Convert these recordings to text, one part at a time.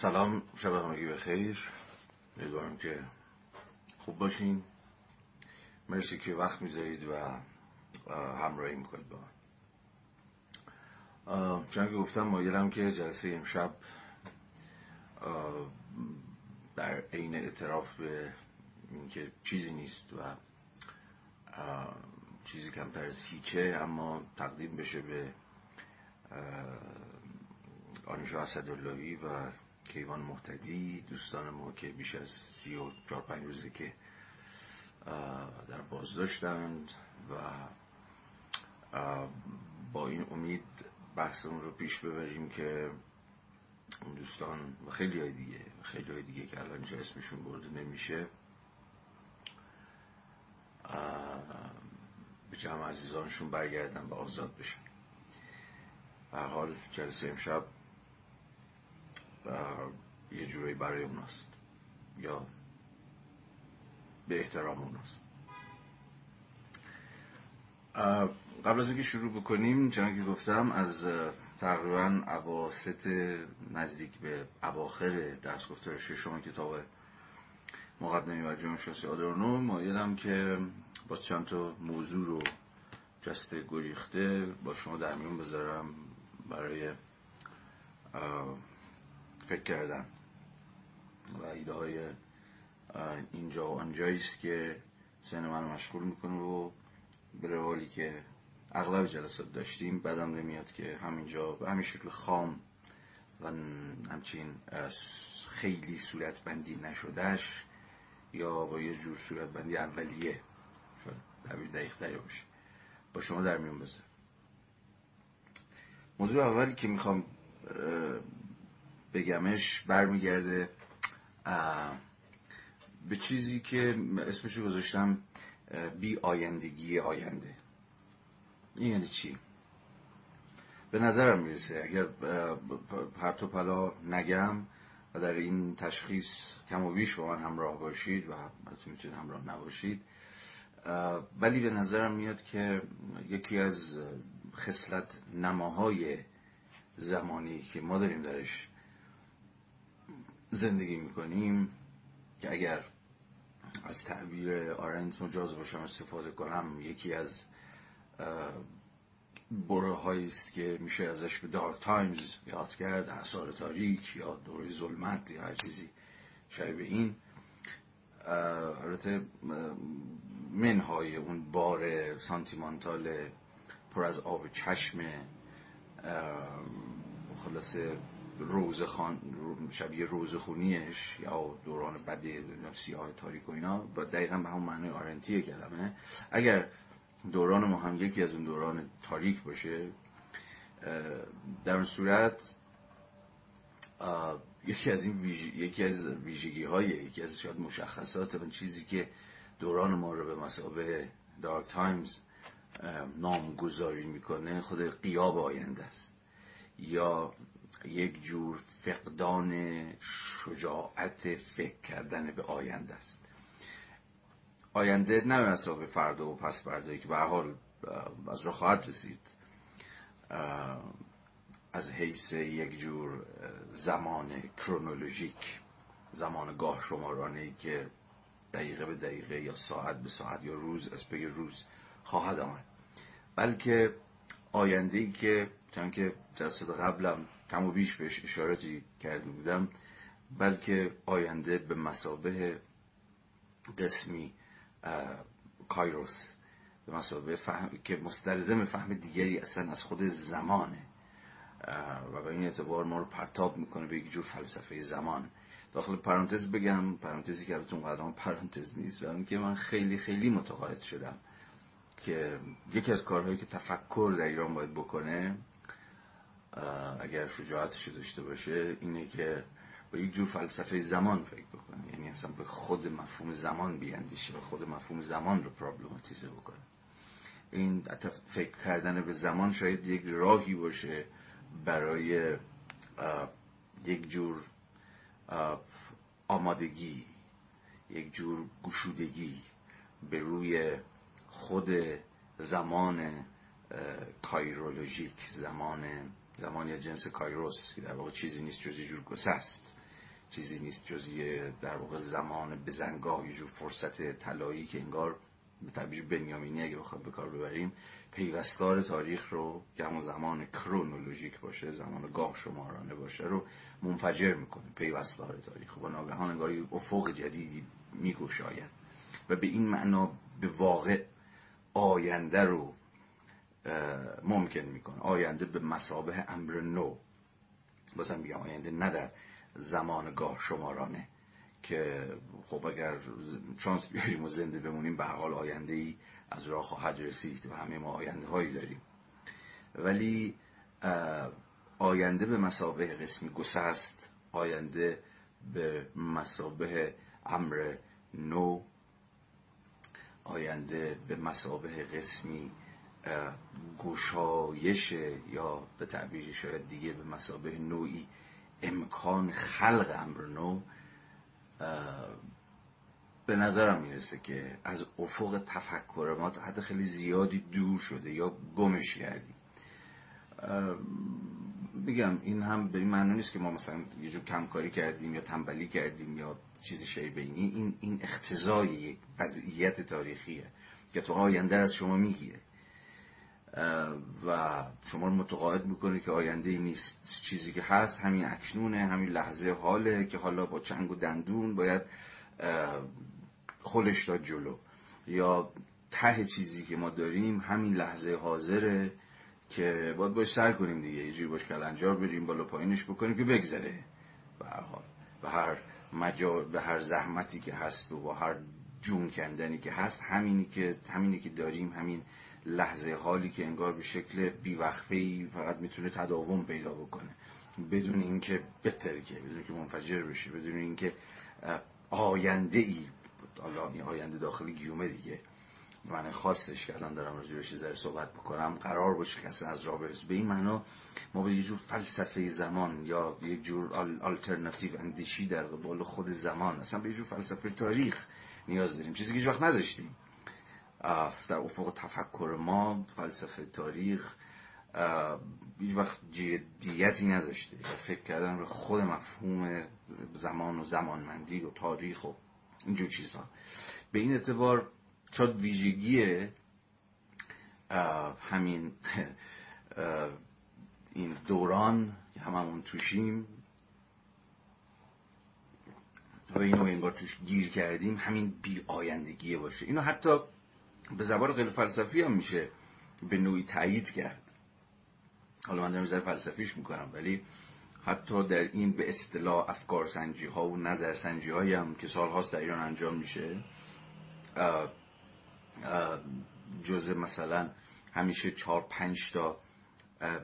سلام شب همگی بخیر امیدوارم که خوب باشین. مرسی که وقت می‌ذارید و همراهی می‌کنید با من. چون که گفتم مایلم که جلسه امشب در عین اعتراف به اینکه چیزی نیست و چیزی کمتر از هیچه اما تقدیم بشه به آنشا اسداللهی و کیوان محتدی دوستان ما که بیش از سی و چار پنج روزه که در بازداشتند و با این امید بحثمون رو پیش ببریم که اون دوستان و خیلی های دیگه خیلی های دیگه که الان اسمشون برده نمیشه به جمع عزیزانشون برگردن و آزاد بشن. به حال جلسه امشب یه جوری برای اوناست. یا به احترام اوناست قبل از اینکه شروع بکنیم چنانکه که گفتم از تقریبا عواست نزدیک به اواخر درس گفتار ششم کتاب مقدمی و جمع شاسی آدورنو مایلم که با چند تا موضوع رو جسته گریخته با شما در میون بذارم برای فکر کردن و ایده های اینجا و آنجاییست که سن منو مشغول می‌کنه و به روالی که اغلب جلسات داشتیم بدم نمیاد که همینجا به همین شکل خام و همچین خیلی صورت بندی نشدهش یا با یه جور صورت بندی اولیه شاید تعبیر دقیق داری باشه با شما در میون بذار موضوع اولی که می‌خوام بگمش برمیگرده. به چیزی که اسمشو گذاشتم بی آیندگی آینده. این یعنی چی؟ به نظرم می‌رسه. اگر پرت پلا نگم و در این تشخیص کم و بیش با من همراه باشید و می‌تونید همراه نباشید ولی به نظرم میاد که یکی از خصلت نماهای زمانی که ما داریم درش زندگی می‌کنیم که اگر از تعبیر آرنت مجاز باشم استفاده کنم یکی از بره است که میشه ازش به دارک تایمز یاد کرد اثار تاریک یا دوره ظلمت یا هر چیزی شبیه این. البته منهای اون بار سانتیمانتال پر از آب چشم خلاصه روز خان شبیه روز خونیش یا دوران بد سیاه تاریک و اینا با دقیقا به همون معنی آرنتی کلمه. اگر دوران ما هم یکی از اون دوران تاریک باشه در اون صورت یکی از این یکی از ویژگی های یکی از شاید مشخصات اون چیزی که دوران ما رو به مسابه دارک تایمز نامگذاری می‌کنه خود قیاب آینده است. یا یک جور فقدان شجاعت فکر کردن به آینده است. آینده نه به فردا و پس فردایی که به حال از رو خواهد رسید. از حیث یک جور زمان کرونولوژیک زمان گاه شمارانه که دقیقه به دقیقه یا ساعت به ساعت یا روز از پی روز خواهد آمد. بلکه آینده ای که چون که جلسات قبلم کم و بیش بهش اشارتی کرده بودم بلکه آینده به مسابه قسمی کایروس به مسابه فهم که مستلزم فهم دیگری اصلا از خود زمانه. و به این اعتبار ما رو پرتاب می‌کنه به یک جور فلسفه زمان. داخل پرانتز بگم پرانتزی که البته اونقدر پرانتز نیست و که من خیلی خیلی متقاعد شدم که یکی از کارهایی که تفکر در ایران باید بکنه اگر شجاعتش داشته باشه اینه که با یک جور فلسفه زمان فکر بکنه. یعنی اصلا به خود مفهوم زمان بیاندیشه و خود مفهوم زمان رو پرابلماتیزه بکنه. این فکر کردن به زمان شاید یک راهی باشه برای یک جور آمادگی یک جور گشودگی به روی خود زمان کایرولوژیک زمان زمان یا جنس کایروس که در واقع چیزی نیست جز جور گسست. چیزی نیست جز در واقع زمان بزنگاه یه جور فرصت طلایی که انگار به تعبیر بنیامینی اگه بخواد به کار ببریم پیوستار تاریخ رو که همون زمان کرونولوژیک باشه زمان گاه شمارانه باشه رو منفجر می‌کنه پیوستار تاریخ و ناگهان انگار افق جدیدی میگشاید. و به این معنا به واقع آینده رو ممکن می‌کنه. آینده به مسابه امر نو. بازم میگم آینده نه در زمان گاه شمارانه که خب اگر چانس بیاریم و زنده بمونیم به حال آینده ای از راه خواهد رسید و همه ما آینده هایی داریم. ولی آینده به مسابه قسمی گسست آینده به مسابه امر نو آینده به مسابه قسمی گشایش یا به تعبیری شاید دیگه به مسابه نوعی امکان خلق امر نو به نظرم می‌رسه که از افق تفکر ما تا حد خیلی زیادی دور شده یا گمش کردیم. میگم این هم به این معنی نیست که ما مثلا یه جور کمکاری کردیم یا تنبلی کردیم یا چیزی شیبه این این این اختزای یک وضعیت تاریخیه که تو آینده از شما می‌گیره. و شما رو متقاعد می‌کنه که آینده ای نیست. چیزی که هست همین اکنونه همین لحظه حاله که حالا با چنگ و دندون باید خلش داد جلو. یا ته چیزی که ما داریم همین لحظه حاضره که باید باش سر کنیم دیگه. یه جوری باش کلنجار بریم بالا پایینش بکنیم که بگذره. به هر حال. به هر به هر زحمتی که هست و با هر جون کندنی که هست همینی که همینی که داریم همین لحظه حالی که انگار به شکل بیوقفه‌ای فقط می‌تونه تداوم پیدا بکنه. بدون اینکه بترکه بدون اینکه منفجر بشه بدون اینکه آینده ای حالا آینده داخلی گیومه دیگه. معنی خاصش که الان دارم راجع بهش ذره صحبت بکنم. قرار باشه کسی از راه برسه به این معنا ما به یه جور فلسفه زمان یا یه جور آلترناتیو اندیشی در قبال خود زمان اصلا به یه جور فلسفه تاریخ نیاز داریم. چیزی که هیچ وقت نذاشتیم. در افق تفکر ما فلسفه تاریخ هیچ وقت جدیتی نداشته. فکر کردن به خود مفهوم زمان و زمانمندی و تاریخ و اینجور چیزها. به این اعتبار شاید ویژگی همین این دوران که هممون توشیم و اینو انگار توش گیر کردیم همین بی آیندگیه باشه. اینو حتی به زبان غیر فلسفی هم میشه به نوعی تایید کرد. حالا من دارم فلسفیش می‌کنم ولی حتی در این به اصطلاح افکار سنجی ها و نظر سنجی هایی هم که سال هاست در ایران انجام میشه جز مثلا همیشه چهار پنج تا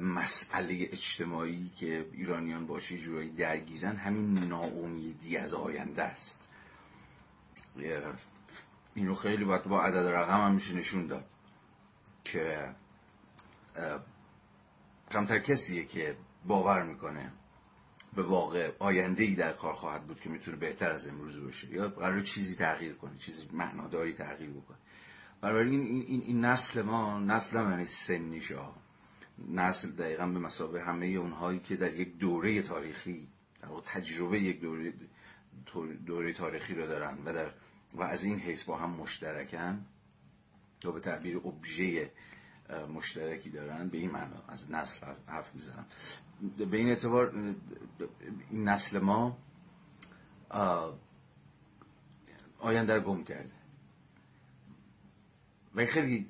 مسئله اجتماعی که ایرانیان باشه جورایی درگیرن همین ناامیدی از آینده است. این رو خیلی باید با عدد رقم هم میشه نشون داد که کمتر کسیه که باور می‌کنه به واقع آینده ای در کار خواهد بود که می‌تونه بهتر از امروز باشه. یا قرار چیزی تغییر کنه چیزی معناداری تغییر بکنه. بنابراین این, این, این نسل ما نسل یعنی سنیش نسل دقیقا به مسابه همه اونهایی که در یک دوره تاریخی در تجربه یک دوره, دوره تاریخی رو دارن و در و از این حیث با هم مشترکن یا به تعبیر ابژه مشترکی دارن به این معنا از نسل حرف می‌زنم. به این اعتبار این نسل ما آینده گم کرده. و خیلی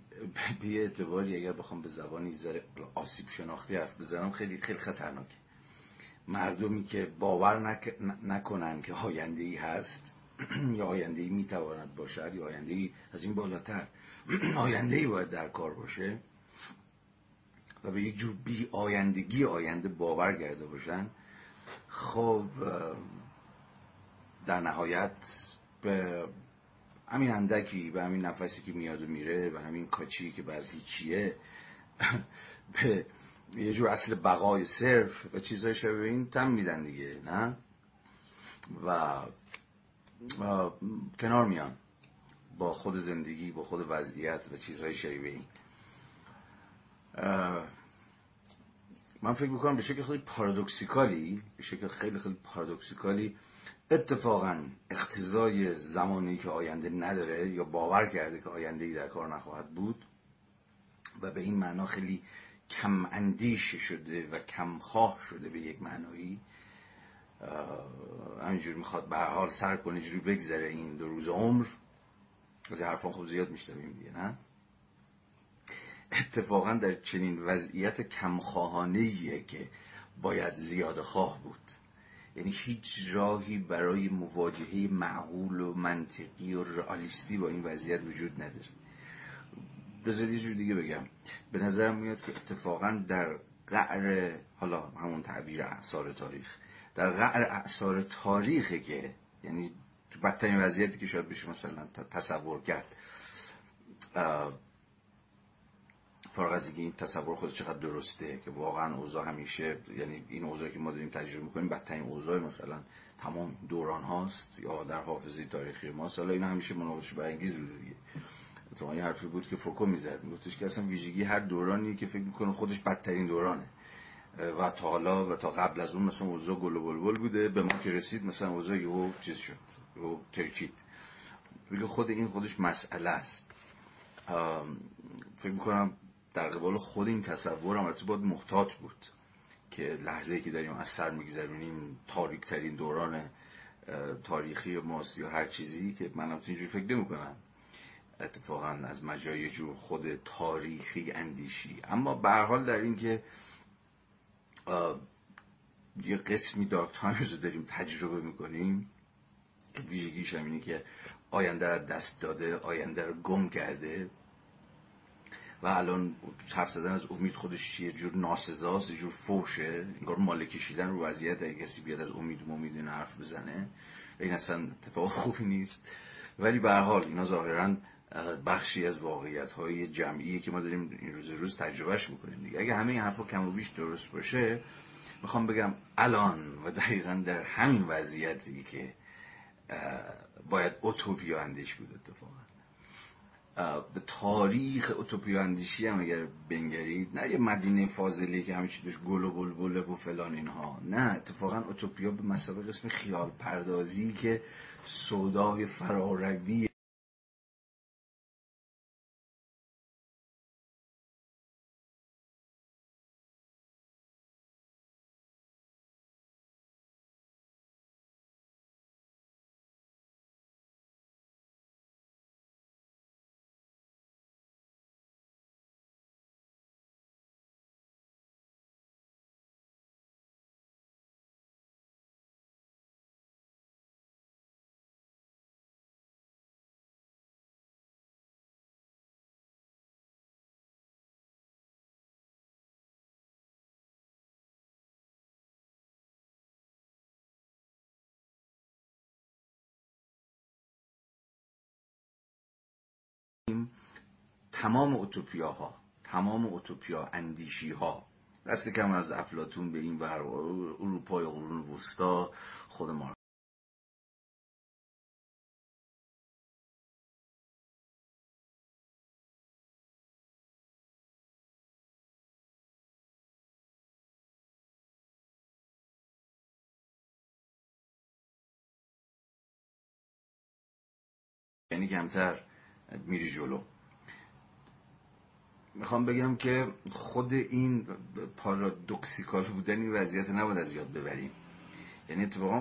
به اعتباری اگر بخوام به زبانی ذره آسیب شناختی حرف بزنم خیلی خیلی خطرناکه. مردمی که باور نک... نکنن که آینده ای هست یا آینده ای می‌تواند باشد یا آینده ای از این بالاتر. آینده ای باید در کار باشه و به یک جور بی آیندگی آینده باور کرده باشن. خب در نهایت به همین اندکی به همین نفسی که میاد و میره و همین کاچی که بعض هیچیه به یه جور اصل بقای صرف و چیزهای شبه این تم میدن دیگه نه؟ و کنار میان با خود زندگی با خود وضعیت و چیزهای شبیه این من فکر می‌کنم به شکل خیلی پارادوکسیکالی به شکل خیلی خیلی پارادوکسیکالی اتفاقا اقتضای زمانی که آینده نداره یا باور کرده که آینده ای در کار نخواهد بود و به این معنا خیلی کم اندیش شده و کم خواه شده به یک معنایی همینجور می‌خواد به حال سر کنه جوری بگذره این دو روز عمر. از حرفان خوب زیاد میشنویم دیگه نه؟ اتفاقا در چنین وضعیت کمخواهانه که باید زیاد خواه بود. یعنی هیچ راهی برای مواجهه معقول و منطقی و رئالیستی با این وضعیت وجود نداره. بذارید یه جور دیگه بگم. به نظرم میاد که اتفاقا در قعر حالا همون تعبیر اعثار تاریخ در قعر اعثار تاریخه که یعنی بدترین وضعیتی که شاید بشه مثلا تصور کرد فارغ از این تصور خود چقدر درسته که واقعا اوضاع همیشه یعنی این اوضاعی که ما داریم تجربه می‌کنیم بدترین اوضاع مثلا تمام دوران هاست یا در حافظه تاریخی ما حالا این همیشه مناقشه برانگیز بوده دیگه. مثلا یه حرفی بود که فوکو می‌زد میگفتش که اصلا ویژگی هر دورانی که فکر می‌کنه خودش بدترین دورانه. و تا حالا و تا قبل از اون مثلا اوضاع گل و بلبل بوده. به ما که رسید مثلا اوضاع یهو چیز شد یهو ترکید. میگه خود این خودش مسئله است. فکر می‌کنم در قبال خود این تصور هم باید محتاط بود که لحظه که داریم از سر میگذرونیم تاریک ترین دوران تاریخی ماست یا هر چیزی که من هم اینجوری فکر نمی کنم اتفاقا از مجای جور خود تاریخی اندیشی. اما به حال در این که یه قسمی دارک تایمز رو داریم تجربه می‌کنیم. که ویژگیش هم اینه که آینده رو دست داده آینده رو گم کرده. و الان حرف زدن از امید خودش یه جور ناسزاست یه جور فوشه. انگار مال کشیدن رو وضعیت اگه کسی بیاد از امید و امید این حرف بزنه. این اصلا اتفاق خوبی نیست. ولی به هر حال اینا ظاهرا بخشی از واقعیت های جمعی که ما داریم این روز روز تجربهش می‌کنیم دیگه. اگه همه این حرفا کم و بیش درست باشه می‌خوام بگم الان و دقیقا در همین وضعیتی که باید اوتوپیا اندیش بود اتفاقا. به تاریخ اوتوپیا اندیشی هم اگر بنگرید نه یه مدینه فاضلی که همه چی دوش گل و بلبله و فلان اینها نه اتفاقا اوتوپیا به مسابقه قسم خیال پردازی که سودای فراروی تمام اوتوپیاها تمام اوتوپیا اندیشی ها دست کم از افلاتون به این ور اروپای قرون وسطا خود ما یعنی کمتر میری جلو. می‌خوام بگم که خود این پارادوکسیکال بودن این وضعیت نباید از یاد ببریم. یعنی اتفاقا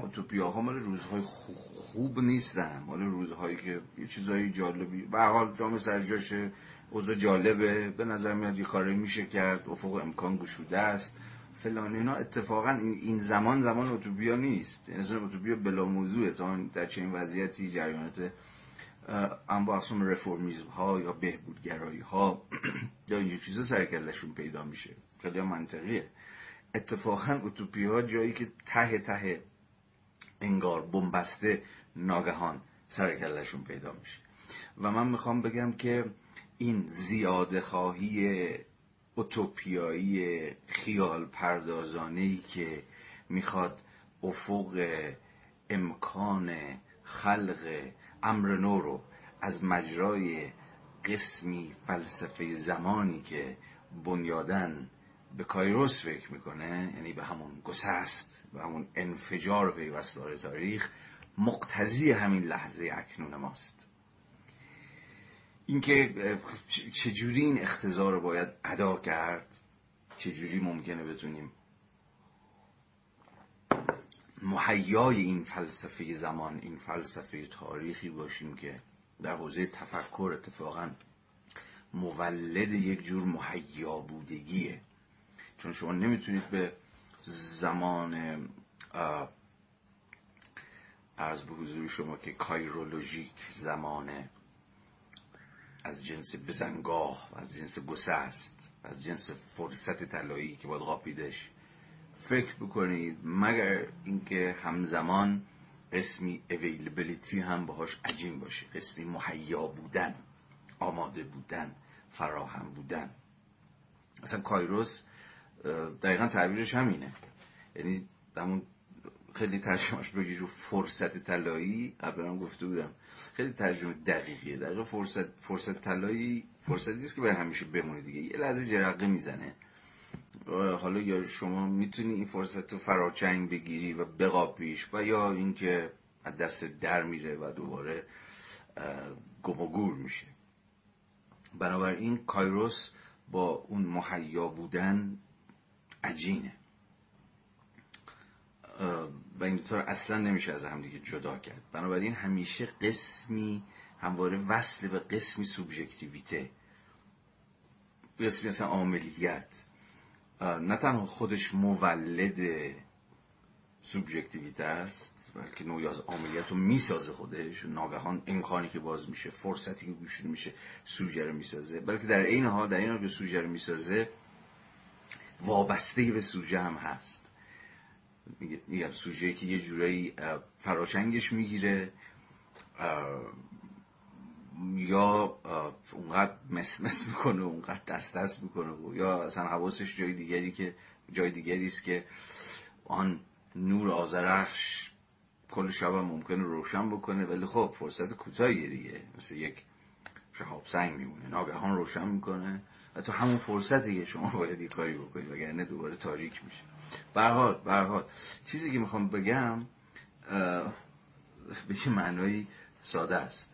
ها مال روزهای خوب نیستن. مال روزهایی که یه چیزایی جالبی به حال جامعه سرجاشه اوضاع جالبه. به نظر میاد یه کاری میشه کرد. افق امکان گشوده است. فلان اینا اتفاقا این زمان زمان اوتوپیا نیست. یعنی اوتوپیا بلا موضوعه. تا در چنین وضعیتی جریانات با اقسام رفرمیزم ها یا بهبودگرایی ها یا اینجور چیزا سرکلشون پیدا میشه. خیلی منطقیه. اتفاقا اوتوپی ها جایی که ته ته انگار بنبسته ناگهان سرکلشون پیدا میشه. و من می‌خوام بگم که این زیاده خواهی اوتوپیایی خیال پردازانه که می‌خواد افق امکان خلق امر نو رو از مجرای قسمی فلسفه زمانی که بنیادن به کایروس فکر می‌کنه یعنی به همون گسست به همون انفجار پیوستار تاریخ مقتضی همین لحظه اکنون ماست. اینکه چجوری این اختزار رو باید ادا کرد چجوری ممکنه بتونیم محیای این فلسفه زمان این فلسفه تاریخی باشیم که در حوزه تفکر اتفاقا مولد یک جور محیا بودگیه. چون شما نمی‌تونید به زمان از به حضور شما که کایرولوژیک زمان از جنس بزنگاه از جنس گسست از جنس فرصت طلایی که باید قاپیدش فکر بکنید مگر اینکه همزمان قسمی اویلیبیلیتی هم باهاش عجیم باشه. قسمی مهیا بودن آماده بودن فراهم بودن. اصلا کایروس دقیقا تعبیرش همینه. یعنی همون خیلی ترجمهش بگی فرصت طلایی قبلا هم گفته بودم. خیلی ترجمه دقیقیه. دقیقا فرصت فرصت طلایی فرصتی است که باید همیشه بمونه دیگه. یه لحظه جرقه می‌زنه. حالا یا شما می‌تونی این فرصت رو فراچنگ بگیری و بقاپیش و یا اینکه از دست در میره و دوباره گم و گور میشه. بنابراین کایروس با اون محیا بودن عجینه. و این دوتا اصلا نمیشه از همدیگه جدا کرد. بنابراین همیشه قسمی همواره وصل به قسمی سوبژکتیویته. قسمی مثلا عاملیت. نه تنها خودش مولد سوبژکتیویته است بلکه نوعی از عملیات رو می‌سازه خودش. ناگهان امکانی که باز میشه فرصتی که گوشید میشه سوژه رو می‌سازه. بلکه در این حال در این حال که سوژه رو می‌سازه وابسته به سوژه هم هست. میگم سوژه که یه جورایی فراچنگش می‌گیره. یا اونقدر مس می‌کنه و اونقدر دست دست می‌کنه یا اصلا حواسش جای دیگری که جای دیگری است که آن نور آزرخش کل شب هم ممکنه روشن بکنه ولی خب فرصت کوتاهیه دیگه. مثل یک شهاب سنگ میمونه ناگهان روشن می‌کنه. و تو همون فرصتی که شما باید یه کاری بکنید وگرنه دوباره تاریک میشه. برحال برحال چیزی که می‌خوام بگم به یه معنایی ساده است.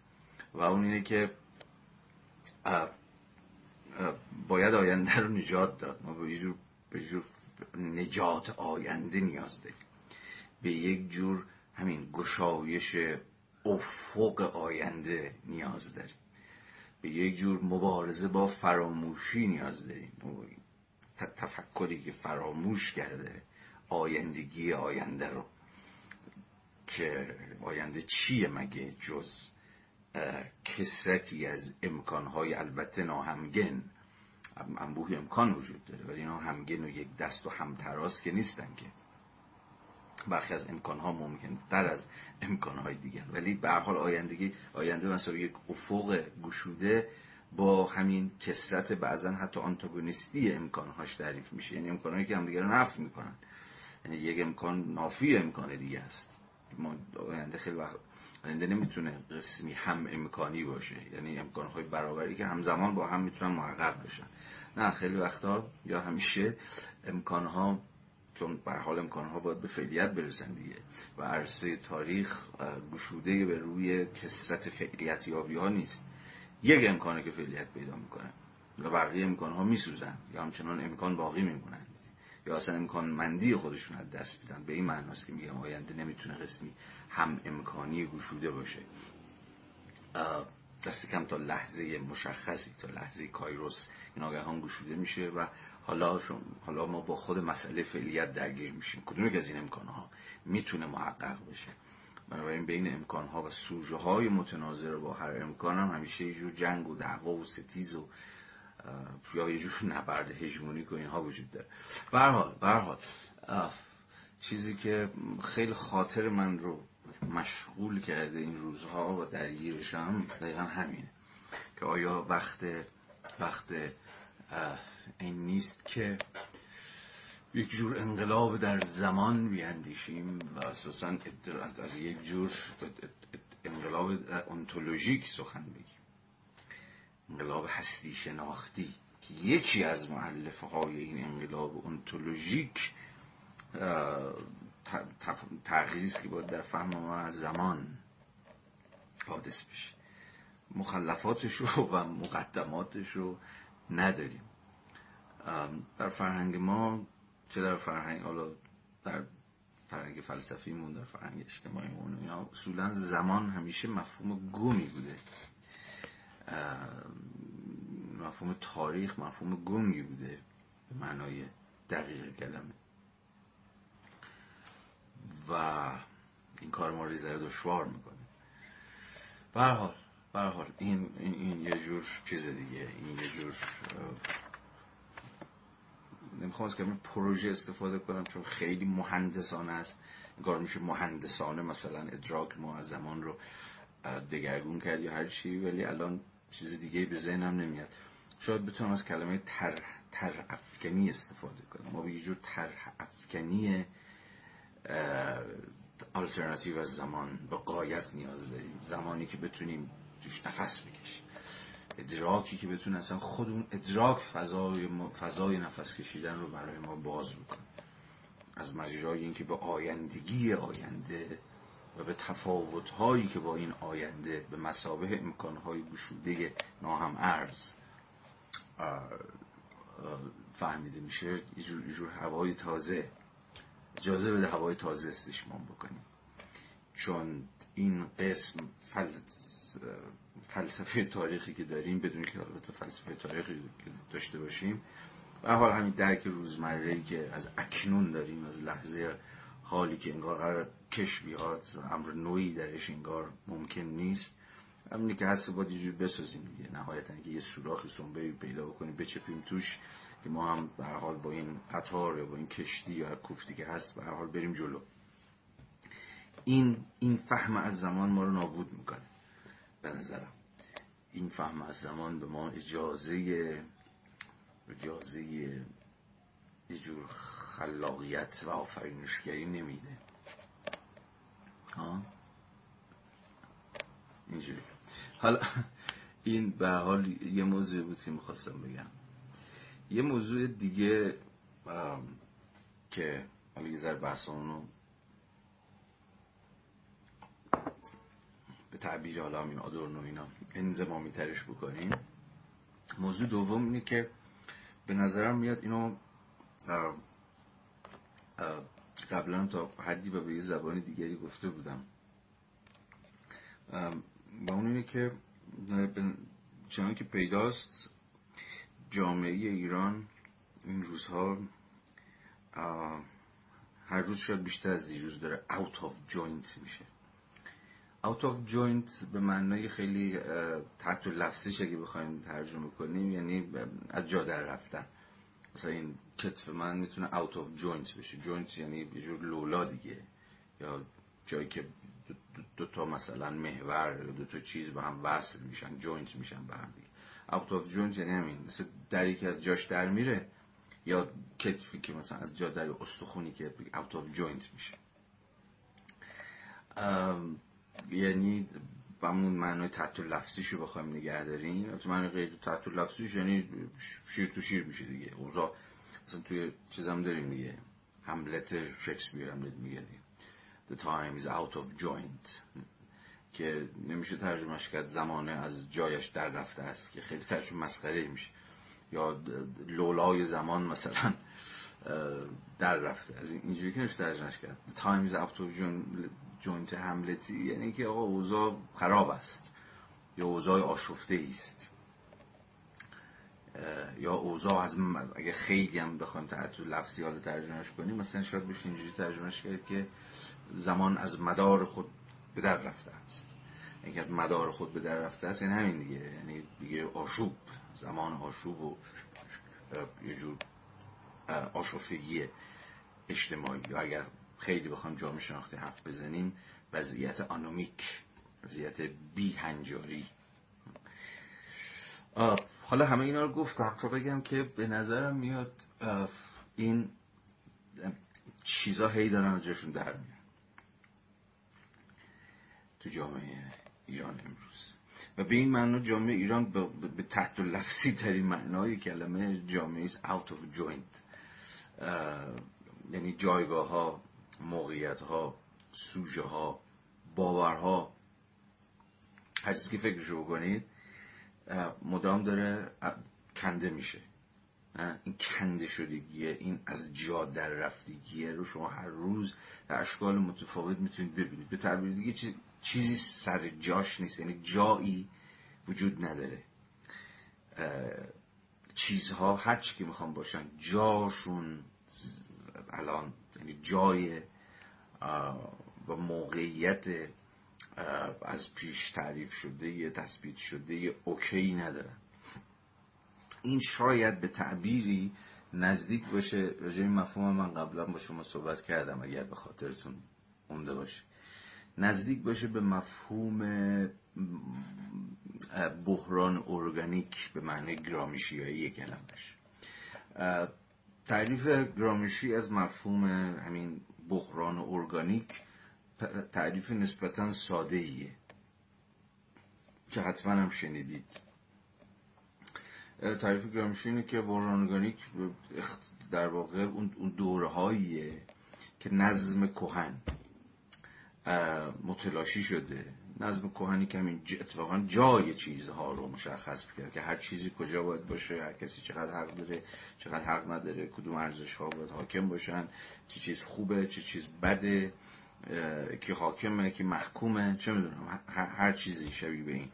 و اون اینه که باید آینده رو نجات داد. ما به جور, به جور نجات آینده نیاز داریم. به یک جور همین گشایش افق آینده نیاز داریم. به یک جور مبارزه با فراموشی نیاز داریم. تفکری که فراموش کرده آیندگی آینده رو. که آینده چیه مگه؟ جز کسرتی از امکانهای البته ناهمگن. انبوه امکان وجود داره ولی اینا همگن و یک دست و همتراز که نیستن که. برخی از امکانها ممکن در از امکانهای دیگر. ولی به هر حال آیندگی آینده مثلا یک افق گشوده با همین کسرت بعضا حتی آنتاگونیستی امکانهاش تعریف میشه. یعنی امکانهایی که همدیگه رو نفت می‌کنن. یعنی یک امکان نافی امکان دیگه است. ما آینده خیلی وقت آینده نمی‌تونه قسمی هم امکانی باشه. یعنی امکانهای برابری که همزمان با هم می‌تونن محقق بشن. نه خیلی وقتا یا همیشه امکانها چون به حال امکانها باید به فعلیت برسن دیگه. و عرصه تاریخ گشوده به روی کسرت فعلیت یابی ها نیست. یک امکانه که فعلیت پیدا می‌کنه. و بقیه امکان ها میسوزن. یا همچنان امکان باقی میمونن. یا اصلا امکان مندی خودشون از دست میدن. به این معناست که میگم آینده نمی‌تونه قسمی هم امکانی گشوده باشه. دست کم تا لحظه مشخصی تا لحظه کایروس این آگهان گشوده میشه و حالا حالا ما با خود مسئله فعلیت درگیر میشیم. کدوم از این امکانها می‌تونه محقق بشه بنابراین بین امکانها و سوژه های متناظر با هر امکان هم همیشه یه جور جنگ و دعوا و ستیز و یا یه جور نبرد هژمونیک و اینها وجود داره. برحال برحال چیزی که خیلی خاطر من رو مشغول کرده این روزها و درگیرشم دقیقا همینه که آیا وقت وقت این نیست که یک جور انقلاب در زمان بیاندیشیم و اساسا از یک جور انقلاب انتولوژیک سخن بگیم. انقلاب هستی شناختی که یکی از معلفه های این انقلاب انتولوژیک تغییری که باید در فهم ما از زمان حادث بشه. مخلفاتش رو و مقدماتش رو نداریم در فرهنگ ما چه در فرهنگ؟ حالا در فرهنگ فلسفیمون در فرهنگ اجتماعیمون اینا اصولا زمان همیشه مفهوم گمی بوده. مفهوم تاریخ مفهوم گنگی بوده به معنای دقیق کلمه. و این کار ما رو دشوار می‌کنه. به حال حال این, این, این یه جور چیز دیگه این یه جور نمی‌خوام از کلمه پروژه استفاده کنم چون خیلی مهندسانه است. کار میشه مهندسانه مثلا ادراک ما از زمان رو دگرگون کرد یا هر چی ولی الان چیز دیگه به ذهنم نمیاد. شاید بتونم از کلمه تر تر افکنی استفاده کنم. ما به یه جور تر افکنی آلترناتیو از زمان به قایت نیاز داریم. زمانی که بتونیم توش نفس بکشیم. ادراکی که بتونه اصلا خود اون ادراک فضای, فضای نفس کشیدن رو برای ما باز بکنه. از مجرای اینکه به آیندگی آینده و به تفاوتهایی که با این آینده به مسابه امکانهای گشوده ناهم ارز فهمیده میشه یه جور هوای تازه. اجازه بده هوای تازه استشمام بکنیم. چون این قسم فلسفه تاریخی که داریم بدون که البته فلسفه تاریخی داشته باشیم به حال همین درک روزمره که از اکنون داریم از لحظه حالی که انگار قرار کش بیاد امر نوعی درش انگار ممکن نیست. همینی که هست باید یه بسازیم دیگه. نهایتا که یه سوراخ سنبه پیدا بکنیم بچپیم توش که ما هم به حال با این قطار با این کشتی یا کوفتی که هست به حال بریم جلو. این این فهم از زمان ما رو نابود می‌کنه به نظرم. این فهم از زمان به ما اجازه اجازه یه جور خلاقیت و آفرینشگری نمیده. اینجوری. حالا این به حال یه موضوع بود که می‌خواستم بگم. یه موضوع دیگه که حالا یه ذر بحث رو به تعبیر حالا همین آدورنو اینا انزمامی ترش بکنیم. موضوع دوم اینه که به نظرم میاد اینو قبلا تا حدی و به یه زبان دیگری گفته بودم. و اون اینه که چنان که پیداست جامعه ایران این روزها هر روز شاید بیشتر از دیروز داره out of joint میشه. Out of joint به معنای خیلی تحت لفظیش اگه بخوایم ترجمه کنیم یعنی از جا در رفتن. مثلا این کتف من می‌تونه out of joint بشه. Joint یعنی یه جور لولا دیگه. یا جایی که دو, تا مثلا محور دو تا چیز به هم وصل میشن joint میشن به هم دیگه. Out of joint یعنی همین. مثل دری که از جاش در میره یا کتفی که مثلا از جا در استخونی که out of joint میشه. یعنی همون معنای تحت لفظیشو بخوایم نگه داریم. تو معنی غیر تحت لفظیش یعنی شیر تو شیر میشه دیگه. اوضاع مثلا توی چیزم داریم دیگه هملت شکسپیر هملت میگه. The time is out of joint. که نمیشه ترجمهش کرد زمانه از جایش در رفته است که خیلی ترجمه مسخره میشه. یا لولای زمان مثلا در رفته. از اینجوری که نمیشه ترجمهش کرد. The time is out of joint. هملتی یعنی که آقا اوضاع خراب است یا اوضاع آشفته است. یا اوضاع از اگه خیلی هم بخوایم تحت لفظی حال ترجمهش کنیم مثلا شاید بشه اینجوری ترجمهش کرد که زمان از مدار خود به در رفته است. اینکه از مدار خود به در رفته است یعنی همین دیگه یعنی دیگه آشوب زمان آشوب و یه جور آشفتگی اجتماعی. یا اگر خیلی بخوایم جامعه شناختی حرف بزنیم. وضعیت آنومیک وضعیت بی هنجاری حالا همه اینا رو گفتم تا بگم که به نظرم میاد این چیزا هی دارن جاشون در میان تو جامعه ایران امروز. و به این معنا جامعه ایران به تحت و لفظی ترین معنای کلمه جامعه است out of joint. یعنی جایگاه ها موقعیت ها سوژه ها باورها. هر چیزی که فکرشو بکنید مدام داره کنده میشه. این کنده شدگیه این از جا در رفتگیه رو شما هر روز در اشکال متفاوت می‌تونید ببینید. به تعبیر دیگه چیزی سر جاش نیست یعنی جایی وجود نداره. چیزها هر چی که می‌خوام باشن جاشون الان جای و موقعیت از پیش تعریف شده یه تثبیت شده یه اوکی ندارن این شاید به تعبیری نزدیک باشه. راجع مفهوم من قبلا با شما صحبت کردم اگر به خاطرتون مونده باشه. نزدیک باشه به مفهوم بحران ارگانیک به معنی گرامشیایی کلمش. تعریف گرامشی از مفهوم همین بحران ارگانیک تعریف نسبتا ساده ایه که حتما هم شنیدید تعریف گرامشی اینه که بحران ارگانیک در واقع اون دوره که نظم کهن متلاشی شده. نظم کهنی که همین اتفاقا جای چیزها رو مشخص می‌کرد که هر چیزی کجا باید باشه هر کسی چقدر حق داره چقدر حق نداره کدوم ارزش ها باید حاکم باشن چه چیز خوبه چه چیز بده که حاکمه که محکومه چه می‌دونم هر چیزی شبیه به این.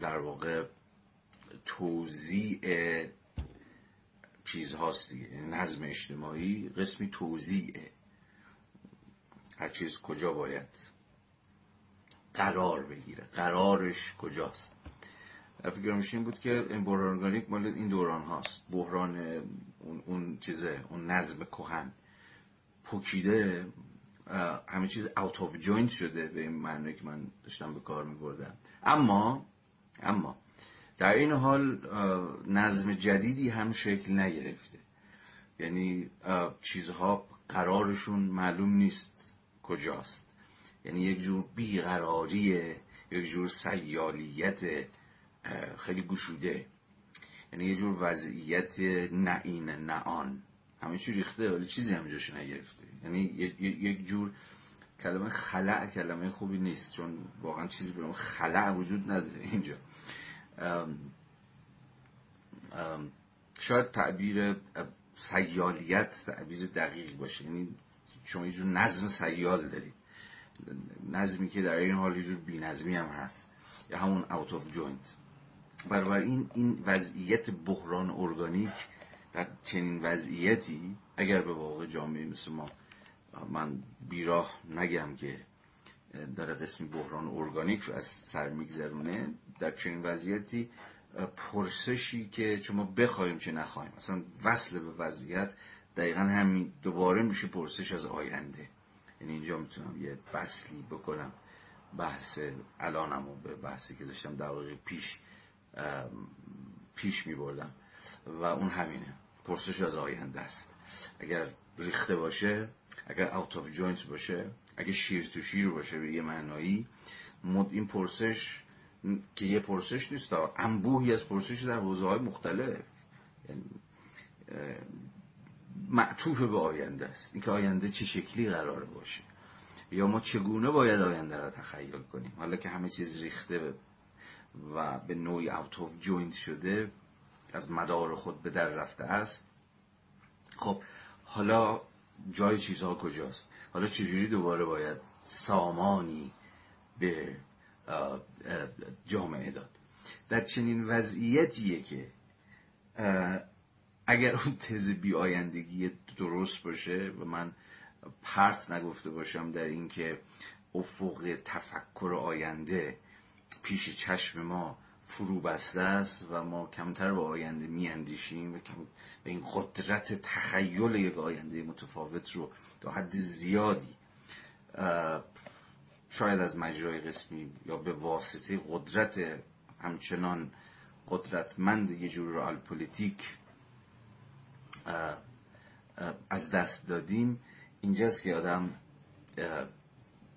در واقع توضیع چیز هاست دیگه نظم اجتماعی قسمی توضیعه هر چیز کجا باید قرار بگیره. قرارش کجاست؟ فکر این بود که این ارگانیک مال این دوران هاست. بحران اون, اون چیزه اون نظم کهن. پوکیده همه چیز out of joint شده به این معنی که من داشتم به کار میبردم. اما اما در این حال نظم جدیدی هم شکل نگرفته. یعنی چیزها قرارشون معلوم نیست. کجاست؟ یعنی یک جور بیقراریه یک جور سیالیت خیلی گشوده. یعنی یک جور وضعیت نعین نعان. همه چی ریخته ولی چیزی هم جاش نگرفته. یعنی یک جور کلمه خلع کلمه خوبی نیست چون واقعا چیزی به خلع وجود نداره اینجا. شاید تعبیر سیالیت تعبیر دقیق باشه. یعنی شما یه جور نظم سیال دارید. نظمی که در این حال یه جور بینظمی هم هست. یا همون out of joint بنابراین این وضعیت بحران ارگانیک در چنین وضعیتی اگر به واقع جامعه مثل ما من بیراه نگم که داره قسمی بحران ارگانیک رو از سر میگذرونه در چنین وضعیتی پرسشی که شما بخوایم چه نخواهیم اصلا وصل به وضعیت دقیقا همین دوباره میشه پرسش از آینده. یعنی اینجا می‌تونم یه وصلی بکنم. بحث الانم به بحثی که داشتم دقیقه پیش پیش میبردم. و اون همینه. پرسش از آینده است. اگر ریخته باشه اگر out of joint باشه اگه شیر تو شیر باشه به یه معنایی این پرسش که یه پرسش نیست انبوهی از پرسش در حوزه های مختلف. یعنی معطوف به آینده است. اینکه آینده چه شکلی قرار باشه. یا ما چگونه باید آینده را تخیل کنیم؟ حالا که همه چیز ریخته و به نوعی out of joint شده از مدار خود به در رفته است. خب حالا جای چیزها کجاست؟ حالا چجوری دوباره باید سامانی به جامعه داد؟ در چنین وضعیتیه که اگر اون تز بی آیندگی درست باشه و من پرت نگفته باشم در اینکه افق تفکر آینده پیش چشم ما فرو بسته است و ما کمتر به آینده میاندیشیم و به این قدرت تخیل یک آینده متفاوت رو تا حد زیادی شاید از مجرای قسمی یا به واسطه قدرت همچنان قدرتمند یه جور رئال پلیتیک از دست دادیم. اینجاست که آدم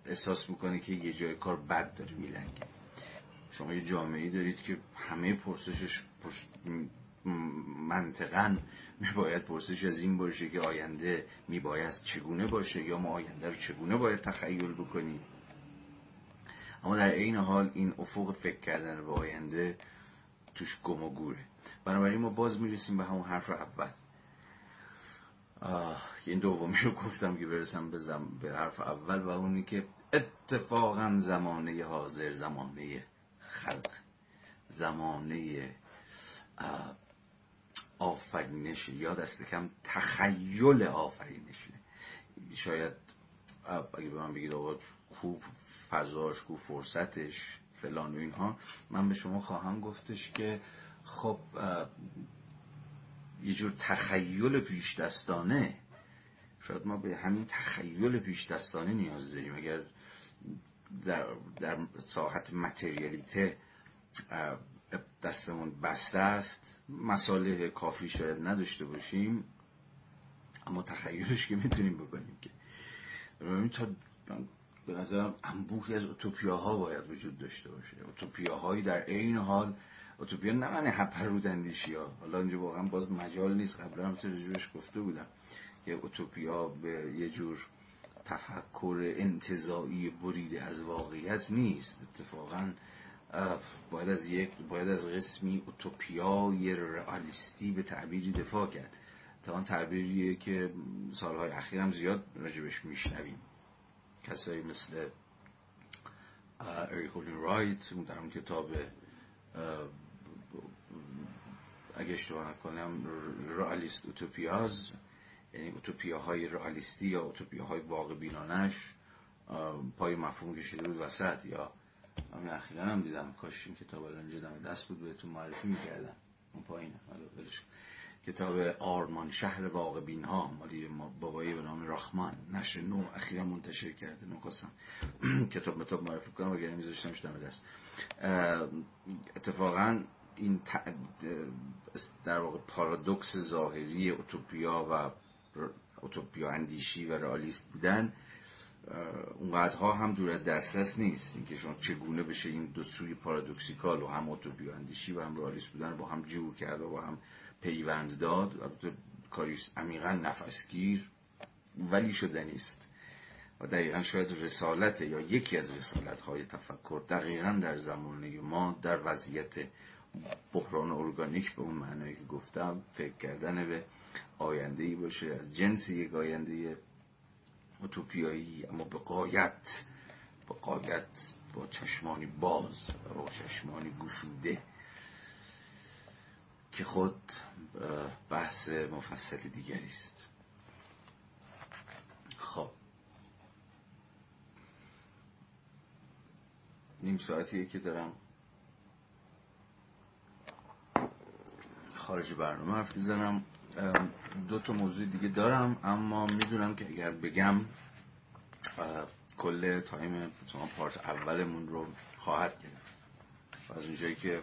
احساس می‌کنه که یه جای کار بد داره میلنگه. شما یه جامعه دارید که همه پرسشش منطقا میباید پرسش از این باشه که آینده میباید چگونه باشه یا ما آینده رو چگونه باید تخیل بکنیم. اما در این حال این افق فکر کردن به آینده توش گم و گوره. بنابراین ما باز می‌رسیم به همون حرف اول. این دومی رو گفتم که برسم به, به حرف اول و اونی که اتفاقا زمانه حاضر زمانه خلق زمانه آفرینش یا دست کم تخیل آفرینشه شاید اگه به من بگید آقا کو فضاش کو فرصتش فلان و اینها من به شما خواهم گفتش که خب یه جور تخیل پیش دستانه شاید ما به همین تخیل پیش دستانه نیاز داریم. اگر در, در ساحت متریالیته دستمون بسته است مساله کافی شاید نداشته باشیم اما تخیلش که می‌تونیم بکنیم که. تا به نظرم انبوهی از اوتوپیاها باید وجود داشته باشه. اوتوپیاهایی در عین حال اوتوپیا نه معنی هپرود اندیشی ها. حالا اینجا واقعا باز مجال نیست. قبلا هم رجوعش گفته بودم که اوتوپیا به یه جور تفکر انتظایی بریده از واقعیت نیست. اتفاقا باید از یک باید از قسمی اوتوپیای رئالیستی به تعبیری دفاع کرد. تا آن تعبیریه که سالهای اخیر هم زیاد راجبش میشنویم. کسایی مثل اریکولین رایت در اون کتاب اگه اشتباه نکنم رئالیست اوتوپیاز یعنی اوتوپیاهای رئالیستی یا اوتوپیاهای واقع بینانش پای مفهوم کشیده بود وسط. یا من اخیرا هم دیدم کاش این کتاب الان اینجا دست بود بهتون معرفی می‌کردم. اون پایینه. کتاب آرمان شهر واقع بین ها مالی بابایی به نام راخمان. نشر نو. اخیرا منتشر کرده. نخواستم کتاب متاب معرفی کنم و گرمی میذاشتمش دم دست. اتفاقا این در واقع پارادوکس ظاهری اوتوپیا و اوتوپیا اندیشی و رئالیست بودن اونقدرها هم دور از دسترس نیست. اینکه شما چگونه بشه این دو سوی پارادوکسیکال و هم اوتوپیا اندیشی و هم رئالیست بودن با هم جور کرد و با هم پیوند داد. البته کاری عمیقا نفسگیر ولی شده نیست. و دقیقا شاید رسالت یا یکی از رسالت های تفکر دقیقا در زمانه ما در وضعیت بحران ارگانیک به اون معنایی که گفتم فکر کردن به آینده ای باشه از جنس یک آینده اوتوپیایی اما به قایت به قایت با چشمانی باز و با چشمانی گشوده که خود بحث مفصل دیگری است. خب. نیم ساعتیه که دارم خارج برنامه حرف می‌زنم. دو تا موضوع دیگه دارم اما می‌دونم که اگر بگم کل تایم پارت اولمون رو خواهد گرفت. از اونجایی که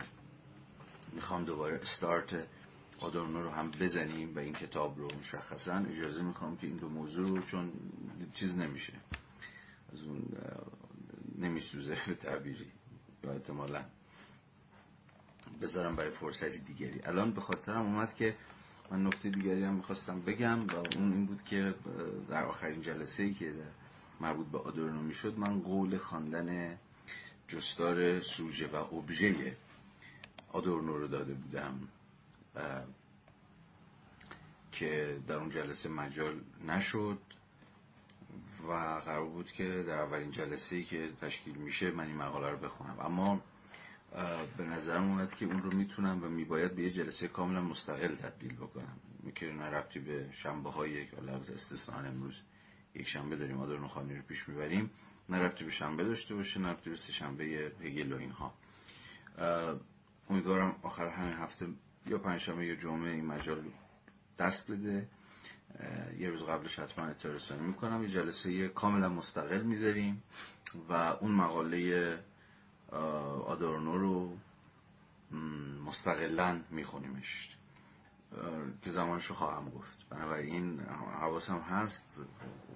می‌خوام دوباره استارت آدورنو رو هم بزنیم و این کتاب رو مشخصا اجازه می‌خوام که این دو موضوع رو چون چیز نمیشه. از اون نمیسوزه به تعبیری یا احتمالا. بذارم برای فرصتی دیگری. الان به خاطرم اومد که من نکته دیگری هم می‌خواستم بگم و اون این بود که در آخرین جلسه ای که مربوط به آدورنو می‌شد من قول خواندن جستار سوژه و ابژه آدورنو رو داده بودم که در اون جلسه مجال نشد و قرار بود که در اولین جلسه که تشکیل میشه من این مقاله رو بخونم. اما به نظرم اومد که اون رو می‌تونم و میباید به یه جلسه کاملا مستقل تبدیل بکنم. که نه ربطی به شنبه های یک استثنان امروز یک شنبه داریم آدورنو خانی رو پیش می‌بریم نه ربطی به شنبه داشته باشه نه ربطی به سه شنبه هگل و اینها. امیدوارم آخر همین هفته یا پنجشنبه یا جمعه این مجال دست بده. یه روز قبلش حتما اطلاع می‌کنم. یه جلسه کاملا مستقل می‌ذاریم و اون مقاله آدورنو رو مستقلا میخونیمش. که زمانش رو خواهم گفت. بنابراین حواسم هست.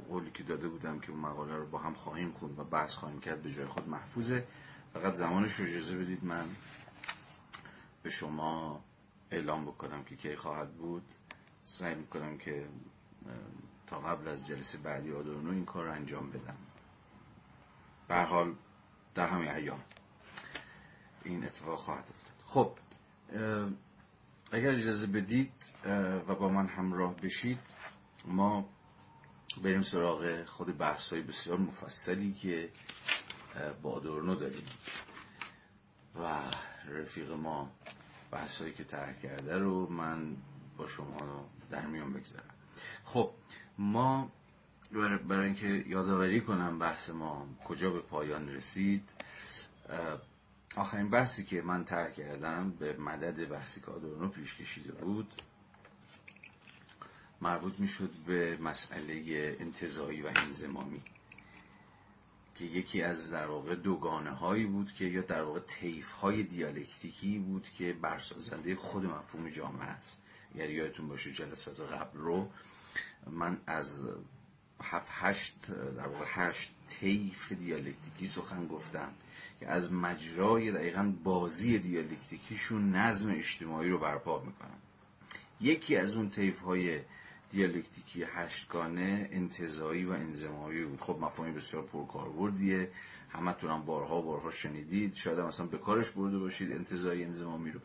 قولی که داده بودم که اون مقاله رو با هم خواهیم خوند و بحث خواهیم کرد به جای خود محفوظه. فقط زمانش رو اجازه بدید من به شما اعلام بکنم که کی خواهد بود. سعی می‌کنم که تا قبل از جلسه بعدی آدورنو این کار رو انجام بدم. به حال در همین ایام. این اتفاق خواهد افتاد. خب اگر اجازه بدید و با من همراه بشید ما بریم سراغ خود بحث های بسیار مفصلی که با آدورنو داریم. و رفیق ما بحث هایی که ترک کرده رو من با شما در میان بگذارم. خب ما برای اینکه یادآوری کنم بحث ما کجا به پایان رسید آخرین بحثی که من ترک کردم به مدد بحثی که آدورنو پیش کشیده بود مربوط می‌شد به مسئله انتظایی و انزمامی که یکی از در واقع دوگانه هایی بود که یا در واقع تیف های دیالکتیکی بود که برسازنده خود مفهوم جامعه است. اگر یادتون باشه جلسات قبل رو من از هفت هشت در واقع هشت تیف دیالکتیکی سخن گفتم. که از مجرای دقیقا بازی دیالکتیکیشون نظم اجتماعی رو برپا می‌کنن. یکی از اون تیف های دیالکتیکی هشتگانه انتظایی و انزمایی بود. خب مفاهیم بسیار پرکاربردیه. همتون هم بارها بارها شنیدید. شاید هم اصلا به کارش برده باشید انتظایی انزمامی رو.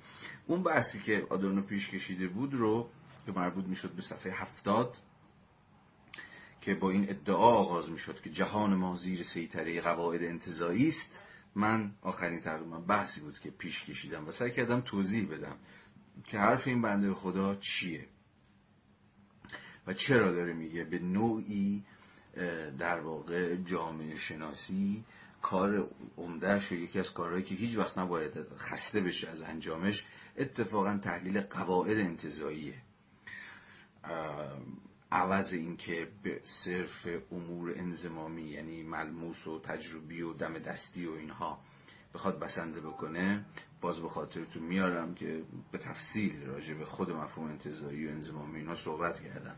اون بحثی که آدورنو پیش کشیده بود رو که مربوط می‌شد به صفحه هفتاد که با این ادعا آغاز می‌شد که جهان ما زیر سیطره قواعد انتظایی است. من آخرین تقریبا بحثی بود که پیش کشیدم و سعی کردم توضیح بدم که حرف این بنده خدا چیه و چرا داره میگه به نوعی در واقع جامعه شناسی کار عمدهش و یکی از کارهایی که هیچ وقت نباید خسته بشه از انجامش اتفاقا تحلیل قواعد انتظاییه عوض اینکه به صرف امور انزمامی یعنی ملموس و تجربی و دم دستی و اینها بخواد بسنده بکنه باز به خاطرتون میارم که به تفصیل راجع به خود مفهوم انتظایی و انزمامی اینا صحبت کردم.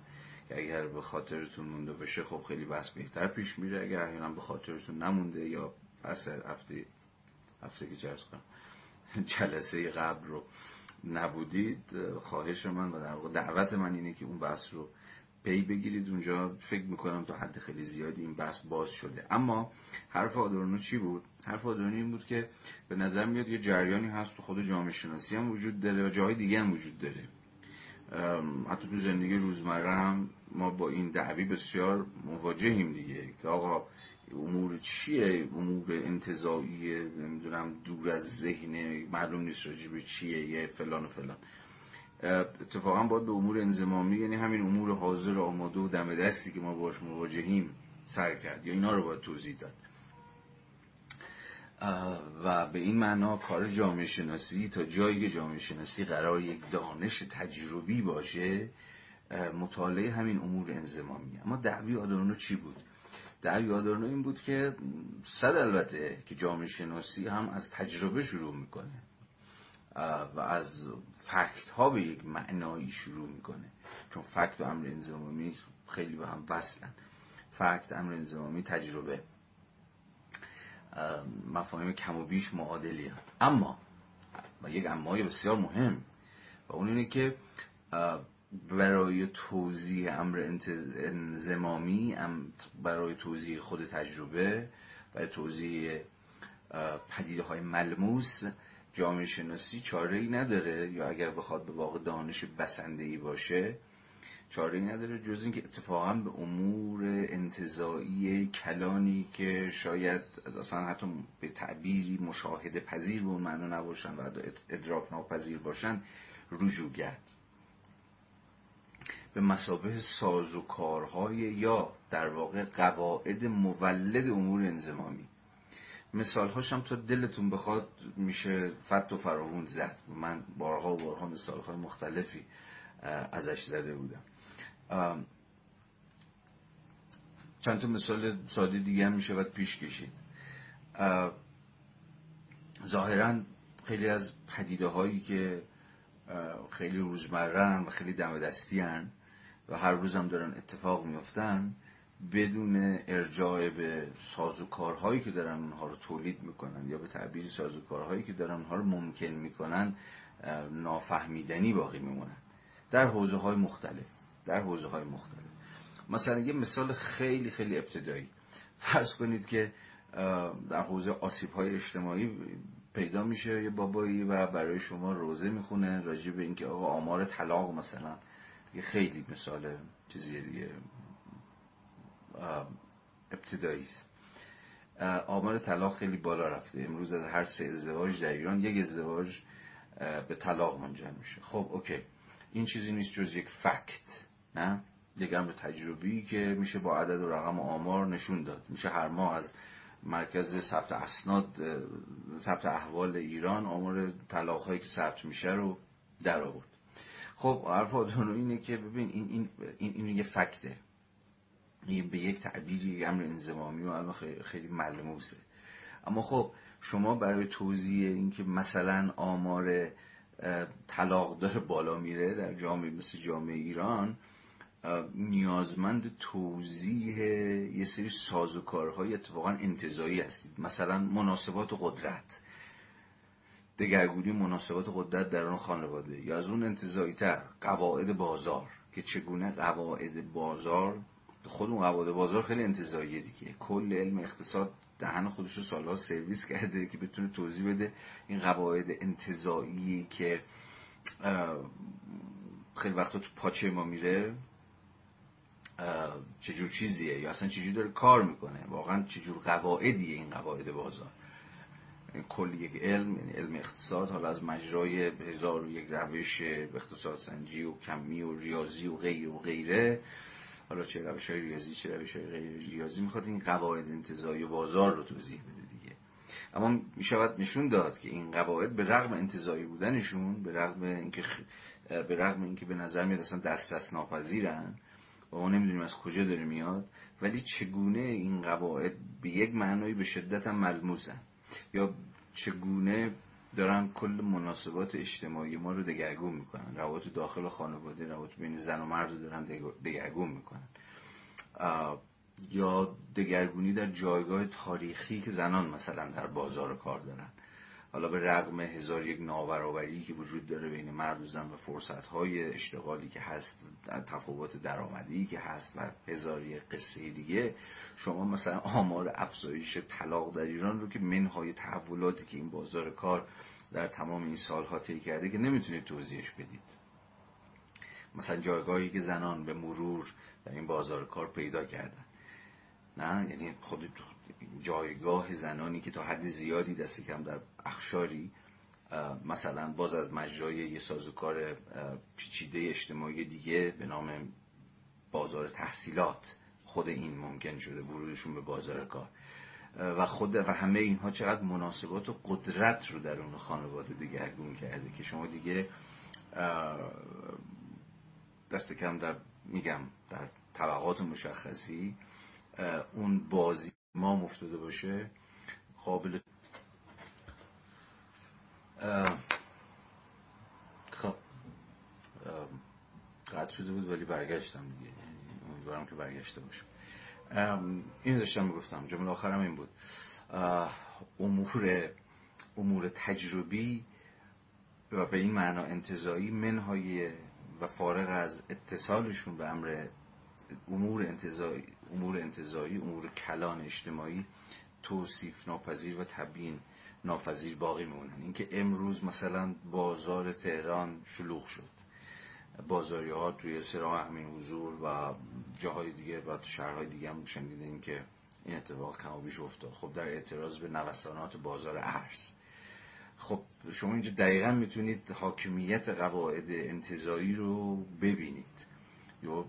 که اگر به خاطرتون مونده بشه خب خیلی بحث بهتر پیش میره. اگر احیانا به خاطرتون نمونده یا پس هفته هفته که جرس کنم جلسه قبل رو نبودید خواهش من و در واقع دعوت من اینه که اون بحث رو پی بگیرید اونجا. فکر می‌کنم تا حد خیلی زیادی این بحث باز شده. اما حرف آدورنو چی بود؟ حرف آدورنو این بود که به نظر میاد یه جریانی هست تو خود جامعه شناسی هم وجود داره و جاهای دیگه هم وجود داره. حتی تو زندگی روزمره هم ما با این دعوی بسیار مواجهیم دیگه که آقا امور چیه؟ امور انتظایی نمی‌دونم دور از ذهن معلوم نیست راجبه چیه یه فلان و فلان. اتفاقا باید به امور انزمامی یعنی همین امور حاضر آماده و دم دستی که ما باش مواجهیم سر کرد. یا اینا رو باید توضیح داد. و به این معنا کار جامعه شناسی تا جایی که جامعه شناسی قرار یک دانش تجربی باشه مطالعه همین امور انزمامی اما دعوی آدورنو چی بود؟ دعوی آدورنو این بود که صد البته که جامعه شناسی هم از تجربه شروع می‌کنه. و از فکت ها به یک معنایی شروع می‌کنه. چون فکت و امر انزمامی خیلی به هم وصلن. فکت امر انزمامی تجربه. مفاهیم کم و بیش معادلی هم. اما و یک امای بسیار مهم و اون اینه که برای توضیح امر انزمامی برای توضیح خود تجربه برای توضیح پدیده های ملموس جامعه شناسی چاره ای نداره؟ یا اگر بخواد به واقع دانش بسنده ای باشه چاره ای نداره جز اینکه اتفاقا به امور انتظایی کلانی که شاید اصلا حتی به تعبیری مشاهده پذیر به اون معنا نباشن و ادراک ناپذیر باشن رجوع کرد به مسابه ساز و کارهای یا در واقع قواعد مولد امور انزمامی. مثال هاشم تا دلتون بخواد میشه فت و فراهون زد. من بارها و بارها مثال های مختلفی ازش زده بودم. چند تا مثال ساده دیگه هم میشه باید پیش کشید. ظاهرا خیلی از پدیده هایی که خیلی روزمرن و خیلی دم دستی و هر روز هم دارن اتفاق میفتن بدون ارجاع به سازوکارهایی که دارن اونها رو تولید می‌کنن یا به تعبیر سازوکارهایی که دارن اونها رو ممکن می‌کنن نافهمیدنی باقی میمونن در حوزه های مختلف در حوزه های مختلف. مثلا یه مثال خیلی خیلی ابتدایی. فرض کنید که در حوزه آسیب های اجتماعی پیدا میشه یه بابایی و برای شما روزه می‌خونه راجع به اینکه آقا آمار طلاق مثلا یه خیلی مثال چیزیه دیگه. ابتدایی است. آمار طلاق خیلی بالا رفته. امروز از هر سه ازدواج در ایران یک ازدواج به طلاق منجر میشه. خب اوکی. این چیزی نیست جز یک فکت نه؟ یک امر تجربی که میشه با عدد و رقم و آمار نشون داد. میشه هر ماه از مرکز ثبت اسناد ثبت احوال ایران آمار طلاق هایی که ثبت میشه رو در آورد خب حرف آدانو اینه که ببین این, این, این, این یه فکته. به یک تعبیری امر انزمامی و خیلی ملموسه اما خب شما برای توضیح اینکه مثلا آمار طلاق داره بالا میره در جامعه مثل جامعه ایران نیازمند توضیح یه سری سازوکارهای اتفاقا انتظایی هستید. مثلا مناسبات قدرت. دگرگونی مناسبات قدرت در آن خانواده. یا از اون انتظایی تر قواعد بازار که چگونه قواعد بازار خود اون قواعد بازار خیلی انتظاییه دیگه. کل علم اقتصاد دهن خودش رو سالها سرویس کرده که بتونه توضیح بده این قواعد انتظایی که خیلی وقتا تو پاچه ما میره چجور چیزیه یا اصلا چجور داره کار می‌کنه. واقعا چجور قواعدیه این قواعد بازار. یعنی کل یک علم یعنی علم اقتصاد حالا از مجرای هزار و یک روش اقتصاد سنجی و کمی و ریاضی و غیر و غیره حالا چه روش های ریاضی چه روش های غیر ریاضی می‌خواد این قواعد انتظایی بازار رو توضیح بده دیگه. اما می‌شود نشون داد که این قواعد به رغم انتظایی بودنشون به رغم اینکه به رغم اینکه به نظر میاد اصلا دسترس ناپذیرن و ما نمی‌دونیم از کجا داره میاد ولی چگونه این قواعد به یک معنایی به شدت هم ملموسن؟ یا چگونه دارن کل مناسبات اجتماعی ما رو دگرگون می‌کنن. روابط داخل خانواده روابط بین زن و مرد دارن دگرگون می‌کنن. یا دگرگونی در جایگاه تاریخی که زنان مثلا در بازار کار دارن. حالا به رغم هزار یک نابرابری که وجود داره بین مرد و زن و فرصت های اشتغالی که هست تفاوت درآمدی که هست و هزار یک قصه دیگه شما مثلا آمار افزایش طلاق در ایران رو که منهای تحولاتی که این بازار کار در تمام این سالها طی کرده که نمی‌تونید توضیحش بدید. مثلا جایگاهی که زنان به مرور در این بازار کار پیدا کردن. نه؟ یعنی خود جایگاه زنانی که تا حد زیادی دست کم در اخشاری مثلا باز از مجرای یه سازوکار پیچیده اجتماعی دیگه به نام بازار تحصیلات خود این ممکن شده ورودشون به بازار کار. و خود و همه اینها چقدر مناسبات و قدرت رو در اون خانواده دگرگون کرده که شما دیگه دست کم در میگم در طبقات مشخصی اون بازی ما افتاده باشه قابل خب قطع شده بود ولی برگشتم دیگه. امیدوارم که برگشته باشم این داشتم می‌گفتم. جمله آخرم این بود. امور امور تجربی و به این معنا انتظایی منهای و فارغ از اتصالشون به امر امور انتظایی امور انتظایی امور کلان اجتماعی توصیف ناپذیر و تبیین ناپذیر باقی میمونن. اینکه امروز مثلا بازار تهران شلوغ شد. بازاری ها توی سراح همین حضور و جاهای دیگه و شهرهای دیگه هم شنیدیم که این اتفاق کم افتاد. خب در اعتراض به نوسانات بازار ارز. خب شما اینجا دقیقا می‌تونید حاکمیت قواعد انتظایی رو ببینید. یا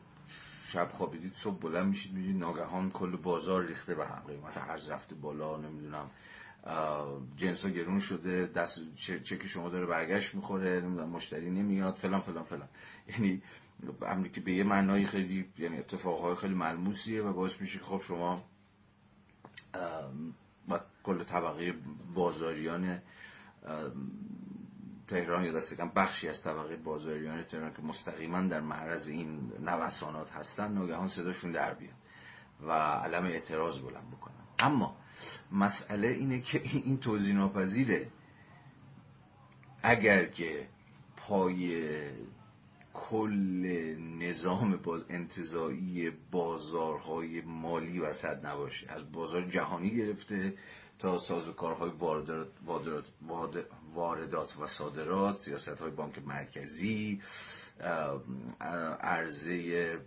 شب خوابیدید صبح بلند میشید می‌دید ناگهان کل بازار ریخته به هم قیمت ارز رفته بالا نمی‌دونم جنس ها گرون شده دست چک شما داره برگشت می‌خوره نمی‌دونم مشتری نمیاد فلان فلان فلان. یعنی امری که به یه معنای خیلی یعنی اتفاقهای خیلی ملموسیه و باعث میشه خب شما و کل طبقه بازاریان تهران یا دست کم بخشی از طبقه بازاریان تهران که مستقیما در معرض این نوسانات هستن ناگهان صداشون در بیاد و علم اعتراض بلند بکنن. اما مسئله اینه که این توضیح ناپذیره. اگر که پای کل نظام باز انتظایی بازارهای مالی وسط نباشه از بازار جهانی گرفته تا سازوکارهای واردات, واردات, و صادرات سیاست های بانک مرکزی عرضه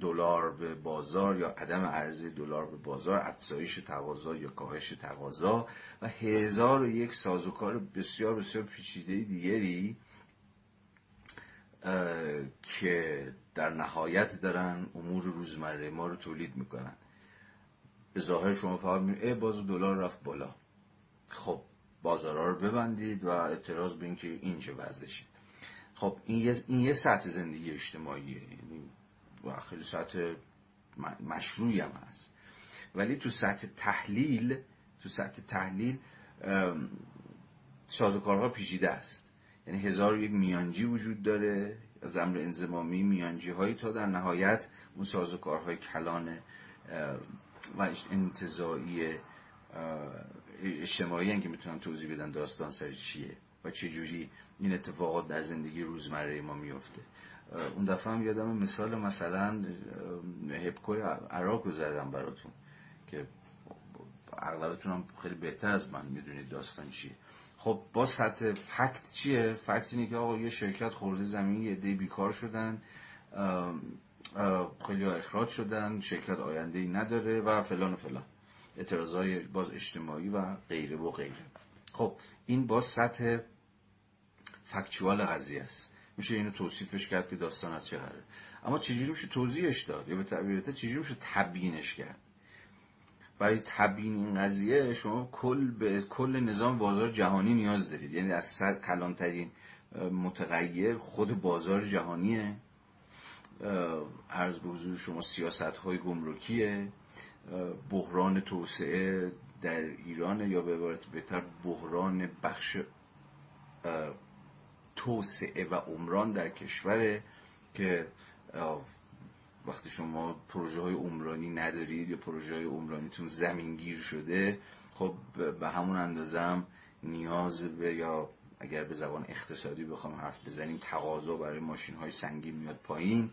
دلار به بازار یا عدم عرضه دلار به بازار افزایش تقاضا یا کاهش تقاضا و هزار و یک سازوکار بسیار بسیار پیچیده دیگری که در نهایت دارن امور روزمره ما رو تولید می‌کنن. به ظاهر شما فقط ای باز دلار رفت بالا. خب بازارها رو ببندید و اعتراض به اینکه این چه وضعشه. خب این یه, این یه سطح زندگی اجتماعیه. یعنی و خیلی سطح مشروعی هم هست. ولی تو سطح تحلیل تو سطح تحلیل سازوکارها پیچیده است. یعنی هزار یک میانجی وجود داره از امر انزمامی میانجی هایی تا در نهایت اون سازوکارهای کلان و انتظایی اجتماعی که می‌تونن توضیح بدن داستان سر چیه و چجوری این اتفاقات در زندگی روزمره ما میفته اون دفعه هم یادم مثال مثلا هپکوی عراق رو زدم براتون که اغلبتون هم خیلی بهتر از من می‌دونید داستان چیه. خب با سطح فکت چیه؟ فکت اینه که آقا یه شرکت خورده زمین یه دی بیکار شدن. خیلی اخراج شدن شرکت آینده ای نداره و فلان و فلان. اعتراضای باز اجتماعی و غیره و غیره. خب این باز سطح فکچوال قضیه است. میشه اینو توصیفش کرد که داستان از چه قراره. اما چجوری میشه توضیحش داد؟ یا به تعبیرته چجوری میشه تبیینش کرد؟ برای تبیین این قضیه شما کل به کل نظام بازار جهانی نیاز دارید. یعنی از سر کلانترین متغیر خود بازار جهانیه. عرض به حضور شما سیاست های گمرکیه بحران توسعه در ایران یا به عبارت بهتر بحران بخش توسعه و عمران در کشوره که وقتی شما پروژه های عمرانی ندارید یا پروژه های عمرانیتون زمینگیر شده خب به همون اندازه هم نیاز به یا اگر به زبان اقتصادی بخوام حرف بزنیم تقاضا برای ماشین های سنگین میاد پایین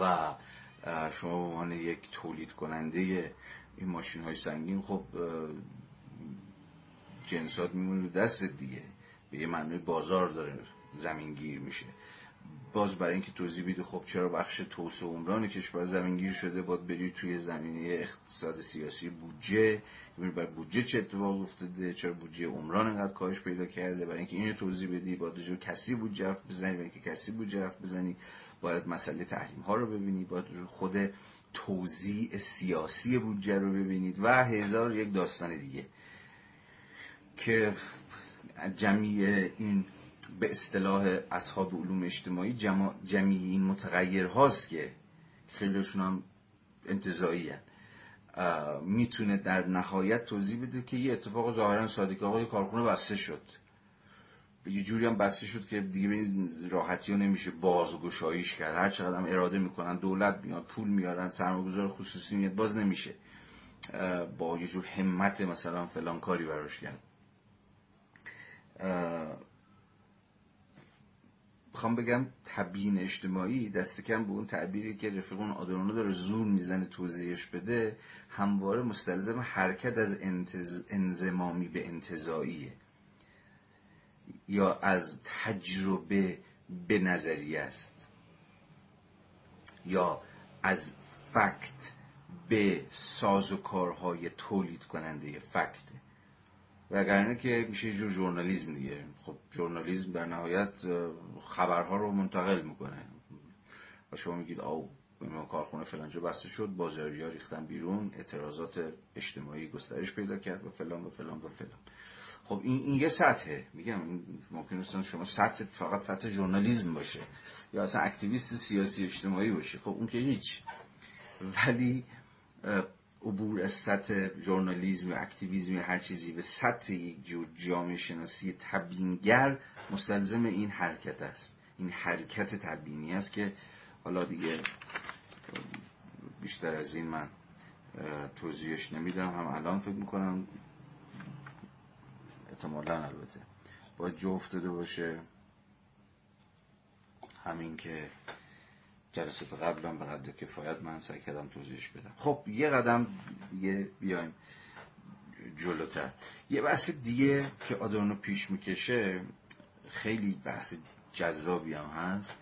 و شما به عنوان یک تولید کننده این ماشین های سنگین خب جنسات میمونه دست دیگه. به یه معنی بازار داره زمینگیر میشه. باز برای اینکه توضیح بده خب چرا بخش توسعه عمران کشور زمینگیر شده باید برید توی زمینه اقتصاد سیاسی بودجه ببینید برای بودجه چه اتفاق افتاده چرا بودجه عمران انقدر کاهش پیدا کرده برای اینکه اینو توضیح بدی باید جو کسی بودجه حرف بزنی برای اینکه کسی بودجه حرف بزنی باید مسئله تحریم ها رو ببینی باید خود توزیع سیاسی بودجه رو ببینید و هزار یک داستان دیگه. که جمعی این به اصطلاح اصحاب علوم اجتماعی جمعی این متغیر هاست که خیلیشون هم انتظایی می‌تونه در نهایت توضیح بده که یه اتفاق ظاهرا که آقای کارخونه بسته شد. یه جوری هم بسته شد که دیگه به راحتی ها نمیشه بازگشاییش کرد. هر چقدر هم اراده می‌کنن دولت میاد پول میارن سرمایه‌گذار خصوصی میاد باز نمیشه. با یه جور همت مثلا فلان کاری براش کرد. می‌خوام بگم تبیین اجتماعی دست کم به اون تعبیری که رفیقون آدورانو داره زور می‌زنه توضیحش بده همواره مستلزم حرکت از انزمامی به انتظاییه یا از تجربه به نظری است. یا از فکت به ساز و کارهای تولید کننده فکته وگرنه که میشه جور ژورنالیسم دیگه. خب ژورنالیسم در نهایت خبرها رو منتقل می‌کنه. و شما میگید آو کارخونه فلانجا بسته شد بازاری ها ریختن بیرون اعتراضات اجتماعی گسترش پیدا کرد و فلان و فلان و فلان. خب این, این یه سطحه. میگم ممکن است شما سطح فقط سطح ژورنالیسم باشه یا اصلا اکتیویست سیاسی اجتماعی باشه. خب اون که هیچ. ولی عبور از سطح ژورنالیزم و اکتیویزم هر چیزی به سطح یک جور جامعه شناسی تبینگر مستلزم این حرکت است. این حرکت تبینی است که حالا دیگه بیشتر از این من توضیحش نمیدم. هم الان فکر می‌کنم. احتمالا البته. باید جو افتاده باشه. همین که جلسات قبلم به قدر کفایت من سعی کردم توضیحش بدم. خب یه قدم یه بیایم جلوتر. یه بحث دیگه که آدانو پیش می‌کشه خیلی بحث جذابی هم هست.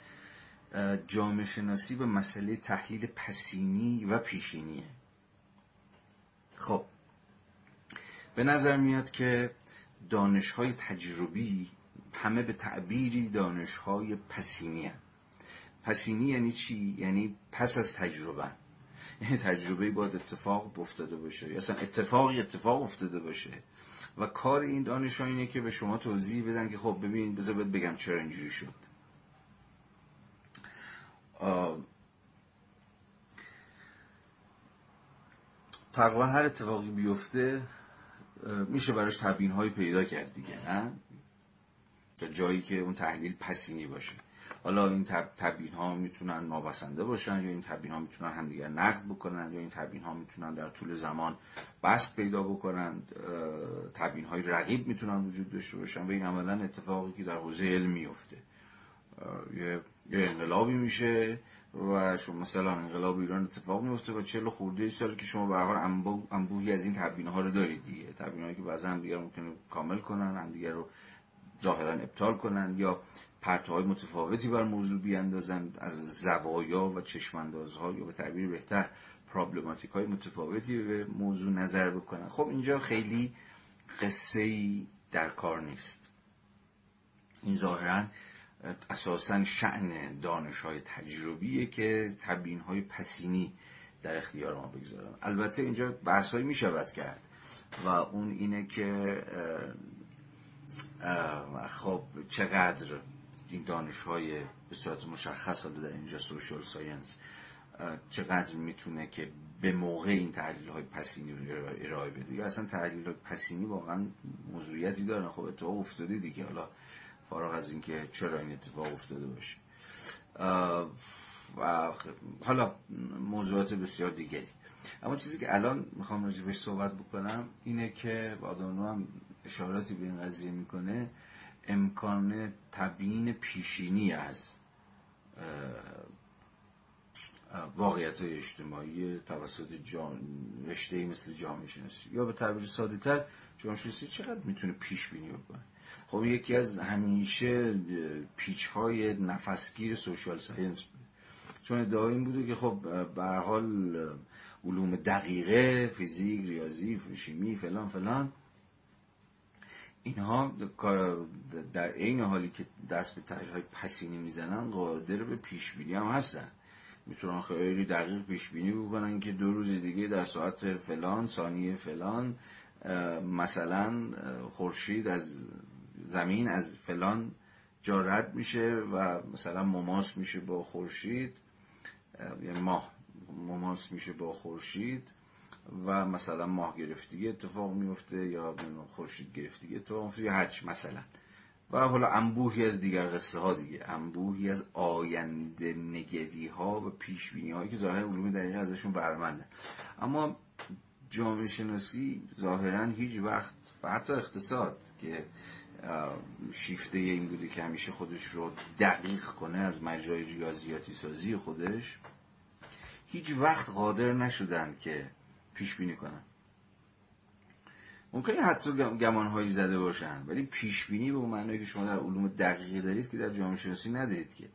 جامعه شناسی و مسئله تحلیل پسینی و پیشینیه. خب به نظر میاد که دانش های تجربی همه به تعبیری دانش های پسینی هست. پسینی یعنی چی؟ یعنی پس از تجربه. یعنی تجربه باید اتفاق افتاده باشه. یا اصلا اتفاقی اتفاق افتاده باشه. و کار این دانش اینه که به شما توضیح بدن که خب ببین بذار بگم چرا اینجوری شد. تقریبا هر اتفاقی بیفته میشه براش تبیین های پیدا کرد دیگه نه؟ تا جایی که اون تحلیل پسینی باشه. حالا این تبیین ها می‌تونن نابسنده باشن یا این تبیین ها می‌تونن همدیگر نقد بکنن یا این تبیین ها می‌تونن در طول زمان بست پیدا بکنن تبیین های رقیب می‌تونن وجود داشته باشن و این عملا اتفاقی که در حوزه علم میفته یه انقلابی میشه و شما مثلا انقلاب ایران اتفاق میفته و چهل خورده سال که شما به هر انبوهی از این تبیین ها رو دارید دیگه. تبیین هایی که بعضا هم دیگر ممکنه کامل کنن هم دیگر رو ظاهرا ابطال کنن یا پرتهای متفاوتی بر موضوع بیاندازن از زوایا و چشماندازها یا به تعبیر بهتر پرابلماتیک های متفاوتی به موضوع نظر بکنن خب اینجا خیلی قصه ای در کار نیست. این ظاهرا اساسا شعن دانش های تجربیه که تبیین های پسینی در اختیار ما بگذارن البته اینجا بحث های می کرد و اون اینه که خب چقدر این دانش های به صورت مشخص در اینجا سوشال ساینس چقدر می‌تونه که به موقع این تحلیل های پسینی رو ارائه بده؟ یا اصلا تحلیل های پسینی واقعا موضوعیتی دارن خب اتفاق افتاده دیگه. حالا فارغ از اینکه چرا این اتفاق افتاده باشه. و حالا موضوعات بسیار دیگری. اما چیزی که الان می‌خوام راجبش صحبت بکنم اینه که بادانو هم اشاراتی به این قضیه می‌کنه امکان تبیین پیشینی از واقعیت های اجتماعی توسط جان رشته مثل جامعه شناسی. یا به تعبیر ساده تر جامعه شناسی چقدر می‌تونه پیش بینی بکنه؟ خب یکی از همیشه پیچ های نفسگیر social science بوده. چون ادعا این بوده که خب به حال علوم دقیقه فیزیک ریاضی شیمی فلان فلان اینها در عین حالی که دست به تحلیل های پسینی می‌زنن قادر به پیش بینی هم هستن. می‌تونن خیلی دقیق پیش بینی بکنن که دو روز دیگه در ساعت فلان ثانیه فلان مثلا خورشید از زمین از فلان جا رد میشه و مثلا مماس میشه با خورشید یعنی ماه مماس میشه با خورشید. و مثلا ماه گرفتگی اتفاق میفته یا خورشید گرفتگی اتفاق میفته یا هرچی مثلا. و حالا انبوهی از دیگر قصه ها دیگه. انبوهی از آینده نگری ها و پیش بینی هایی که ظاهر علوم دقیقه ازشون برمنده. اما جامعه شناسی ظاهرا هیچ وقت و حتی اقتصاد که شیفته این بوده که همیشه خودش رو دقیق کنه از مجرای ریاضیاتی سازی خودش هیچ وقت قادر نشدن که پیش بینی کنن. ممکنه حتی گمان هایی زده باشن ولی پیش بینی به اون معنی که شما در علوم دقیقی دارید که در جامعه شناسی ندارید که.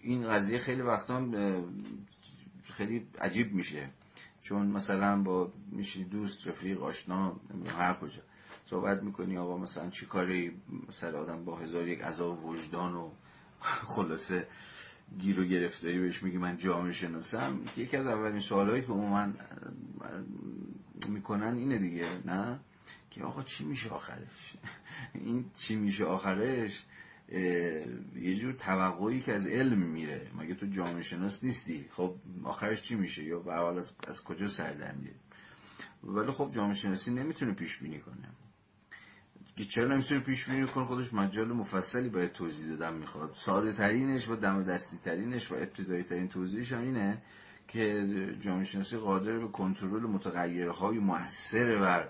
این قضیه خیلی وقتا خیلی عجیب میشه. چون مثلا با میشی دوست رفیق آشنا هر کجا صحبت می‌کنی آقا مثلا چی کاری؟ سر آدم با هزار یک عذاب وجدان و خلاصه. گیر و گرفتاری بهش میگه من جامعه شناسم. یکی از اولین سوالهایی که عموما می‌کنن اینه دیگه نه؟ که آقا چی میشه آخرش؟ این چی میشه آخرش؟ یه جور توقعی که از علم میره. مگه تو جامعه شناس نیستی؟ خب آخرش چی میشه؟ یا به از, از کجا سر ولی خب جامعه شناسی نمی‌تونه پیش بینی کنه. چرا نمی‌تونه پیش بینی کنه خودش مجال مفصلی برای توضیح دادن می‌خواد. ساده ترینش و دم دستی ترینش و ابتدایی ترین توضیحش هم اینه که جامعه شناسی قادر به کنترل متغیرهای موثر بر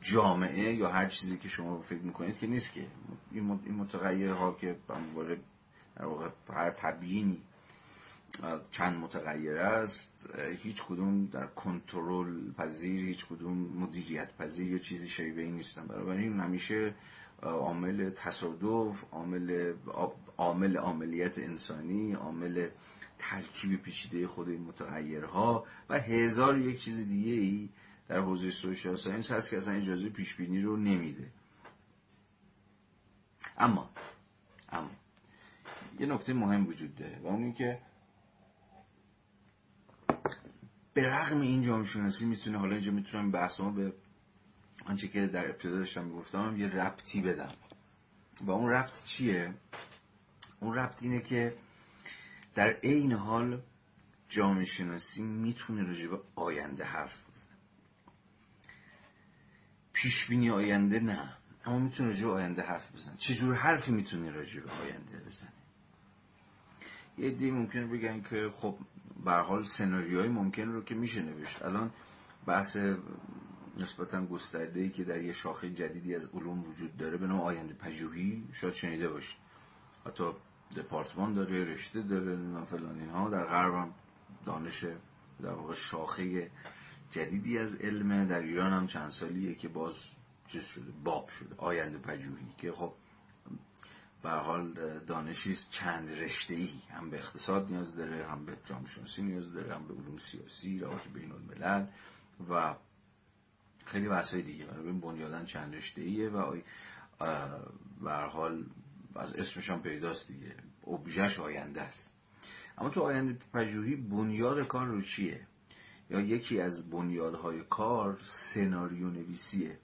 جامعه یا هر چیزی که شما فکر می‌کنید که نیست که. این متغیرها که در واقع هر تبیینی چند متغیر است هیچ کدوم در کنترل پذیر هیچ کدوم مدیریت پذیر یا چیزی شبیه این نیستن. برای این همیشه عامل تصادف عامل عامل عملیت انسانی عامل ترکیب پیچیده خود این متغیرها و هزار یک چیز دیگه ای در حوزه سوشال ساینس هست که اصلا اجازه پیش بینی رو نمیده. اما اما یه نکته مهم وجود داره و اون که به رغم این جامعه شناسی می‌تونه حالا اینجا می‌تونم بحثمو به آنچه که در ابتدا داشتم می‌گفتم یه ربطی بدم. و اون ربط چیه؟ اون ربط اینه که در عین حال جامعه شناسی می‌تونه راجع به آینده حرف بزنه. پیش بینی آینده نه اما می‌تونه راجع به آینده حرف بزنه. چجور حرفی می‌تونه راجع به آینده بزنه یه دی ممکنه بگن که خب به حال سناریوهای ممکن رو که میشه نوشت. الان بحث نسبتا گسترده ای که در یه شاخه جدیدی از علوم وجود داره به نام آینده پژوهی شاید شنیده باشید. حتی دپارتمان داره رشته داره فلان اینها. در غرب دانش در واقع شاخه جدیدی از علمه در ایران هم چند سالیه که باز چیز شده باب شده آینده پژوهی که خب به حال دانشی چند رشته ای هم به اقتصاد نیاز داره هم به جامعه شناسی نیاز داره هم به علوم سیاسی روابط بین الملل و خیلی بحث های دیگه. برای بنیادن چند رشته ایه و به حال از اسمش هم پیداست دیگه. ابژش آینده است. اما تو آینده پژوهی بنیاد کار رو چیه؟ یا یکی از بنیادهای کار سناریو نویسیه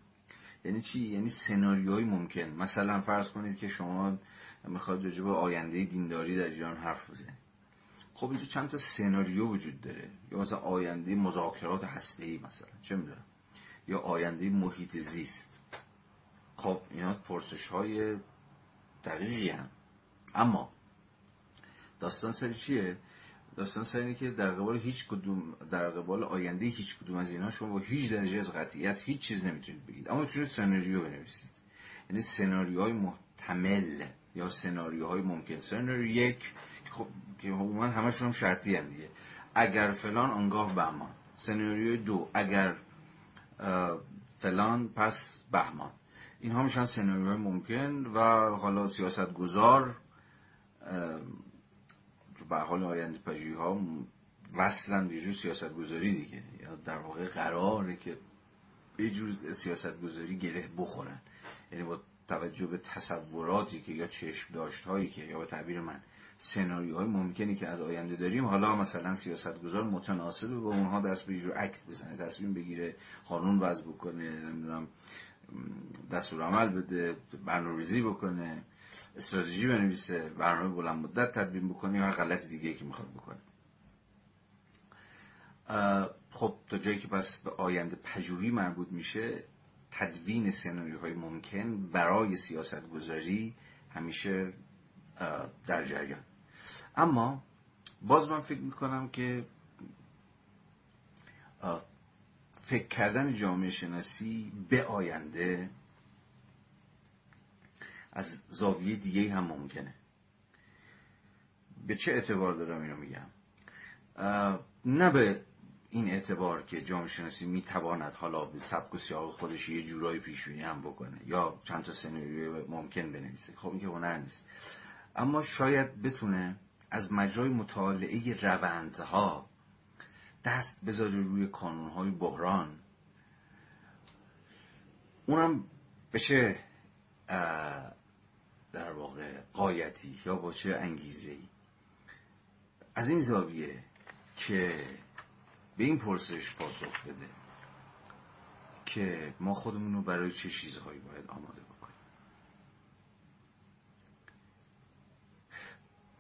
یعنی چی؟ یعنی سناریوهای ممکن. مثلا فرض کنید که شما می‌خواد به آینده دینداری در ایران حرف بزنید. خب اینجا چند تا سناریو وجود داره. یا مثلا آینده مذاکرات هسته‌ای مثلا. چه می‌دونم. یا آینده محیط زیست. خب اینا پرسش های دقیقی هم. اما داستان سری چیه؟ داستان سر اینه که در قبال هیچ کدوم در قبال آینده هیچ کدوم از اینا شما با هیچ درجه از قطعیت هیچ چیز نمی‌تونید بگید. اما می‌تونید سناریو بنویسید. یعنی سناریوهای محتمل یا سناریوهای ممکن. سناریو یک خب که عموما همشون هم شرطی هم دیگه. اگر فلان آنگاه بهمان. سناریو دو اگر فلان پس بهمان. اینها میشن سناریوهای ممکن و حالا سیاست گذار به حال آینده پژوهی ها وصلن به جور سیاست گذاری دیگه. یا در واقع قراره که به جور سیاست گذاری گره بخورن. یعنی با توجه به تصوراتی که یا چشم داشت هایی که یا به تعبیر من سناریوهای ممکنی که از آینده داریم حالا مثلا سیاست گذار متناسب با اونها دست به جور اکت بزنه تصمیم بگیره قانون وضع بکنه نمی‌دونم دستور عمل بده برنامه‌ریزی بکنه. استراتژی بنویسه برنامه بلند مدت تدوین بکنه یا هر غلط دیگه که می‌خواد بکنه. خب تا جایی که پس به آینده پژوهی مربوط میشه تدوین سناریوهای ممکن برای سیاست گذاری همیشه در جریان. اما باز من فکر می‌کنم که فکر کردن جامعه شناسی به آینده از زاویه دیگه هم ممکنه. به چه اعتبار دارم اینو میگم؟ نه به این اعتبار که جامعه شناسی می‌تواند حالا به سبک و سیاق خودش یه جورایی پیش هم بکنه یا چند تا سناریو ممکن بنویسه. خب این که هنر نیست. اما شاید بتونه از مجرای مطالعه روندها دست بذاره روی کانونهای بحران. اونم به چه در واقع قایتی یا با چه انگیزه ای از این زاویه که به این پرسش پاسخ بده که ما خودمون رو برای چه چیزهایی باید آماده بکنیم.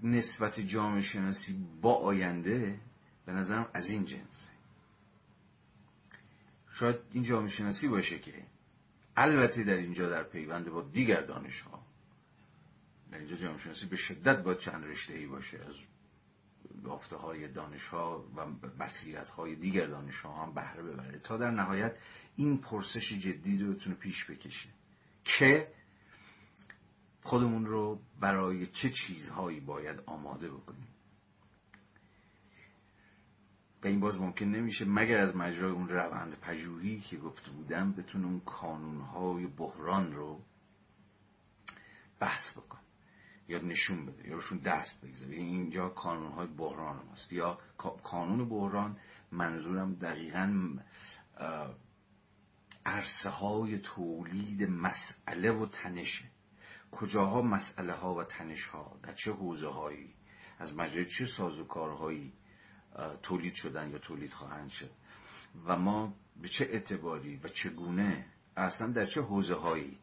نسبت جامعه شناسی با آینده به نظرم از این جنسه شاید این جامعه شناسی باشه که البته در اینجا در پیوند با دیگر دانش ها در اینجا جامعه شناسی به شدت با چند رشته ای باشه از یافته های دانش ها و بصیرت های دیگر دانش ها هم بهره ببره تا در نهایت این پرسش جدی رو بتونه پیش بکشه که خودمون رو برای چه چیزهایی باید آماده بکنیم. و این باز ممکن نمیشه مگر از مجرای اون روند پژوهی که گفته بودم بتونه اون کانونهای بحران رو بحث بکن یا نشون بده یا روشون دست بگذاره. اینجا کانونهای بحران ماست. یا کانون بحران منظورم دقیقا عرصه های تولید مسئله و تنشه. کجاها مسئله ها و تنش ها در چه حوزه هایی از مجرد چه سازوکارهایی تولید شدن یا تولید خواهند شد؟ و ما به چه اعتباری و چگونه اصلا در چه حوزه هایی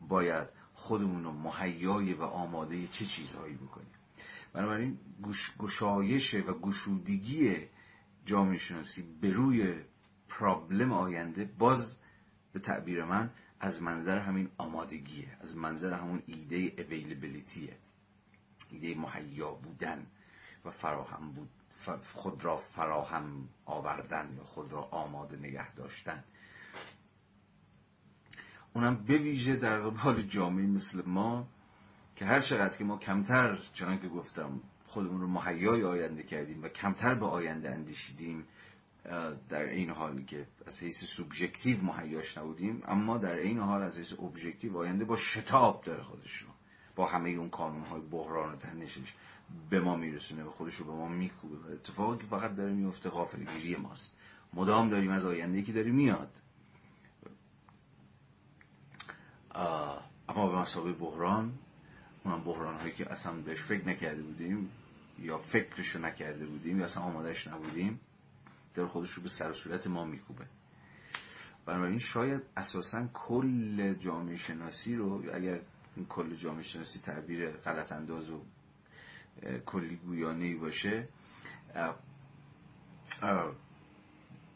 باید خودمون رو مهیای و آماده چه چیزهایی بکنیم. بنابراین گشایش و گشودگی جامعه شناسی به روی پرابلم آینده باز به تعبیر من از منظر همین آمادگیه از منظر همون ایده اویلیبیلیتیه ایده مهیا بودن و فراهم بود خود را فراهم آوردن یا خود را آماده نگه داشتن. اونم بویژه در قبال جامعه مثل ما که هر چقدر که ما کمتر چنان که گفتم خودمون رو مهیای آینده کردیم و کمتر به آینده اندیشیدیم در این حالی که از حیث سوبژکتیو مهیاش نبودیم اما در این حال از حیث ابژکتیو آینده با شتاب داره خودش رو. با همه اون کانون های بحران و تنشش به ما میرسونه و خودش رو به ما میکوبه. اتفاقی که فقط داره میفته غافلگیری ماست. مدام داریم از آینده که داره میاد. اما به مسابقه بحران اونم بحران هایی که اصلا بهش فکر نکرده بودیم یا فکرشو نکرده بودیم یا اصلا آمادهش نبودیم در خودش رو به سر صورت ما میکوبه. بنابراین شاید اساسا کل جامعه شناسی رو اگر این کل جامعه شناسی تعبیر غلط انداز و کلی گویانه باشه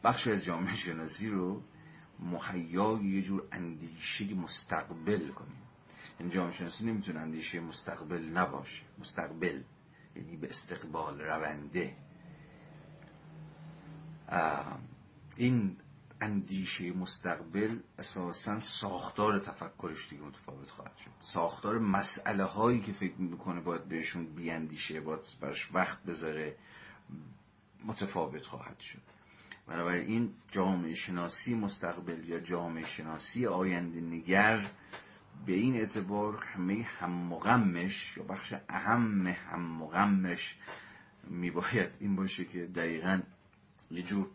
بخش از جامعه شناسی رو مهیای یه جور اندیشه مستقبل کنیم. یعنی جامعه شناسی نمی‌تونه اندیشه مستقبل نباشه. مستقبل یعنی به استقبال رونده. این اندیشه مستقبل اساسا ساختار تفکرش دیگه متفاوت خواهد شد. ساختار مسئله هایی که فکر می‌کنه باید بهشون بیاندیشه باید براش وقت بذاره متفاوت خواهد شد. بنابراین جامعه شناسی مستقبل یا جامعه شناسی آینده نگر به این اعتبار همه هم مغمش یا بخش اهم هم مغمش میباید این باشه که دقیقا یه جور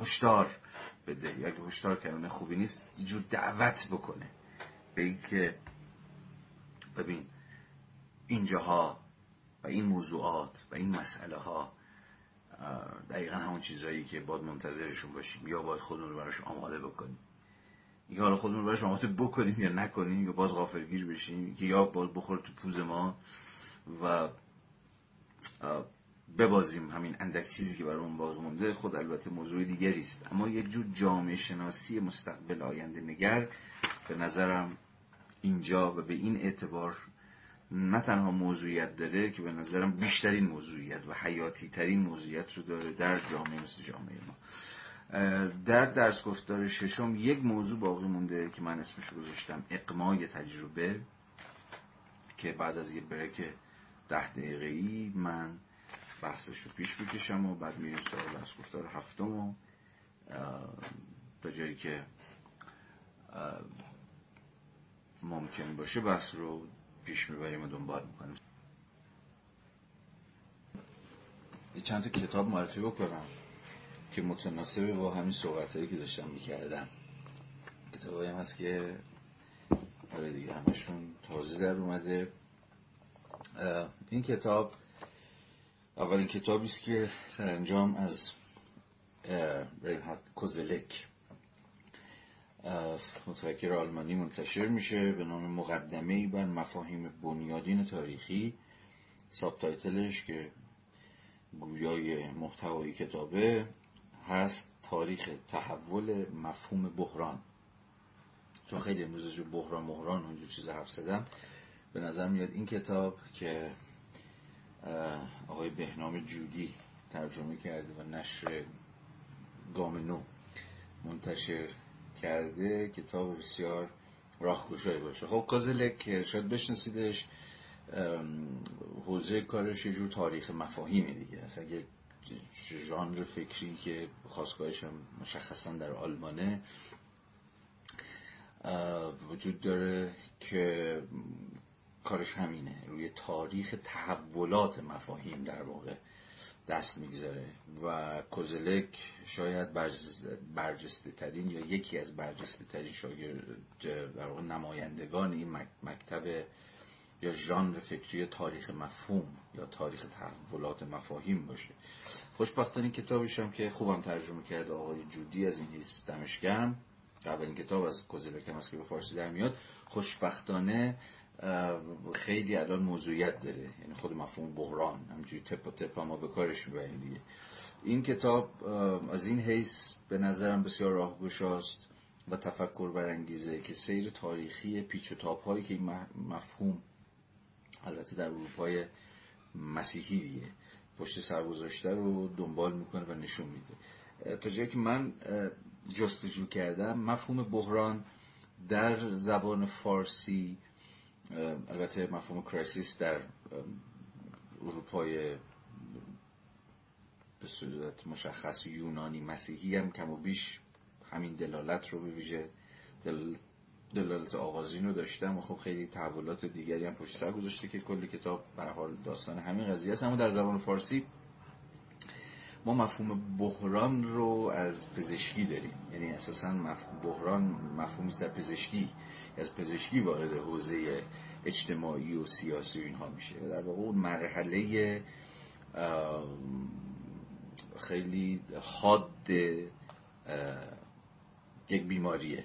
هشدار بده. یا اگه هشدار کردن خوبی نیست یه جور دعوت بکنه به اینکه ببین اینجاها و این موضوعات و این مسئله ها دقیقا همون چیزهایی که باید منتظرشون باشیم. یا باید خودمون رو براش آماده بکنیم. اینکه حالا خودمون رو براش آماده بکنیم یا نکنیم یا باز غافلگیر بشیم. که یا باید بخوره تو پوز ما و ببازیم همین اندک چیزی که برامون باقی مونده. خود البته موضوع دیگری است. اما یک جور جامعه شناسی مستقبل آینده نگر. به نظرم اینجا و به این اعتبار نه تنها موضوعیت داره که به نظرم بیشترین موضوعیت و حیاتی ترین موضوعیت رو داره در جامعه مثل جامعه ما. در درس گفتار ششم یک موضوع باقی مونده که من اسمش رو گذاشتم اقمای تجربه که بعد از یه بریک ده دقیقه ای من بحثش رو پیش بکشم و بعد میریم سراغ درس گفتار هفتم و تا جایی که ممکن باشه بحث رو پیش می‌بریم و دنبال می‌کنیم. یه چند تا کتاب معرفی بکنم که متناسب با همین صحبت هایی که داشتم می‌کردم. کتاب هم هست که آره دیگه همشون تازه در اومده. این کتاب اولین کتابی است که سرانجام از رینهارد کوزلک متفکر آلمانی منتشر میشه به نام مقدمه ای بر مفاهیم بنیادین تاریخی. سابتایتلش که گویای محتوای کتابه هست تاریخ تحول مفهوم بحران. چون خیلی امروز جو بحران بحران اونجور چیز حرف زدم. به نظر میاد این کتاب که آقای بهنام جودی ترجمه کرده و نشر گام منتشر کرده کتاب بسیار راهگشایی باشه. خب کازلک شاید بشناسیدش حوزه کارش یه جور تاریخ مفاهیمه دیگه. اصلا اگه ژانر فکری که خواستگاهش هم مشخصا در آلمانه وجود داره که کارش همینه. روی تاریخ تحولات مفاهیم در واقع. دست می‌گذاره. و کوزلک شاید برجسته ترین یا یکی از برجسته ترین شاگرد در واقع نمایندگان این مکتب یا ژانر فکری تاریخ مفهوم یا تاریخ تحولات مفاهیم باشه. خوشبختانه کتابش هم که خوبم ترجمه کرده آقای جودی از این دمشگرم اولین کتاب از کوزلک هم که به فارسی در میاد. خوشبختانه خیلی الان موضوعیت داره. یعنی خود مفهوم بحران. همجوری تپ و تپ ما به کارش می‌بریم دیگه. این کتاب از این حیث به نظرم بسیار راهگشاست و تفکر برانگیزه که سیر تاریخی پیچ و تاپ هایی که این مفهوم البته در اروپای مسیحی دیگه پشت سر گذاشته رو دنبال می‌کنه و نشون میده. تا جایی که من جستجو کردم مفهوم بحران در زبان فارسی البته مفهوم کرایسیس در اروپای به صورت مشخص یونانی مسیحی هم کم و بیش همین دلالت رو به ویژه دلالت آغازین رو داشتم و خب خیلی تحولات دیگری هم پشت سر گذاشته که کلی کتاب به حال داستان همین قضیه است. اما در زبان فارسی ما مفهوم بحران رو از پزشکی داریم. یعنی اساسا مفهوم بحران مفهومی در پزشکی. از پزشکی وارد حوزه اجتماعی و سیاسی اینها میشه. در واقع اون مرحله خیلی حاد یک بیماریه.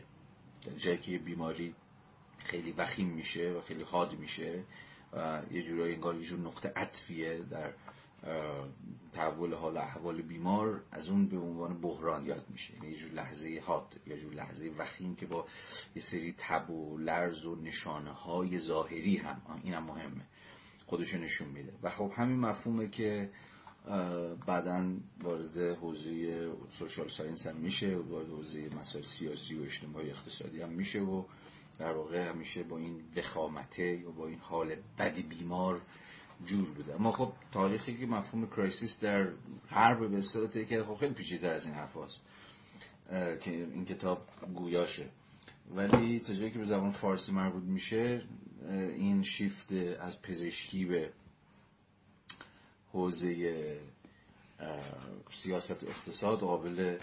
جایی که بیماری خیلی وخیم میشه و خیلی حاد میشه و یه جورایی انگار یه جور نقطه عطفیه در تحول حال احوال بیمار از اون به عنوان بحران یاد میشه. یعنی یه جور لحظه حاد یا جور لحظه وخیم که با یه سری تب و لرز و نشانه های ظاهری هم. اینم مهمه. خودشو نشون میده. و خب همین مفهومه که بعدا وارد حوزه سوشال ساینس هم میشه وارد حوزه مسائل سیاسی و اجتماعی اقتصادی هم میشه و در واقع همیشه با این دخامته یا با این حال بدی بیمار جور بوده. اما خب تاریخی که مفهوم کرایسیس در غرب به اصطلاح که خب خیلی پیچیده از این حرف هست. که این کتاب گویاشه. ولی تا جایی که به زبان فارسی مربوط میشه این شیفت از پزشکی به حوزه سیاست اقتصاد قابل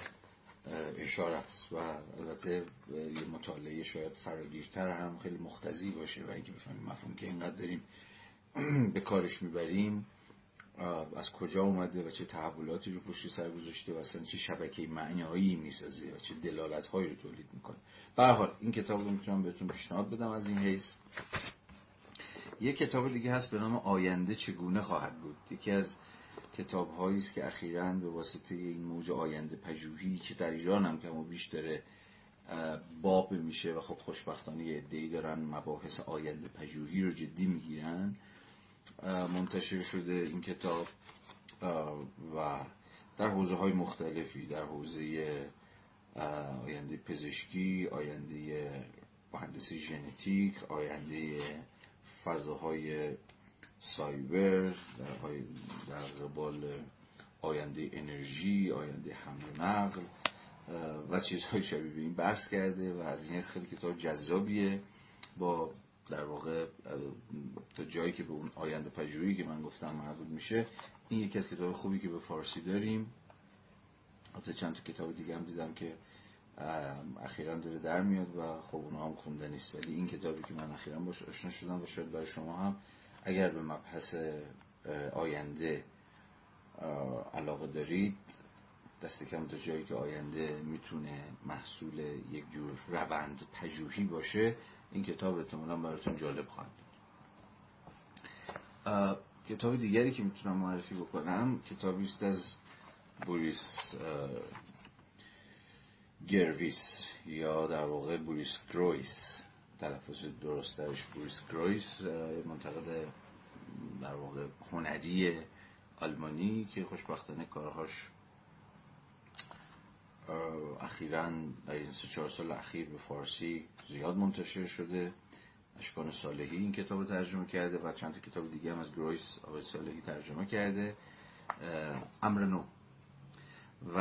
اشاره است. و البته یه مطالعه شاید فراگیرتر هم خیلی مختزی باشه و اینکه بفهمیم مفهوم که اینقدر داریم. به کارش می‌بریم. از کجا اومده و چه تحولاتی رو پشت سر گذاشته و اصلا چه شبکه معنایی می‌سازه و چه دلالت هایی رو تولید می‌کنه. به حال این کتاب رو می‌تونم بهتون پیشنهاد بدم از این حیث. یه کتاب دیگه هست به نام آینده چگونه خواهد بود. یکی از کتاب هایی است که اخیرا به واسطه این موج آینده پژوهی که در ایران هم کم و بیش داره باب میشه و خب خوشبختانه یه دارن مباحث آینده پژوهی رو جدی می‌گیرن. منتشر شده این کتاب و در حوزه های مختلفی در حوزه آینده پزشکی آینده مهندسی ژنتیک آینده فضاهای سایبر در قبال آینده انرژی آینده حمل و نقل و چیزهای شبیه به این بحث کرده و از این خیلی کتاب جذابیه. با در واقع تا جایی که به اون آینده پژوهی که من گفتم مربوط میشه این یکی از کتاب خوبی که به فارسی داریم. البته چند تا کتاب دیگه هم دیدم که اخیرا داره در میاد و خب اونها هم خونده نیست. ولی این کتابی که من اخیرا باش آشنا شدم و شاید برای شما هم اگر به مبحث آینده علاقه دارید دست کم تا جایی که آینده می‌تونه محصول یک جور روند پژوهی باشه این کتاب احتمالا براتون جالب خواهد کتاب دیگری که می‌تونم معرفی بکنم کتابی است از بوریس گرویس یا در واقع بوریس گرویس. تلفظ درست درش بوریس گرویس منتقد در واقع هنری آلمانی که خوشبختانه کارهاش اخیرا در این سه چهار سال اخیر به فارسی زیاد منتشر شده. اشکان صالحی این کتاب ترجمه کرده و چند تا کتاب دیگه هم از گرویس آقای صالحی ترجمه کرده. امر نو. و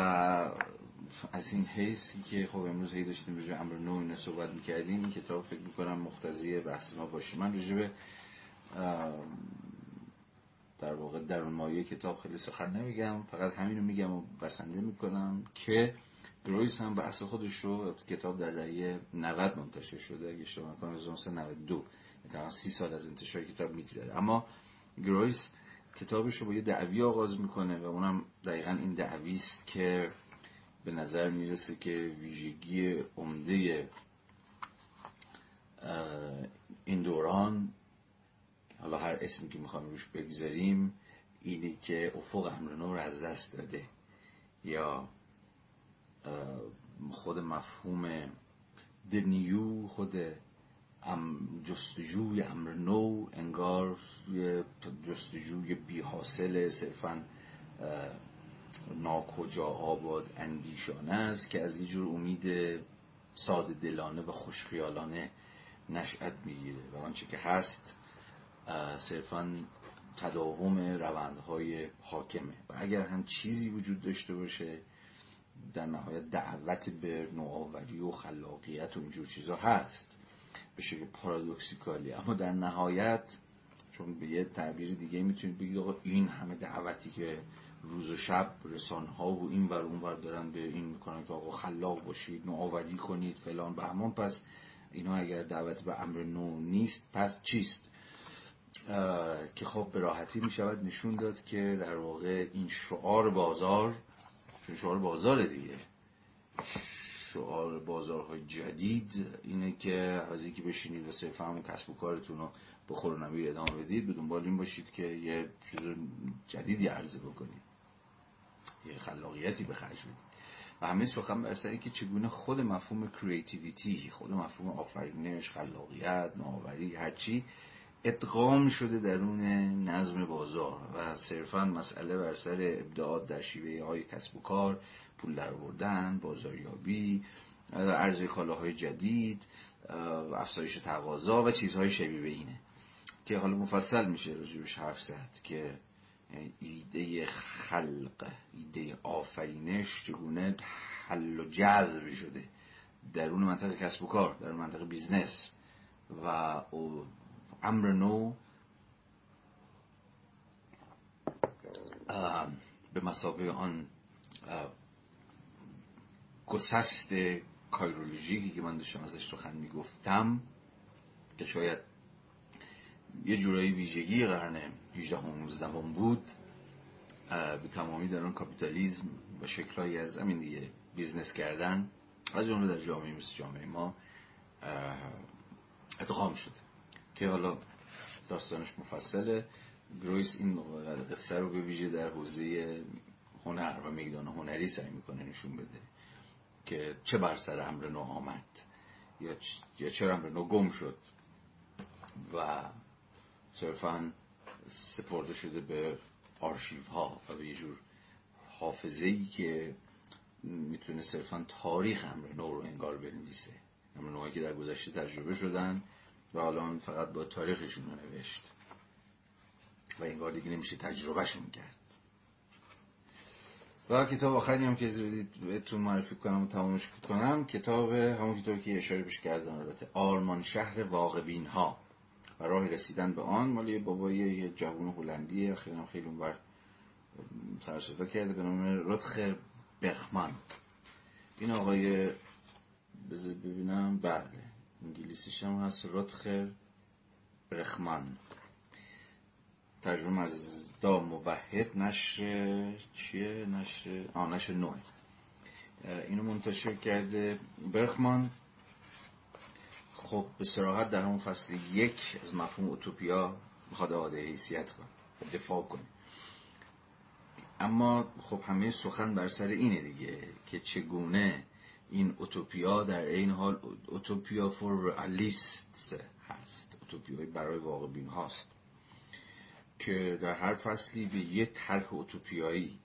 از این حیثی که خب امروز هی داشتیم به امر نو اینه صحبت می‌کردیم این کتاب فکر می‌کنم مختزی بحث ما باشه. من رجبه در واقع در مایه کتاب خیلی سخن نمیگم فقط همینو میگم و بسنده می‌کنم که گرویس هم اصل خودش رو کتاب در دهه 90 منتشر شده. اگه اشتباه نکنم 1992 تقریبا سی سال از انتشار کتاب میگذره. اما گرویس کتابش رو با یه دعوی آغاز می‌کنه و اونم دقیقا این دعوی است که به نظر می‌رسه که ویژگی عمده این دوران حالا هر اسمی که می‌خوایم روش بگذاریم اینی که افق امر نو رو از دست داده. یا خود مفهوم دنیو خود جستجوی امر نو انگار جستجوی بی حاصل صرفا ناکجا آباد اندیشانه است که از اینجور امید ساده دلانه و خوشخیالانه نشأت می‌گیره و آنچه که هست صرفا تداوم روندهای حاکمه. و اگر هم چیزی وجود داشته باشه در نهایت دعوت به نوآوری و خلاقیت و اینجور چیزا هست. به شکل پارادوکسیکالی. اما در نهایت چون به یه تعبیر دیگه می‌تونید بگید آقا این همه دعوتی که روز و شب رسانه ها و این ور اون ور دارن به این می‌کنن که آقا خلاق باشید نوآوری کنید فلان. بهمان پس اینا اگر دعوت به امر نو نیست پس چیست؟ که خب به راحتی می شود نشون داد که در واقع این شعار بازار چون شعار بازار دیگه. شعار بازارهای جدید اینه که از که بشینید و صرفا همون کسب و کارتون رو به خورنمیر ادامه بدید به دنبال این باشید که یه چیز جدیدی عرضه بکنید. یه خلاقیتی به خرج بدید. و همه سخن بر سر که چگونه خود مفهوم کریتیویتی خود مفهوم آفرینش خلاقیت نوآوری هرچی ادغام شده درون نظم بازار و صرفا مسئله بر سر ابداعات در شیوه های کسب و کار پول در آوردن بازاریابی عرضه کالاهای جدید افزایش تقاضا و چیزهای شبیه به اینه که حالا مفصل میشه راجبش حرف زد که ایده خلق ایده آفرینش چگونه حل و جذب شده درون منطقه کسب و کار در منطقه business و امر نو به مثابه آن گسست کایرولوژیکی که من داشتم ازش سخن می‌گفتم که شاید یه جورایی ویژگی قرن 18 و 19 بود به تمامی در آن کاپیتالیزم و شکلهایی از همین دیگه business کردن از جمله در جامعه مثل جامعه ما ادغام شده که حالا داستانش مفصله. گرویس این قصه رو به ویژه در حوزه هنر و میدان هنری سعی می‌کنه نشون بده که چه بر سر امر نو آمد یا, یا چرا امر نو گم شد و صرفا سپرده شده به آرشیو ها و به یه جور حافظه ای که می‌تونه صرفا تاریخ امر نو رو انگار بنویسه. امر نوهایی که در گذشته تجربه شدن و الان فقط با تاریخشون رو نوشت. و انگار دیگه نمیشه تجربهشون کرد. و کتاب آخری هم که بهتون معرفی کنم و تمامش کنم کتاب همون کتابی که اشاره بشه کردن البته آرمان شهر واقبین ها و راه رسیدن به آن مال یه بابای یه جوون هلندی خیلی هم خیلی اونور سرصدا کرده به نام رتخر بخمان این آقای بذار ببینم. بله. انگلیسیش هم هست رتخر برخمان. ترجمه از دا موحد نشر چیه؟ نشر آه نشر نوه. اینو منتشر کرده برخمان. خب به سراحت در همون فصل یک از مفهوم اوتوپیا می‌خواد آده حیثیت کن دفاع کنیم اما خب همه سخن بر سر اینه دیگه که چگونه این اوتوپیا در این حال اوتوپیا فور رئالیست هست اوتوپیای برای واقع بین هاست که در هر فصلی به یه طرح اوتوپیایی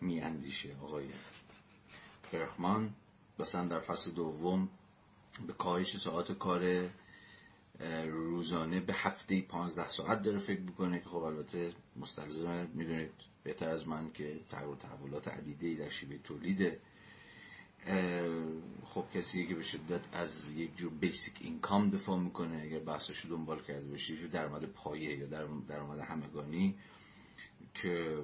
می اندیشه آقای برخمان مثلا در فصل دوم به کاهش ساعت کار روزانه به هفته پانزده ساعت داره فکر می‌کنه که خب البته مستلزم می‌دونید بهتر از من که تغییر تحولات عدیده در شیوه تولیده خب کسی که به شدت از یک جور بیسیک اینکام دفاع می‌کنه اگر بحثش دنبال کرده باشه یه جور درآمد پایه یا درآمد همگانی که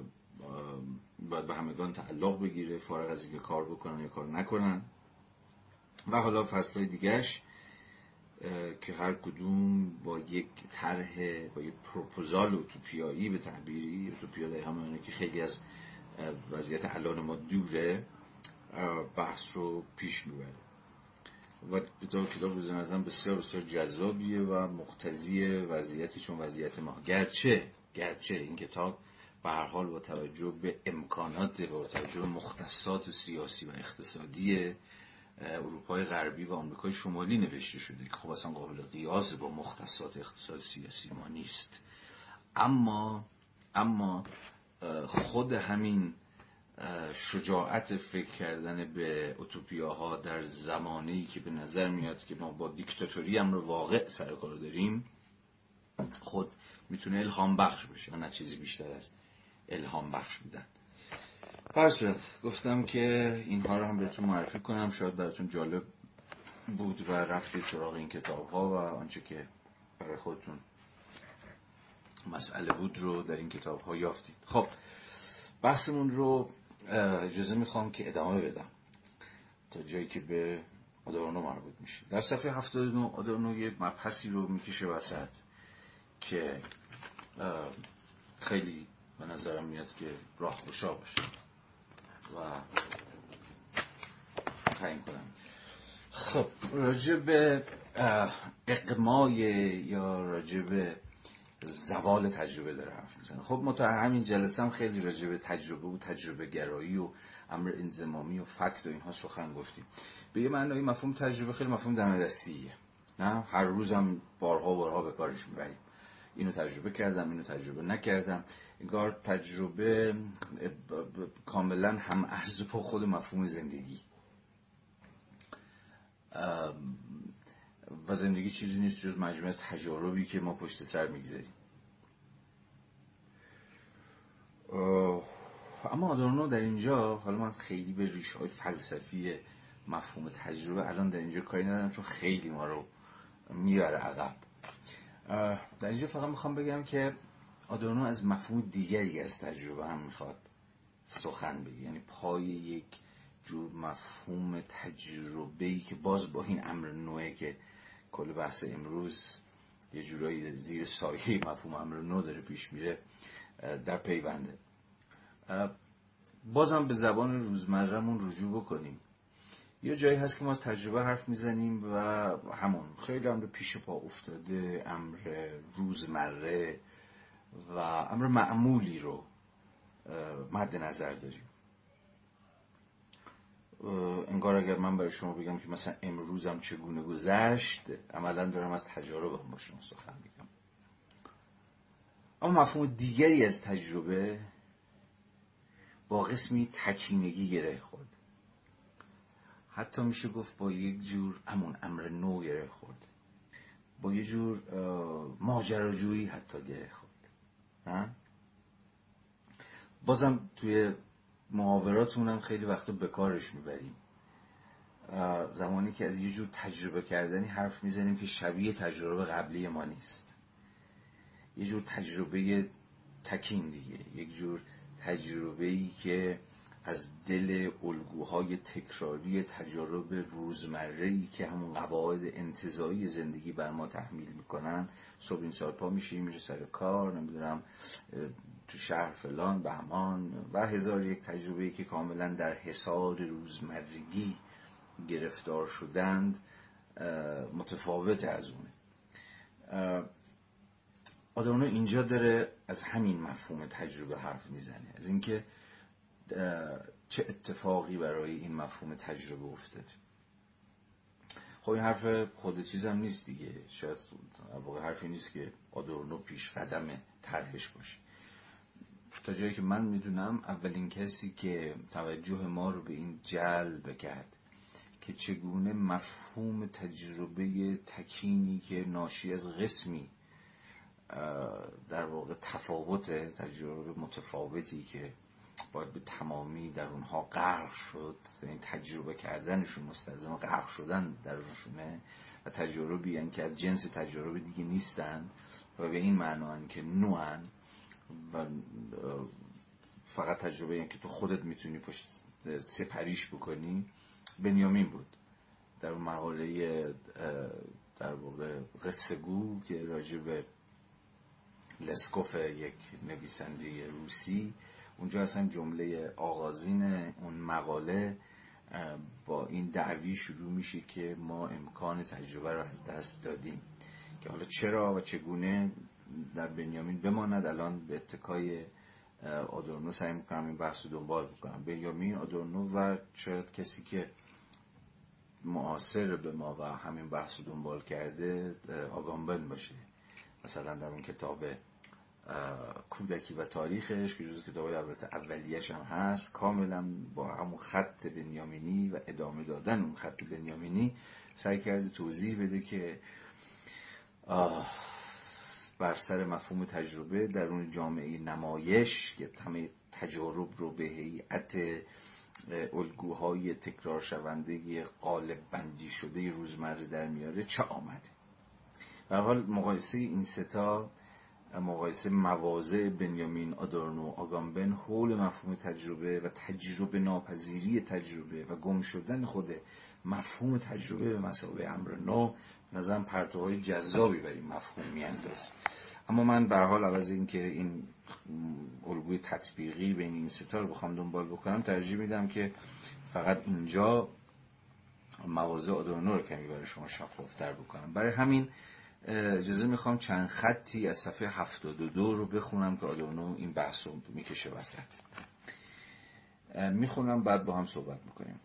باید به همگان تعلق بگیره فارغ از اینکه کار بکنن یا کار نکنن. و حالا فصل دیگهش که هر کدوم با یک طرح با یک پروپوزال اوتوپیایی به تعبیری اوتوپیا در همه که خیلی از وضعیت الان ما دوره. بحث رو پیش می‌بره. و کتاب روز نظرم بسیار بسیار جذابیه و مقتضی وضعیتی چون وضعیت ما. گرچه گرچه این کتاب به هر حال با توجه به امکانات و با توجه به مختصات سیاسی و اقتصادی اروپای غربی و آمریکای شمالی نوشته شده که خب اصلا قابل قیاس با مختصات اقتصاد سیاسی ما نیست. اما اما خود همین شجاعت فکر کردن به اوتوپیاها در زمانی که به نظر میاد که ما با دیکتاتوری امر واقع سر کار داریم خود می‌تونه الهام بخش بشه نه چیزی بیشتر از الهام بخش بودن. پس گفتم که اینها رو هم بهتون معرفی کنم شاید براتون جالب بود و رفتید سراغ این کتاب ها و آنچه که برای خودتون مسئله بود رو در این کتاب ها یافتید. خب بحثمون رو اجازه می‌خوام که ادامه بدم تا جایی که به آدورنو مربوط میشه. در صفحه 79 آدورنو یه مبحثی رو می‌کشه وسط که خیلی به نظرم میاد که راه خوشا باشه و تعیین کنم. خب راجع به اقمای یا راجع به زوال تجربه داره حرف می‌زنه. خب ما تا همین جلسه هم خیلی راجع به تجربه و تجربه گرایی و امر انزمامی و فکت و اینها سخن گفتیم. به یه معنی مفهوم تجربه خیلی مفهوم دم دستیه. نه؟ هر روزم بارها و بارها به کارش می‌بریم. اینو تجربه کردم اینو تجربه نکردم. انگار تجربه کاملا هم ارز با خود مفهوم زندگی. و زندگی چیزی نیست جز مجموعه تجاربی که ما پشت سر می‌گذاریم. اما آدورنو در اینجا حالا من خیلی به ریشه های فلسفی مفهوم تجربه الان در اینجا کاری ندارم چون خیلی ما رو می‌بره عقب. در اینجا فقط می‌خوام بگم که آدورنو از مفهوم دیگری از تجربه هم می‌خواد سخن بگی یعنی پای یک جور مفهوم تجربه ای که باز با این امر نوعه که کل بحث امروز یه جورایی زیر سایه مفهوم امر نو داره پیش میره در پیونده. بازم به زبان روزمرهمون رجوع بکنیم. یه جایی هست که ما از تجربه حرف می‌زنیم و همون خیلی امر پیش پا افتاده امر روزمره و امر معمولی رو مد نظر داریم. انگار اگر من برای شما بگم که مثلا امروزم چگونه گذشت عملا دارم از تجربه با شما سخن میگم. اما مفهوم دیگری از تجربه با قسمی تکینگی گره خورد. حتی میشه گفت با یک جور امون امر نو گره خورد. با یه جور ماجراجویی حتی گره خورد. بازم توی محاوراتون هم خیلی وقتا به کارش می‌بریم. زمانی که از یه جور تجربه کردنی حرف می‌زنیم که شبیه تجربه قبلی ما نیست. یه جور تجربه تکین دیگه. یک جور تجربه ای که از دل الگوهای تکراری تجارب روزمره ای که همون قواعد انتظایی زندگی بر ما تحمیل می‌کنن صبح این سال پا میشی میره سر کار نمی‌دونم تو شهر فلان بهمان و هزار یک تجربه که کاملا در حسار روزمرگی گرفتار شدند متفاوت از اونه آدورنو اینجا داره از همین مفهوم تجربه حرف می‌زنه از اینکه چه اتفاقی برای این مفهوم تجربه افتاده. خب این حرف خود چیزم نیست دیگه. شاید واقع حرفی نیست که آدورنو پیش قدم طرحش باشه. تا جایی که من می‌دونم اولین کسی که توجه ما رو به این جلب کرد که چگونه مفهوم تجربه تکینی که ناشی از قسمی در واقع تفاوت تجربه متفاوتی که باید به تمامی در اونها غرق شد این تجربه کردنشون مستلزم غرق شدن در روشونه و تجربه بیان که از جنس تجربه دیگه نیستن و به این معنی که نوعن و فقط تجربه که تو خودت می‌تونی پشت سپریش بکنی بنیامین بود. در مقاله در واقع قصه گو که راجع به لسکوف یک نویسنده روسی اونجا اصلا جمله آغازین اون مقاله با این دعوی شروع میشه که ما امکان تجربه رو از دست دادیم. که حالا چرا و چگونه در بنیامین بماند الان به اتکای آدورنو سعی می‌کنم این بحث رو دنبال بکنم. بنیامین آدورنو و شاید کسی که معاصر به ما و همین بحث رو دنبال کرده آگامبن باشه. مثلا در اون کتاب کودکی و تاریخش که جز کتاب البته اولیش هم هست کاملا با همون خط بنیامینی و ادامه دادن اون خط بنیامینی سعی کرده توضیح بده که بر سر مفهوم تجربه در اون جامعه نمایش که همه تجارب رو به هیئت الگوهای تکرار شونده قالب بندی شده روزمره در میاره چه آمده؟ به حال مقایسه این ستا مقایسه مواضع بنیامین آدورنو آگامبن حول مفهوم تجربه و تجربه ناپذیری تجربه و گم شدن خود مفهوم تجربه به مسابقه امر نو نظرم پرتوهای جذابی بر این مفهوم میاندازه اما من به حال عوض اینکه این الگوی تطبیقی بین این ستا رو بخوام دنبال بکنم ترجیح میدم که فقط اینجا مواضع آدورنو رو کمی برای شما شفافتر بکنم. برای همین اجازه می‌خوام چند خطی از صفحه 72 رو بخونم که آدورنو این بحث رو می‌کشه وسط. می‌خونم بعد با هم صحبت می‌کنیم.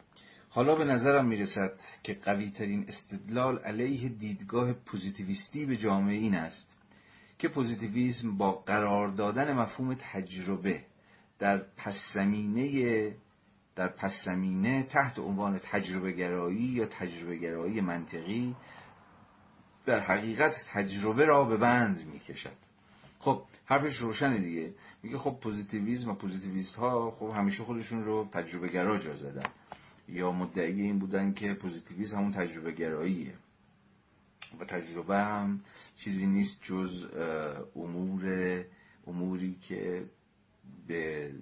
حالا به نظرم می‌رسد که قوی ترین استدلال علیه دیدگاه پوزیتیویستی به جامعه این است که پوزیتیویسم با قرار دادن مفهوم تجربه در پس در پس زمینه تحت عنوان تجربه گرایی یا تجربه گرایی منطقی در حقیقت تجربه را به بند می کشد خب حرفش روشنه دیگه. میگه خب پوزیتیویسم و پوزیتیویست ها خب همیشه خودشون رو تجربه گرا جا زدن. یا مدعی این بودن که پوزیتیویسم همون تجربه گراییه. و تجربه هم چیزی نیست جز امور اموری که به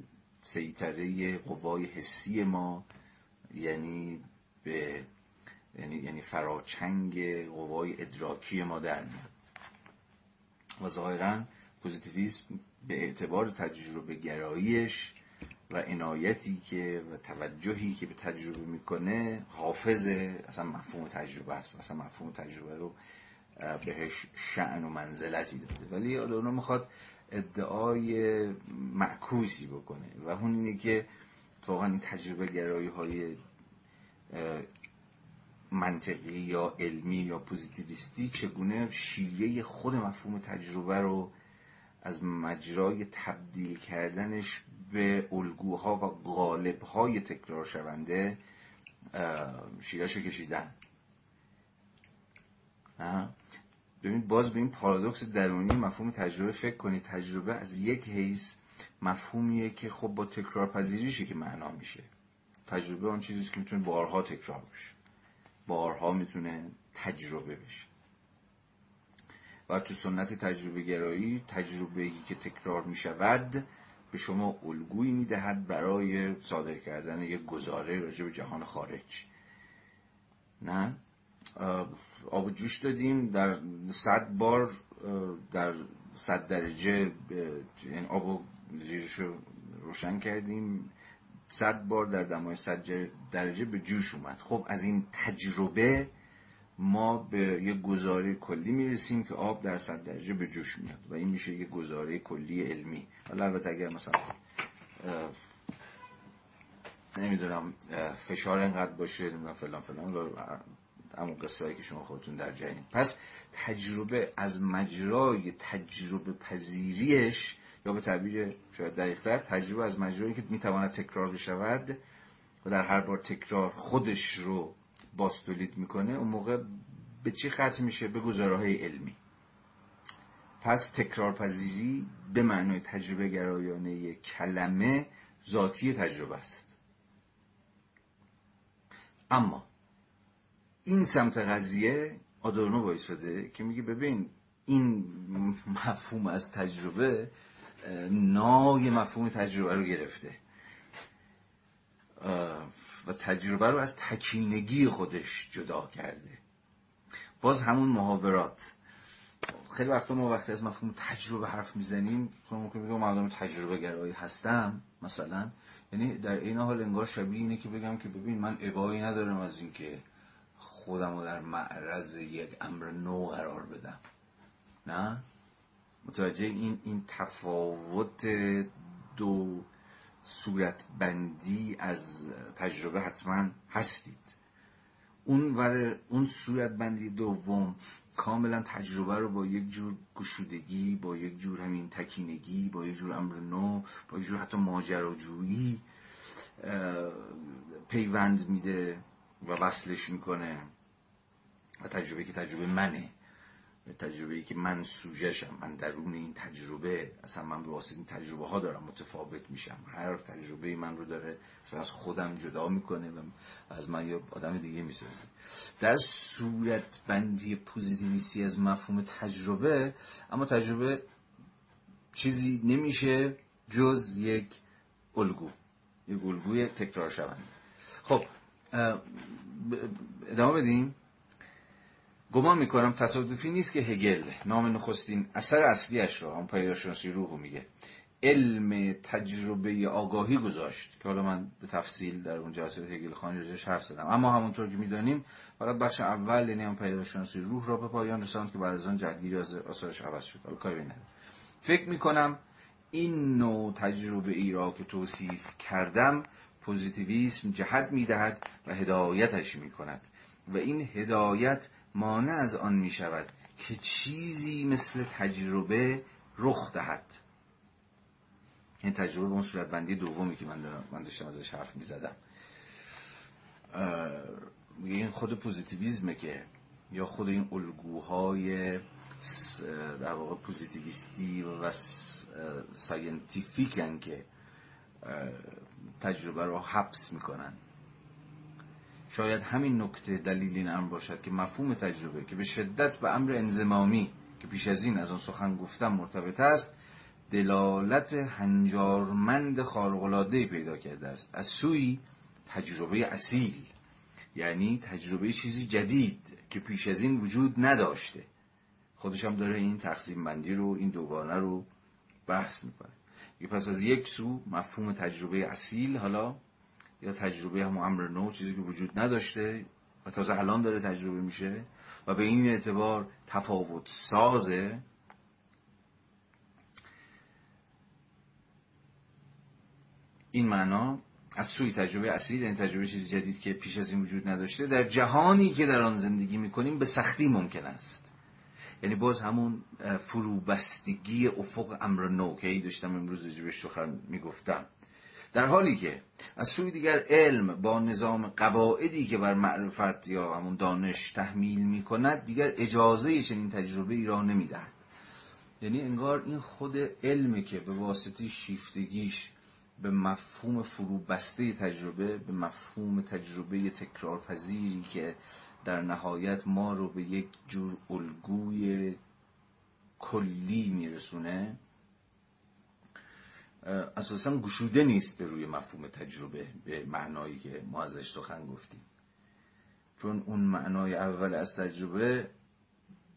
سیطره قوای حسی ما یعنی به یعنی یعنی فراچنگ قوای ادراکی ما در میاد. و ظاهرا پوزیتیویسم به اعتبار تجربه گراییش و عنایتی که و توجهی که به تجربه می‌کنه حافظ اصلا مفهوم تجربه است. اصلا مفهوم تجربه رو بهش شعن و منزلتی داده. ولی آدورنو می‌خواد ادعای معکوسی بکنه. و اون اینه که واقعا این تجربه گرایی های منطقی یا علمی یا پوزیتیویستی چگونه شیوه خود مفهوم تجربه رو از مجرای تبدیل کردنش به الگوها و غالبهای تکرار شونده شیرش کشیدن. ببینید باز به این پارادوکس درونی مفهوم تجربه فکر کنید. تجربه از یک حیث مفهومیه که خب با تکرار پذیریشه که معنا میشه. تجربه اون چیزیست که می‌تونه بارها تکرار بشه. بارها می‌تونه تجربه بشه. و تو سنت تجربه گرایی تجربه که تکرار می‌شود به شما الگویی می‌دهد برای صادر کردن یک گزاره راجع به جهان خارج. نه؟ آب جوش دادیم در صد بار در صد درجه یعنی آب زیرش رو روشن کردیم. صد بار در دمای صد درجه به جوش اومد. خب از این تجربه ما به یک گزاره کلی می‌رسیم که آب در صد درجه به جوش میاد و این میشه یک گزاره کلی علمی. حالا البته اگر مثلا نمی‌دونم فشار انقدر باشه نمی‌دونم فلان فلان همون قصه که شما خودتون در جنین پس تجربه از مجرای تجربه پذیریش یا به تعبیر شاید دقیقتر تجربه از مجرایی که می‌تواند تکرار بشود و در هر بار تکرار خودش رو باستولید می‌کنه اون موقع به چی ختم میشه؟ به گزاره های علمی. پس تکرار پذیری به معنای تجربه گرایانه کلمه ذاتی تجربه است. اما این سمت قضیه آدورنو بایستاده که میگه ببین این مفهوم از تجربه نای مفهوم تجربه رو گرفته. و تجربه رو از تکینگی خودش جدا کرده. باز همون محاورات. خیلی وقتا ما وقتی از مفهوم تجربه حرف می‌زنیم خب ممکن بگم مردم تجربه گرایی هستم مثلا. یعنی در این حال انگار شبیه اینه که بگم که ببین من ابایی ندارم از اینکه خودم رو در معرض یک امر نو قرار بدم. نه؟ متوجه این این تفاوت دو صورت بندی از تجربه حتما هستید. اون ور اون صورت بندی دوم کاملا تجربه رو با یک جور گشودگی با یک جور همین تکینگی با یک جور امر نو با یک جور حتی ماجراجویی پیوند میده و وصلش می‌کنه. و تجربه که تجربه منه. تجربه ای که من سوژهشم من درون این تجربه اصلا من به واسه این تجربه ها دارم متفاوت میشم. هر تجربه من رو داره اصلا از خودم جدا می‌کنه و از من یا آدم دیگه می‌سازه. در صورت بندی پوزیتیویستی از مفهوم تجربه اما تجربه چیزی نمیشه جز یک الگو یک الگوی تکرار شونده. خب ادامه بدیم. گمان می‌کنم تصادفی نیست که هگل نام نخستین اثر اصلیش را هم پیداشناسی روح میگه. علم تجربه آگاهی گذاشت که حالا من به تفصیل در اون جلسه هگل خانی رجش حرف زدم. اما همونطور که می‌دانیم فقط بخش اول یعنی هم پیداشناسی روح را به پایان رساند که بعد از آن جدگیری از آثارش عوض شد. حالا کاری نداره فکر می‌کنم این نوع تجربه ای را که توصیف کردم پوزیتیویسم جهت می‌دهد و هدایتش می‌کند. و این هدایت مانع از آن می شود که چیزی مثل تجربه رخ دهد. این تجربه به اون صورت بندی دومی که من, من داشتم ازش حرف می زدم این خود پوزیتیویزمه که یا خود این الگوهای در واقع پوزیتیویستی و ساینتیفیکن که تجربه رو حبس می‌کنن. شاید همین نکته دلیل این امر باشد که مفهوم تجربه که به شدت به امر انزمامی که پیش از این از آن سخن گفتم مرتبط است دلالت هنجارمند خارق‌العاده‌ای پیدا کرده است. از سوی تجربه اصیل یعنی تجربه چیزی جدید که پیش از این وجود نداشته. خودش هم داره این تقسیم بندی رو این دوگانه رو بحث می‌کنه. پس از یک سو مفهوم تجربه اصیل حالا یا تجربه همون امر نو چیزی که وجود نداشته و تازه الان داره تجربه میشه و به این اعتبار تفاوت سازه. این معنا از سوی تجربه اصیل این تجربه چیزی جدید که پیش از این وجود نداشته در جهانی که در آن زندگی می‌کنیم به سختی ممکن است. یعنی باز همون فروبستگی افق امر نو که ای داشتم امروز به سخن می‌گفتم. در حالی که از سوی دیگر علم با نظام قواعدی که بر معرفت یا همون دانش تحمیل می کند دیگر اجازه چنین تجربه ای را نمی دهد. یعنی انگار این خود علمه که به واسطه شیفتگیش به مفهوم فروبسته تجربه به مفهوم تجربه تکرارپذیری که در نهایت ما رو به یک جور الگوی کلی میرسونه اساسا گشوده نیست به روی مفهوم تجربه به معنایی که ما ازش سخن گفتیم. چون اون معنای اول از تجربه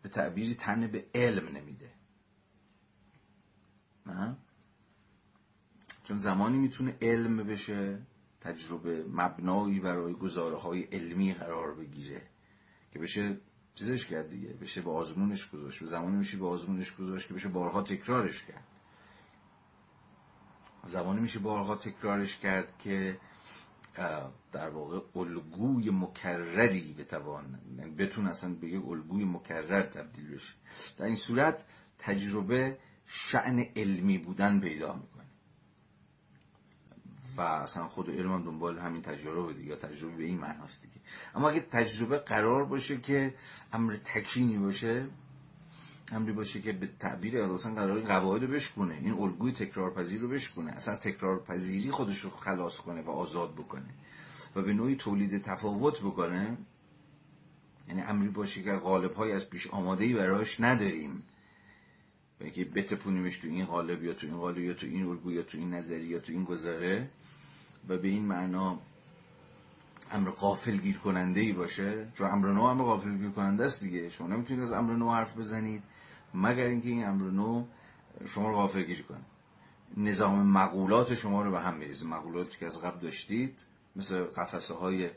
به تعبیری تن به علم نمیده. نه؟ چون زمانی می‌تونه علم بشه تجربه مبنایی برای گزاره های علمی قرار بگیره که بشه چیزش کرد دیگه بشه به آزمونش گذاشت. به زمانی میشه به آزمونش گذاشت که بشه بارها تکرارش کرد. زمانی میشه بارها تکرارش کرد که در واقع الگوی مکرری بتوان بتون اصلا به یک الگوی مکرر تبدیل بشه. در این صورت تجربه شعن علمی بودن پیدا می‌کنه. و اصلا خود علم هم دنبال همین تجربه دیگه یا تجربه به این معناست دیگه. اما اگه تجربه قرار باشه که امر تکینی باشه امری باشه که به تعبیر اصلا قرار قواعد رو بشکنه این الگوی تکرارپذیر رو بشکنه اصلا تکرارپذیری خودش رو خلاص کنه و آزاد بکنه. و به نوعی تولید تفاوت بکنه. یعنی امری باشه که قالب های از پیش آماده ای براش نداریم که بتپونیمش تو این قالب یا تو این قالب یا تو این الگو یا تو این نظری یا تو این گذره و به این معنا امر قافل گیر کننده ای باشه. چون امر نو امر قافل گیر کننده است دیگه. شما نمی‌تونید از امر نو حرف بزنید. مگر اینکه این امر نو شما رو غافل گیر کنه. نظام مقولات شما رو به هم میریزه. مقولاتی که از قبل داشتید مثل قفسه های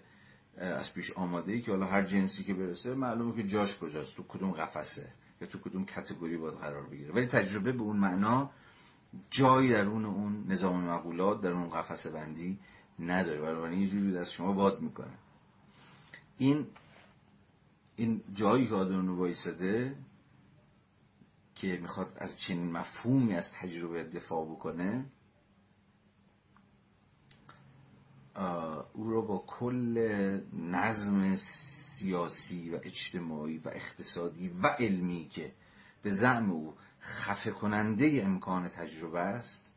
از پیش آماده ای که حالا هر جنسی که برسه معلومه که جاش کجاست تو کدوم قفسه یا تو کدوم کتگوری باید قرار بگیره. ولی تجربه به اون معنا جایی در اون اون نظام مقولات در اون قفسه بندی نداره. بنابراین یه جوری از شما باد می‌کنه. این این جایی که آدورنو وایساده که می‌خواد از چنین مفهومی از تجربه دفاع بکنه او رو با کل نظم سیاسی و اجتماعی و اقتصادی و علمی که به زعم او خفه کننده امکان تجربه است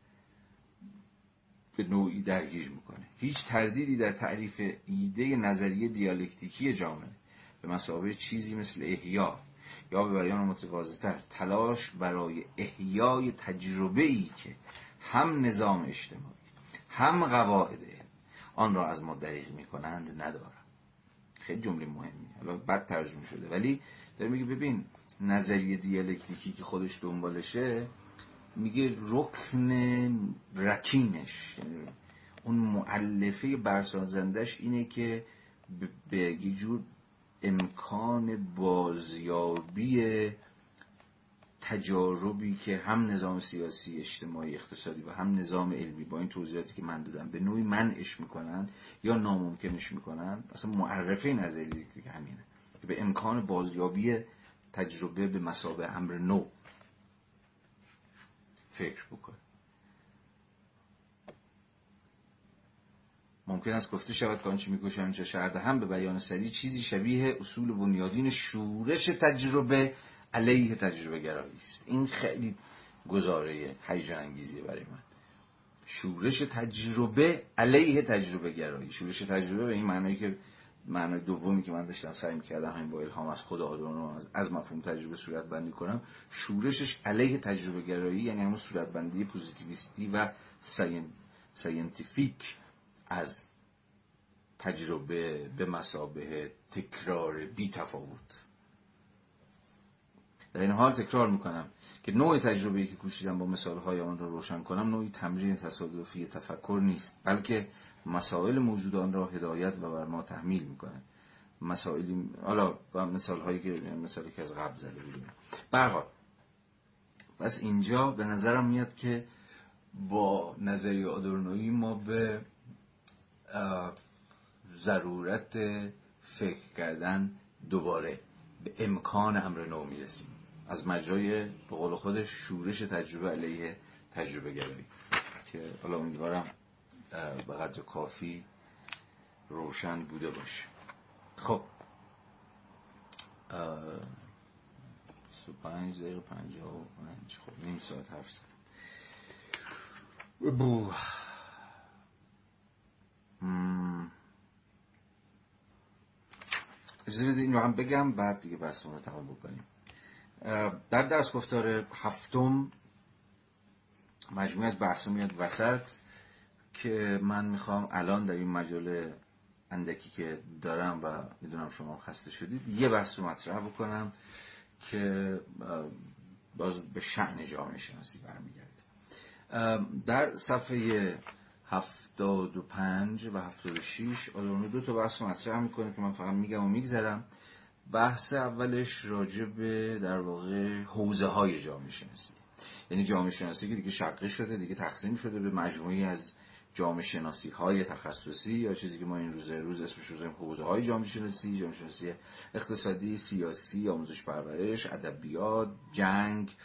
به نوعی درگیر می‌کنه. هیچ تردیدی در تعریف ایده نظریه دیالکتیکی جامعه به مسابقه چیزی مثل احیا یا به بیان متواضعتر تلاش برای احیای تجربه ای که هم نظام اجتماعی هم قواعد آن را از ما دریغ می‌کنند ندارم. خیلی جمله مهمی حالا بد ترجمه شده ولی داره میگه ببین نظریه دیالکتیکی که خودش دنبالشه میگه رکن رکینش یعنی اون معلفه برسازندش اینه که به یه جور امکان بازیابی تجاربی که هم نظام سیاسی اجتماعی اقتصادی و هم نظام علمی با این توضیحاتی که من دادم به نوعی منعش می‌کنن یا ناممکنش می‌کنن اصلا معرفه نظری که همینه که به امکان بازیابی تجربه به مسابه امر نو فکر بکنه. ممکن است گفته شود که آنچه میگوشم اینجا شرده هم به بیان سریع چیزی شبیه اصول بنیادین شورش تجربه علیه تجربه گرایی است. این خیلی گزاره هیجان انگیزیه برای من. شورش تجربه علیه تجربه گرایی. شورش تجربه به این معنی که معنای دومی که من داشتم سعی می‌کردم همین با الهام از خود آدورنو از مفهوم تجربه صورت بندی کنم. شورشش علیه تجربه گرایی یعنی همون صورت بندی پوزیتیویستی و scientific. از تجربه به مثابه تکرار بی تفاوت. در عین حال تکرار می‌کنم که نوع تجربه که کوشیدم با مثال های آن را روشن کنم نوعی تمرین تصادفی تفکر نیست بلکه مسائل موجود آن را هدایت و بر ما تحمیل می‌کنند مسائلی حالا با مثال هایی که مثالی که از قبل زده بودیم. برحال پس اینجا به نظرم میاد که با نظریه آدورنویی ما به ضرورت فکر کردن دوباره به امکان امر نو می‌رسیم. از مجرای به قول خودش شورش تجربه علیه تجربه گرایی. که حالا امیدوارم به قدر کافی روشن بوده باشه. خب. پنج دقیقه پنجاه و پنج. خب نیم ساعت حرف زد اجازه این رو هم بگم بعد دیگه بحث رو تمام بکنیم. در درس گفتار هفتم مجموعه بحث میاد وسط که من می‌خوام الان در این مجال اندکی که دارم و می‌دونم شما خسته شدید یه بحث رو مطرح بکنم که باز به شعن جامعه شناسی برمیگرده. در صفحه هفتاد و پنج و هفتاد و شیش. آدورنو دو تا بحث مطرح می‌کنه که من فقط میگم و میگذرم. بحث اولش راجع به در واقع حوزه های جامعه شناسی یعنی جامعه شناسی که دیگه شقه شده دیگه تقسیم شده به مجموعی از جامعه شناسی های تخصصی یا چیزی که ما این روز روز اسمش رو حوزه های جامعه شناسی جامعه شناسی اقتصادی سیاسی آموزش پرورش ادبیات جنگ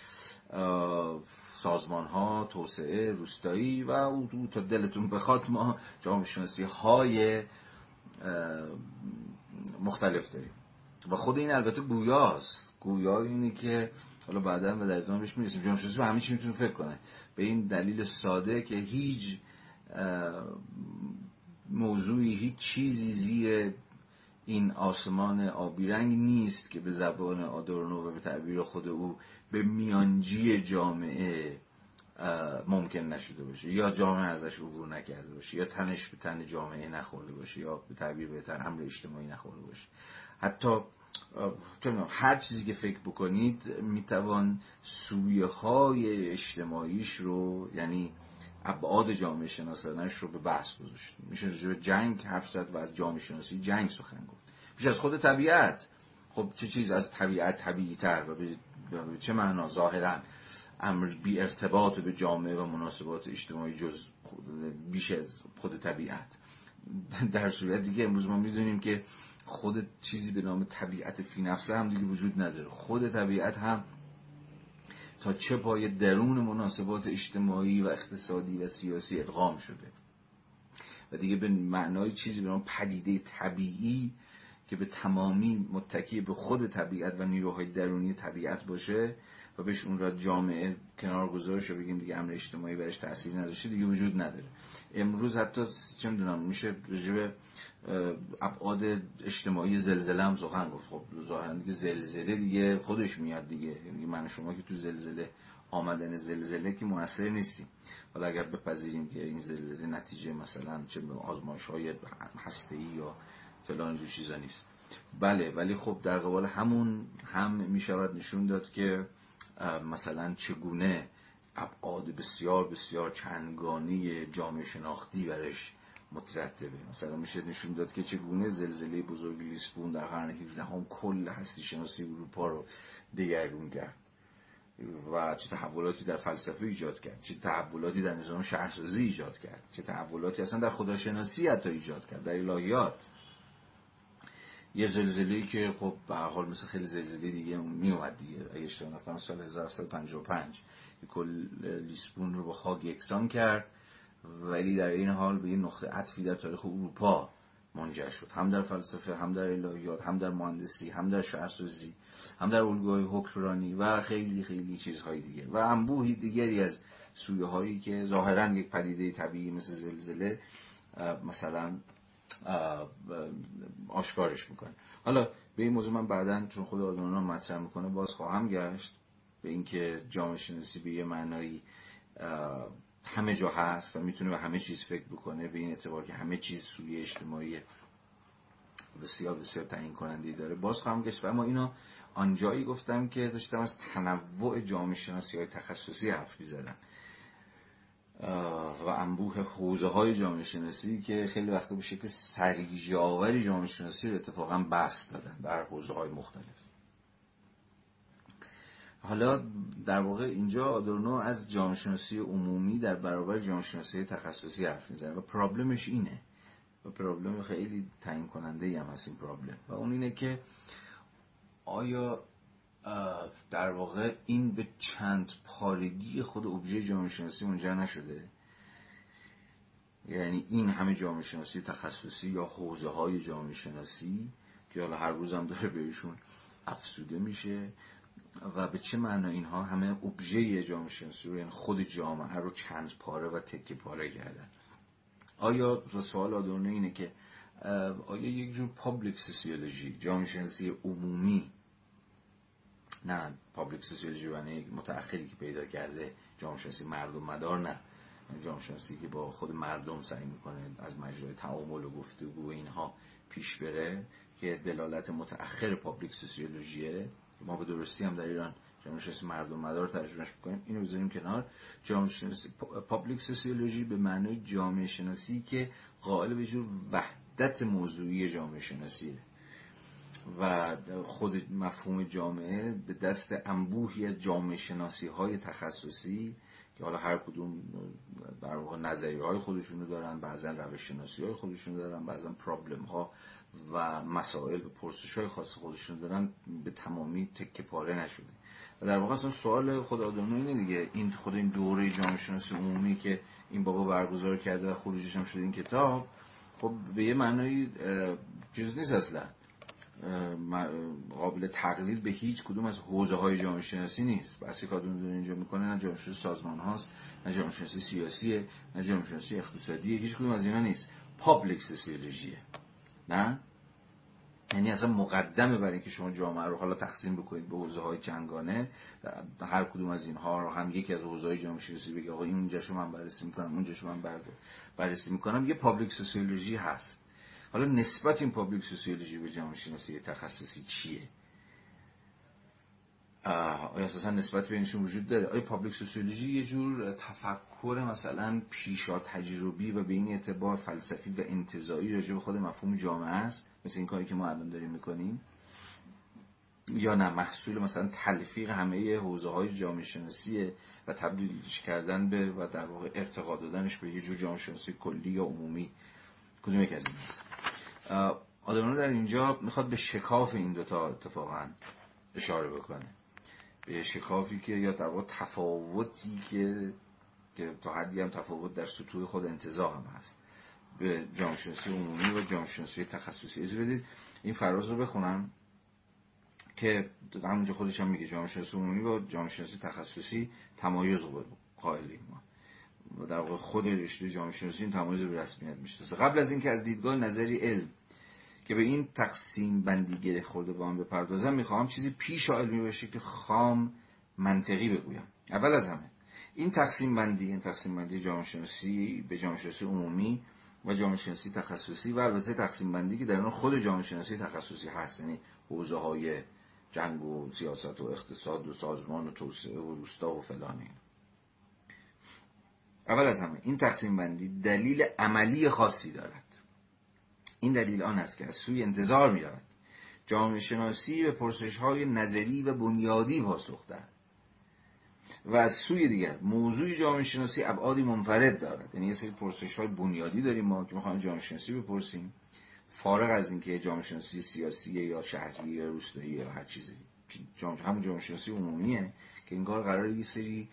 سازمان ها توسعه روستایی و او تا دلتون بخواد ما جامعه شناسی های مختلف داریم. و خود این البته گویاست. گویا اینه که حالا بعدا به در ادامه بهش می‌رسیم. جامعه شناسی به همه چی می‌تونه فکر کنه. به این دلیل ساده که هیچ موضوعی هیچ چیزی زیر این آسمان آبی رنگ نیست که به زبان آدورنو و به تعبیر خود او به میانجی جامعه ممکن نشده باشه. یا جامعه ازش عبور نکرده باشه یا تنش به تن جامعه نخورده باشه یا به تعبیر بهتر امر اجتماعی نخورده باشه. حتی هر چیزی که فکر بکنید می‌توان سویه های اجتماعیش رو یعنی ابعاد جامعه شناسانش رو به بحث گذاشت. میشه راجع جنگ حرف زد و از جامعه شناسی جنگ سخن گفت. میشه از خود طبیعت. خب چه چیز از طبیعت طبیعی تر و به چه معنا؟ ظاهرا امر بی ارتباط به جامعه و مناسبات اجتماعی جز بیش از خود طبیعت. در صورت دیگه امروز ما می‌دونیم که خود چیزی به نام طبیعت فی نفسه هم دیگه وجود نداره. خود طبیعت هم تا چه پای درون مناسبات اجتماعی و اقتصادی و سیاسی ادغام شده. و دیگه به معنای چیزی به نام پدیده طبیعی که به تمامی متکی به خود طبیعت و نیروهای درونی طبیعت باشه و بهش اون را جامعه کنار گذاشت و بگیم دیگه امر اجتماعی برش تاثیر نداشته دیگه وجود نداره. امروز حتی چه می‌دونم میشه رجوع ابعاد اجتماعی زلزله هم سخن گفت. خب ظاهرا دیگه زلزله دیگه خودش میاد دیگه. یعنی من شما که تو زلزله آمدن زلزله که موثر نیستیم. حالا اگر بپذیریم که این زلزله نتیجه مثلا چه آزمایش های هسته یا فلان جو نیست. بله ولی خب در قبال همون هم می‌شود نشون داد که مثلا چگونه ابعاد بسیار بسیار چندگانی جامعه شناختی برش مترتبه. مثلا میشه نشون داد که چگونه زلزله بزرگ لیسبون در قرن 17 هم کل هستی شناسی اروپا رو دگرگون کرد و چه تحولاتی در فلسفه ایجاد کرد چه تحولاتی در نظام شهرسازی ایجاد کرد چه تحولاتی اصلا در خداشناسی حتی ایجاد کرد در الهیات. یه زلزله که خب به حال مثل خیلی زلزله دیگه می اومد دیگه. اگه اشتباه نکنم سال 1755 کل لیسبون رو با خاک یکسان کرد ولی در این حال به یه نقطه عطفی در تاریخ اروپا منجر شد. هم در فلسفه هم در الهیات هم در مهندسی هم در شهرسازی هم در الگوهای حکمرانی و خیلی خیلی چیزهای دیگه و انبوهی دیگری از سویه هایی که ظاهرا یک پدیده طبیعی مثل زلزله مثلا آشکارش می‌کنه. حالا به این موضوع من بعدا چون خود آدمان مطرح می‌کنه باز خواهم گشت به اینکه جامعه شناسی به یه معنایی همه جا هست و می‌تونه به همه چیز فکر بکنه به این اعتبار که همه چیز سوی اجتماعی بسیار بسیار تعیین کننده داره. باز خواهم گشت. و اما اینو آنجایی گفتم که داشتم از تنوع جامعه شناسی های تخصصی حرف می‌زدم. و انبوه حوزه های جامعه شناسی که خیلی وقتا به شکل سریجاوری جامعه شناسی رو اتفاقا بحث دادن بر حوزه های مختلف. حالا در واقع اینجا آدورنو از جامعه شناسی عمومی در برابر جامعه شناسی تخصصی حرف می‌زنه و پرابلمش اینه. و پرابلم خیلی تعیین کننده هم هست این پرابلم. و اون اینه که آیا در واقع این به چند پارگی خود ابژه جامعه شناسی منجر نشده. یعنی این همه جامعه شناسی تخصصی یا حوزه های جامعه شناسی که حالا هر روزم داره بهشون افسوده میشه و به چه معنا اینها همه ابژه جامعه شناسی رو یعنی خود جامعه رو چند پاره و تکه پاره کردن. آیا سوال آدورنو اینه که آیا یک جور public sociology جامعه شناسی عمومی نه public sociology یعنی متأخری که پیدا کرده جامعه شناسی مردم مدار نه. جامعه شناسی که با خود مردم سعی می‌کنه از مجرای تعامل و گفتگو اینها پیش بره که دلالت متأخر public sociology ه ما به درستی هم در ایران جامعه شناسی مردم مدار ترجمهش بکنیم اینو بذاریم کنار. جامعه شناسی پابلیک سوسیولوژی به معنای جامعه شناسی که قائل به جور وحدت موضوعی جامعه شناسیه و خود مفهوم جامعه به دست انبوهی از جامعه شناسی های تخصصی که حالا هر کدوم در واقع نظریه های خودشونو دارن بعضا روش شناسی های خودشونو دارن بعضا پرابلم ها و مسائل و پرسش های خاص خودشونو دارن به تمامی تکه پاره نشده. و در واقع اصلا سوال خود آدانو اینه دیگه این خود این دوره جامعه شناسی عمومی که این بابا برگزار کرده و خروجش هم شده این کتاب خب به یه معنی چیز نیست اصلا. قابل تقلیل به هیچ کدوم از حوزه های جامعه شناسی نیست. بحثی که اینجا می‌کنه نه جامعه شناسی سازمان هاست نه جامعه شناسی سیاسیه نه جامعه شناسی اقتصادیه هیچ کدوم از اینا نیست. پابلیک سوسیولوژیه نه؟ یعنی اصلا مقدمه برای اینکه شما جامعه رو حالا تقسیم بکنید به حوزه های چندگانه هر کدوم از اینها رو هم یکی از حوزه های جامعه شناسی بگه آقا این اونجاشو من بررسی می‌کنم اونجاشو من بررسی می‌کنم. یه public sociology هست. حالا نسبت این public sociology به جامعه شناسی تخصصی چیه؟ آیا اساسا نسبت بینشون وجود داره؟ آیا public sociology یه جور تفکر مثلا پیشا تجربی و به این اعتبار فلسفی و انتزاعی راجع به خود مفهوم جامعه است؟ مثل این کاری که ما الان داریم می‌کنیم؟ یا نه محصول مثلا تلفیق همه حوزه های جامعه شناسیه و تبدیلش کردن به و در واقع ارتقا دادنش به یه جور جامعه شناسی کلی یا عمومی. کدوم یک از این هست؟ آدمانو در اینجا می‌خواد به شکاف این دوتا اتفاقا اشاره بکنه. به شکافی که یا در تفاوتی که که تا حدی هم تفاوت در سطوح خود انتظار هم هست. به جامعه شناسی عمومی و جامعه شناسی تخصصی اجازه بدید. این فراز رو بخونم که همونجا خودش هم میگه جامعه شناسی عمومی و جامعه شناسی تخصصی تمایز رو قائلیم ما. در واقع خود رشته جامعه شناسی این تمایز به رسمیت می‌شناسه. قبل از اینکه از دیدگاه نظری علم که به این تقسیم بندی گره خورده با هم بپردازم می‌خواهم چیزی پیش علمی باشه که خام منطقی بگویم. اول از همه این تقسیم بندی این تقسیم بندی جامعه شناسی به جامعه شناسی عمومی و جامعه شناسی تخصصی و البته تقسیم بندی که در اون خود جامعه شناسی تخصصی هست یعنی حوزه های جنگ و سیاست و اقتصاد و سازمان و توسعه و روستا و فلانی. اول از همه این تقسیم بندی دلیل عملی خاصی دارد. این دلیل آن است که از سوی انتظار می رود جامعه شناسی به پرسش های نظری و بنیادی پاسخ دهد. و از سوی دیگر موضوع جامعه شناسی ابعادی منفرد دارد. یعنی یه سری پرسش های بنیادی داریم ما که می‌خوایم جامعه شناسی بپرسیم. فارغ از اینکه جامعه شناسی سیاسی یا شهری یا روستایی یا هر چیزی همون جامعه شناسی عمومیه که انگار قرار یه سری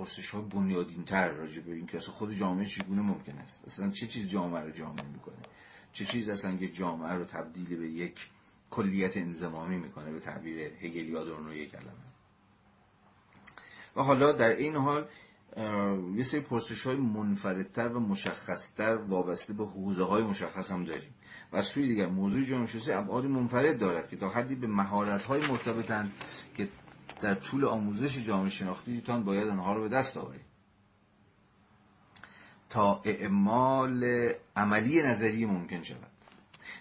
پرسش های بنیادین تر راجع به اینکه اصلا خود جامعه چگونه ممکن است؟ اصلا چه چیز جامعه رو جامعه می‌کنه؟ چه چیز اصلا که جامعه رو تبدیل به یک کلیت انزمامی می‌کنه به تعبیر هگل آدورنو کلمه؟ و حالا در این حال یه سری پرسش های منفردتر و مشخصتر وابسته به حوزه های مشخص هم داریم. و سوی دیگر موضوع جامعه شناسی ابعاد منفرد دارد که تا حدی به مهارت های مرتبطند که در طول آموزش جامعه شناختی تان باید آنها رو به دست آورید تا اعمال عملی نظری ممکن شود.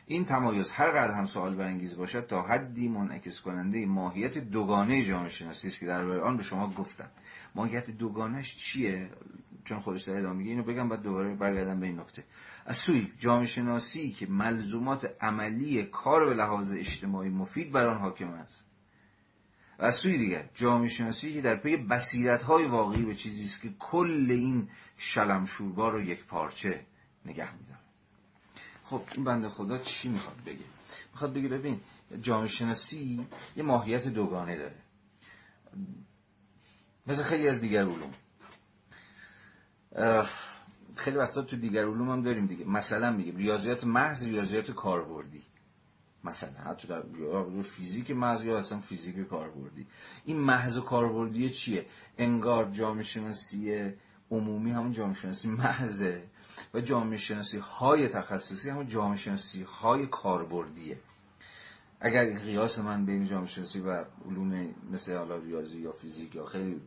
این تمایز هر قدر هم سوال برانگیز باشد تا حدی منعکس کننده ماهیت دوگانه جامعه شناسی است که در آن به شما گفتم. ماهیت دوگانش چیه؟ چون خودش در ادامه میگه اینو بگم بعد دوباره برگردم به این نکته. از سوی جامعه شناسی که ملزومات عملی کار به لحاظ اجتماعی مفید بر آن حاکم است. و از سوی دیگر جامعه شناسی که در پی بصیرت های واقعی به چیزی است که کل این شلمشوربا رو یک پارچه نگه میداره خب این بنده خدا چی می‌خواد بگه؟ می‌خواد بگه ببین جامعه شناسی یه ماهیت دوگانه داره. مثل خیلی از دیگر علوم. خیلی وقتا تو دیگر علوم هم داریم دیگه. مثلا میگه ریاضیات محض ریاضیات کاربردی. مثلا حتی در فیزیک محض یا اصلا فیزیک کاربردی. این محض و کاربردی چیه؟ انگار جامعه شناسی عمومی همون جامعه شناسی محضه و جامعه شناسی های تخصصی همون جامعه شناسی های کاربردیه. اگر قیاس من بین جامعه شناسی و علوم مثل حالا ریاضی یا فیزیک یا خیلی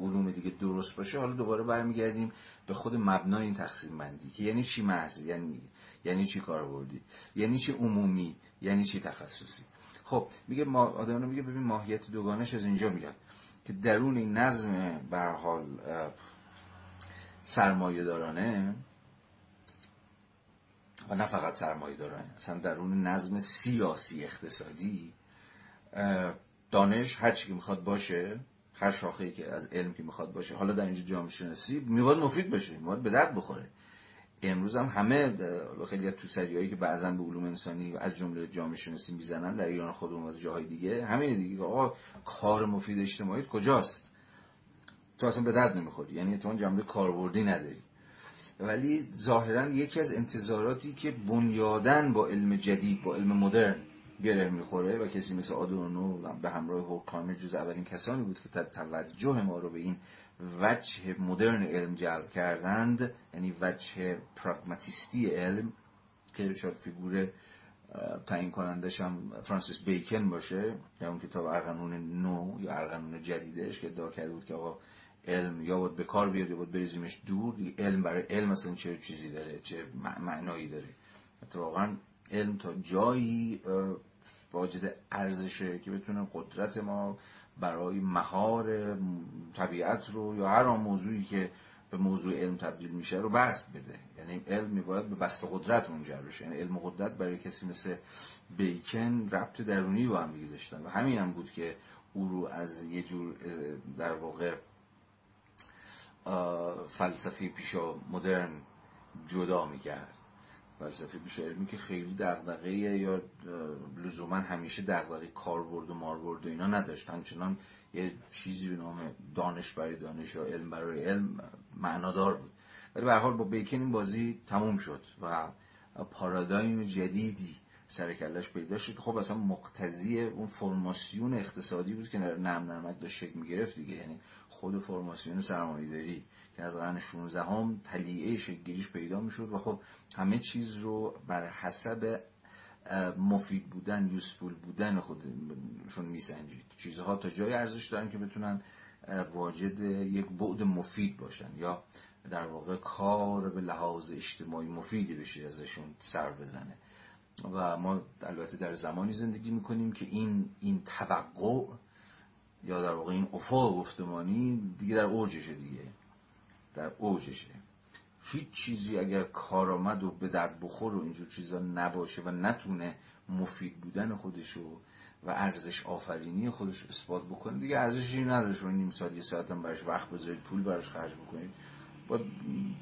علوم دیگه درست باشه حالا دوباره برمیگردیم به خود مبنای این تقسیم بندی که یعنی چی محض یعنی یعنی چی کاربردی؟ یعنی چی عمومی؟ یعنی چی تخصصی؟ خب میگه ما آدم میگه ببین ماهیت دوگانش از اینجا میاد که درون این نظم به حال سرمایه دارانه و نه فقط سرمایه دارن اصلا درون نظم سیاسی اقتصادی دانش هر چی که می‌خواد باشه هر شاخه که از علم که می‌خواد باشه حالا در اینجا جامعه شناسی میواد مفید باشه میواد به درد بخوره. امروز هم همه خیلی از توسریایی که بعضا به علوم انسانی از جمله جامعه شناسی می‌زنن در ایران خودمون و جاهای دیگه همین دیگه آقا کار مفید اجتماعی کجاست؟ تو اصلا به درد نمی‌خوری یعنی تو اون جنبه کاربردی نداری. ولی ظاهرا یکی از انتظاراتی که بنیادن با علم جدید با علم مدرن گره می‌خوره و کسی مثل آدورنو به همراه هورکامر جز اولین کسانی بود که توجه ما رو به این وجه مدرن علم جلب کردند یعنی وجه پراگماتیستی علم که شاید فیگور تعیین کنندش هم فرانسیس بیکن باشه در اون کتاب ارغنون نو یا ارغنون جدیدش که ادعا کرده بود که آقا علم یا باید به کار بیاد یا باید بریزیمش دور علم برای علم اصلا چه چیزی داره چه معنایی داره. واقعا علم تا جایی واجد ارزشه که بتونه قدرت ما برای مهار طبیعت رو یا هر موضوعی که به موضوع علم تبدیل میشه رو بست بده. یعنی علم میباید به بست قدرت منجر بشه. یعنی علم و قدرت برای کسی مثل بیکن ربط درونی با هم داشتن. و همین هم بود که او رو از یه جور در واقع فلسفه پیشا مدرن جدا می‌کرد. فلسفه پیش علمی که خیلی دغدغه یا لزوما همیشه دغدغه کاربرد و ماربرد و اینا نداشت همچنان یه چیزی به نام دانش برای دانش یا علم برای علم معنادار بود ولی به حال با بیکن این بازی تموم شد و پارادایم جدیدی سر کلش پیدا شد خب اصلا مقتضی اون فرماسیون اقتصادی بود که نرم نرمک داشت شکل می‌گرفت دیگه یعنی خود فرماسیون سرمایه‌داری که از قرن 16 هم تلیعه شکلگیریش پیدا می‌شد و خب همه چیز رو بر حسب مفید بودن یوسفول بودن خودشون میسنجید. چیزها تا جای ارزش دارن که بتونن واجد یک بعد مفید باشن یا در واقع کار به لحاظ اجتماعی مفیدی بشه ازشون سر بزنه. و ما البته در زمانی زندگی می‌کنیم که این این توقع یا در واقع این افاق گفتمانی دیگه در اوجشه دیگه. در اوجشه هیچ چیزی اگر کارآمد و به درد بخور و اینجور چیزا نباشه و نتونه مفید بودن خودشو و ارزش آفرینی خودش اثبات بکنه دیگه ارزشی نداره. شما نیم ساعت یه ساعت هم براش وقت بذارید پول براش خرج بکنید. با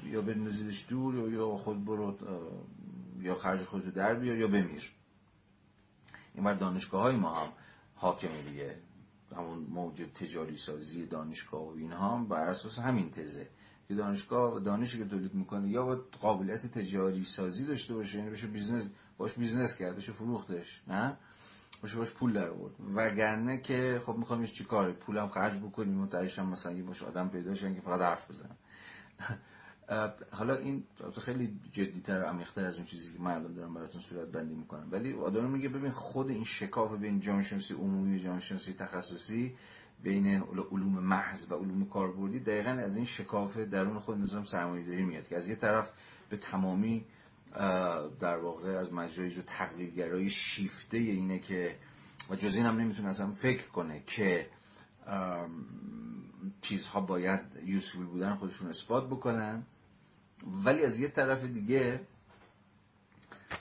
یا بندازیدش دور یا خود برو یا خرج خودتو در بیار یا بمیر. این بر دانشگاه های ما هم حاکمه دیگه. همون موجب تجاری سازی دانشگاه و اینها هم بر اساس همین تزه. که دانشگاه دانشی که تولید می‌کنه یا باید قابلیت تجاری سازی داشته باشه یعنی بشه بیزنس باش بیزنس کرد بشه فروختش نه؟ باشه باش پول در آورد. وگرنه که خب می‌خوام چی کاره پولم خرج بکنیم و هم مثلا یه باشه آدم پیدا شن که فقط حرف بزنن حالا این خیلی جدیتر و عمیق‌تر از اون چیزی که من الان دارم براتون صورت بندی می‌کنم. ولی آدم میگه ببین خود این شکاف بین جامعه عمومی و تخصصی بین علوم محض و علوم کاربردی دقیقا از این شکاف درون خود نظام سرمایه‌داری میاد که از یه طرف به تمامی در واقع از مجرای جو تقلیلگرایی شیفته اینه که و جز این هم نمی‌تونه اصلا فکر کنه که چیزها باید یوسفول بودن خودشون اثبات بکنن. ولی از یه طرف دیگه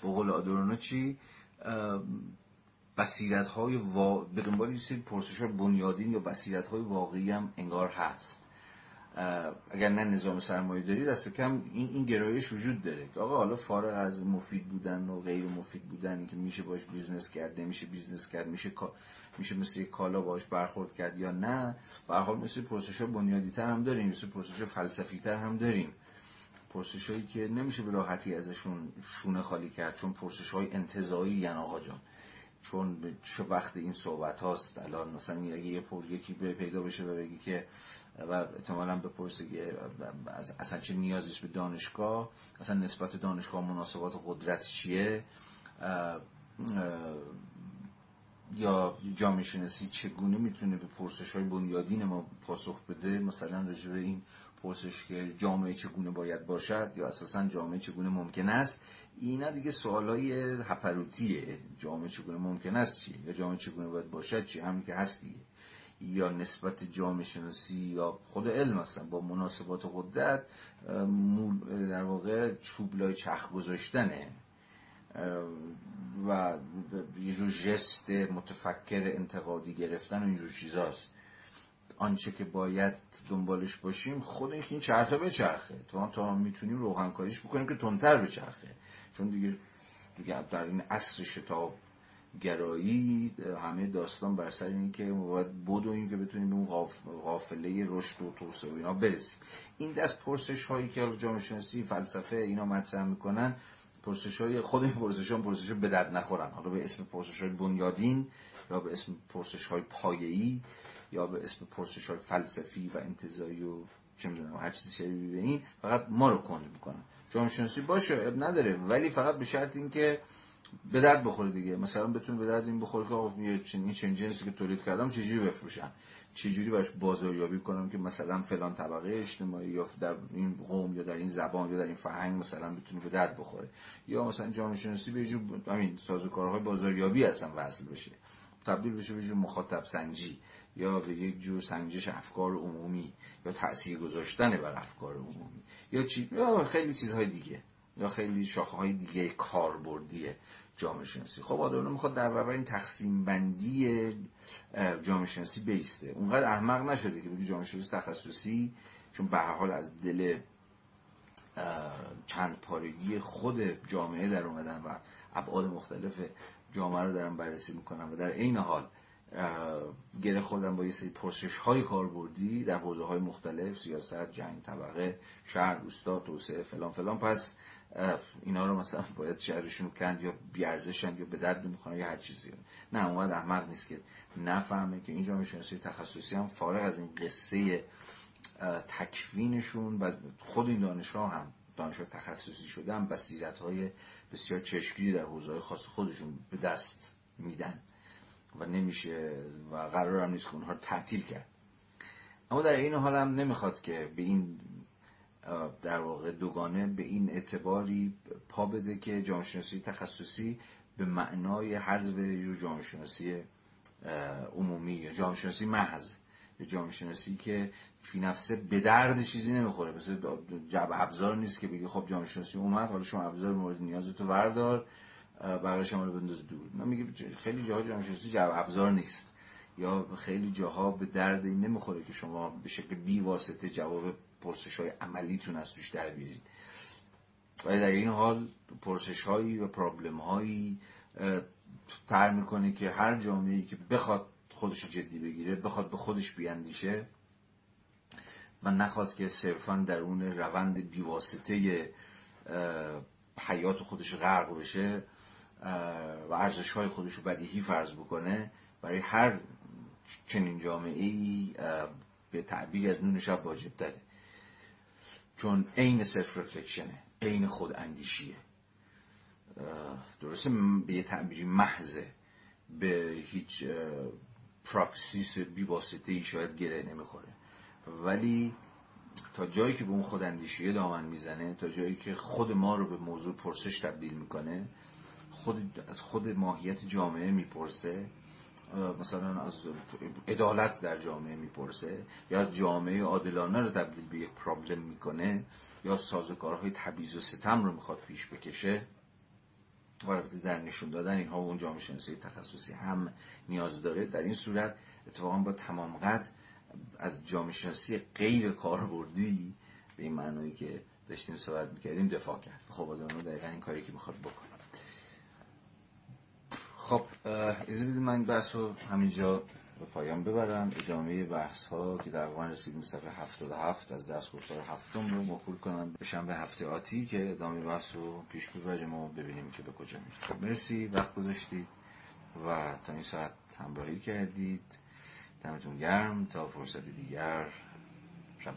به قول چی؟ بصیرت های وا... به دنبال سری پرسش های بنیادین یا بصیرت های واقعی هم انگار هست. اگر نه نظام سرمایه داری دست کم این, این گرایش وجود داره آقا حالا فارغ از مفید بودن و غیر مفید بودن که میشه باش بیزنس کرد میشه بیزنس کرد میشه میشه مثل یک کالا باش برخورد کرد یا نه به حال مثل پرسش بنیادی تر هم داریم مثل پرسش فلسفی تر هم داریم. پرسش هایی که نمیشه به راحتی ازشون شونه خالی کرد چون پرسش های انتزاعی یعنی آقا جان. چون چه وقت این صحبت هاست الان مثلا اگه یه پر یکی پیدا بشه و بگی که و احتمالا بپرسه که اصلا چه نیازیست به دانشگاه؟ اصلا نسبت دانشگاه مناسبات قدرت چیه؟ یا جامعه شناسی چگونه می‌تونه به پرسش های بنیادین ما پاسخ بده؟ مثلا رجوع این پرسش که جامعه چگونه باید باشد یا اساسا جامعه چگونه ممکن است؟ اینا دیگه سوالای هپروتیه. جامعه چگونه ممکن است چیه؟ یا جامعه چگونه باید باشد چیه؟ همین که هست دیگه یا نسبت جامعه شناسی یا خود علم هستن با مناسبات قدرت در واقع چوبلای چرخ گذاشتنه. و یه جور جست متفکر انتقادی گرفتن و اینجور چیزاست. آنچه که باید دنبالش باشیم خود این چرخه به چرخه تو تا می‌تونیم روغنکاریش بکنیم که تندتر به چرخه چون دیگه, دیگه در این عصر شتاب گرایی همه داستان بر سر این که باید بدویم که بتونیم به اون غافله رشد و توسعه و اینا برسیم. این دست پرسش هایی که جامعه شناسی فلسفه اینا مطرح می‌کنن پرسش های خود این پرسش ها پرسش به درد نخورن. حالا به اسم پرسش های بنیادین یا به اسم پرسش های پایه‌ای یا به اسم پرسش های فلسفی و انتظایی و چه می‌دونم هر چیزی شبیه این فقط ما رو کند می‌کنن. جامعه شناسی باشه اب نداره. ولی فقط به شرط اینکه به درد بخوره دیگه. مثلا بتونه به درد این بخوره که این چنین جنسی که تولید کردم چجوری بفروشم چجوری باش بازاریابی کنم که مثلا فلان طبقه اجتماعی یا در این قوم یا در این زبان یا در این فرهنگ مثلا بتونه به درد بخوره؟ یا مثلا جامعه شناسی به جور همین سازوکارهای بازاریابی هستن وصل بشه. تبدیل بشه به جور مخاطب سنجی. یا به یک جور سنجش افکار عمومی یا تاثیر گذاشتن بر افکار عمومی یا چی یا خیلی چیزهای دیگه یا خیلی شاخه های دیگه کاربردیه جامعه شناسی. خب آدم می‌خواد در برابر این تقسیم بندی جامعه شناسی بیسته. اونقدر احمق نشده که بگی جامعه شناسی تخصصی چون به حال از دل چند پارگی خود جامعه در اومدن و ابعاد مختلف جامعه رو دارن بررسی می‌کنن و در عین حال گره خودم با یه سری پرسش های کاربردی در حوزه های مختلف سیاست جنگ طبقه شهر روستا توسعه فلان فلان. پس اینا رو مثلا باید شهرشون کند یا بیارزشن یا به درد می‌خوان یا هر چیزی. نه اومد احمق نیست که نفهمه که اینجا می‌شناسی تخصصی هم فارغ از این قصه تکوینشون و خود این دانشها هم دانشگاه تخصصی شده هم های بسیار چشمگیری در حوزه خاص خودشون به دست میدن. و نمیشه و قرار هم نیست که اونها رو تعطیل کرد. اما در این حال هم نمی‌خواد که به این در واقع دوگانه به این اعتباری پا بده که جامعه شناسی تخصصی به معنای حذف جامعه شناسی عمومی یا جامعه محض یا جامعه شناسی که فی نفسه به درد چیزی نمی‌خوره. مثل جب ابزار نیست که بگی خب جامعه اومد حالا شما ابزار مورد نیازتو بردار. بقیه شما رو بنداز دور. من میگه خیلی جاها جامعه جب ابزار نیست. یا خیلی جاها به درد این نمی‌خوره که شما به شکل بی واسطه جواب پرسش های عملیتون از توش در بیارید. ولی در این حال پرسش هایی و پرابلم هایی تر می‌کنه که هر جامعه که بخواد خودش جدی بگیره بخواد به خودش بیاندیشه و نخواد که صرفا در اون روند بیواسطه حیات خودش غرق بشه و ارزش های خودش رو بدیهی فرض بکنه برای هر چنین جامعه ای به تعبیر از نون شب واجب داره چون عین self-reflection ـه عین خود اندیشیه درسته به یه تعبیری محضه. به هیچ praxis بیواسطه ای شاید گره نمی‌خوره. ولی تا جایی که به اون خود اندیشیه دامن می‌زنه تا جایی که خود ما رو به موضوع پرسش تبدیل می‌کنه خود از خود ماهیت جامعه می‌پرسه. مثلا از عدالت در جامعه می‌پرسه یا جامعه عادلانه رو تبدیل به یک پرابلم می‌کنه یا سازوکارهای تبعیض و ستم رو می‌خواد پیش بکشه. و در نشون دادن اینها و اون جامعه شناسی تخصصی هم نیاز داره. در این صورت اتفاقا با تمام قد از جامعه شناسی غیر کاربردی به این معنایی که داشتیم صحبت می‌کردیم دفاع کرد. خب آدم دقیقا این کاری که می‌خواد بکنه. خب اجازه بدید من بحث رو همینجا به پایان ببرم. ادامه بحث ها که در واقع رسیدیم صفحه 77 از درس گفتار هفتم رو موکول کنم به هفته آتی که ادامه بحث رو پیش ببریم و ببینیم که به کجا می‌رسیم. خب مرسی. وقت گذاشتید و تا این ساعت همراهی کردید. دمتون گرم. تا فرصت دیگر شب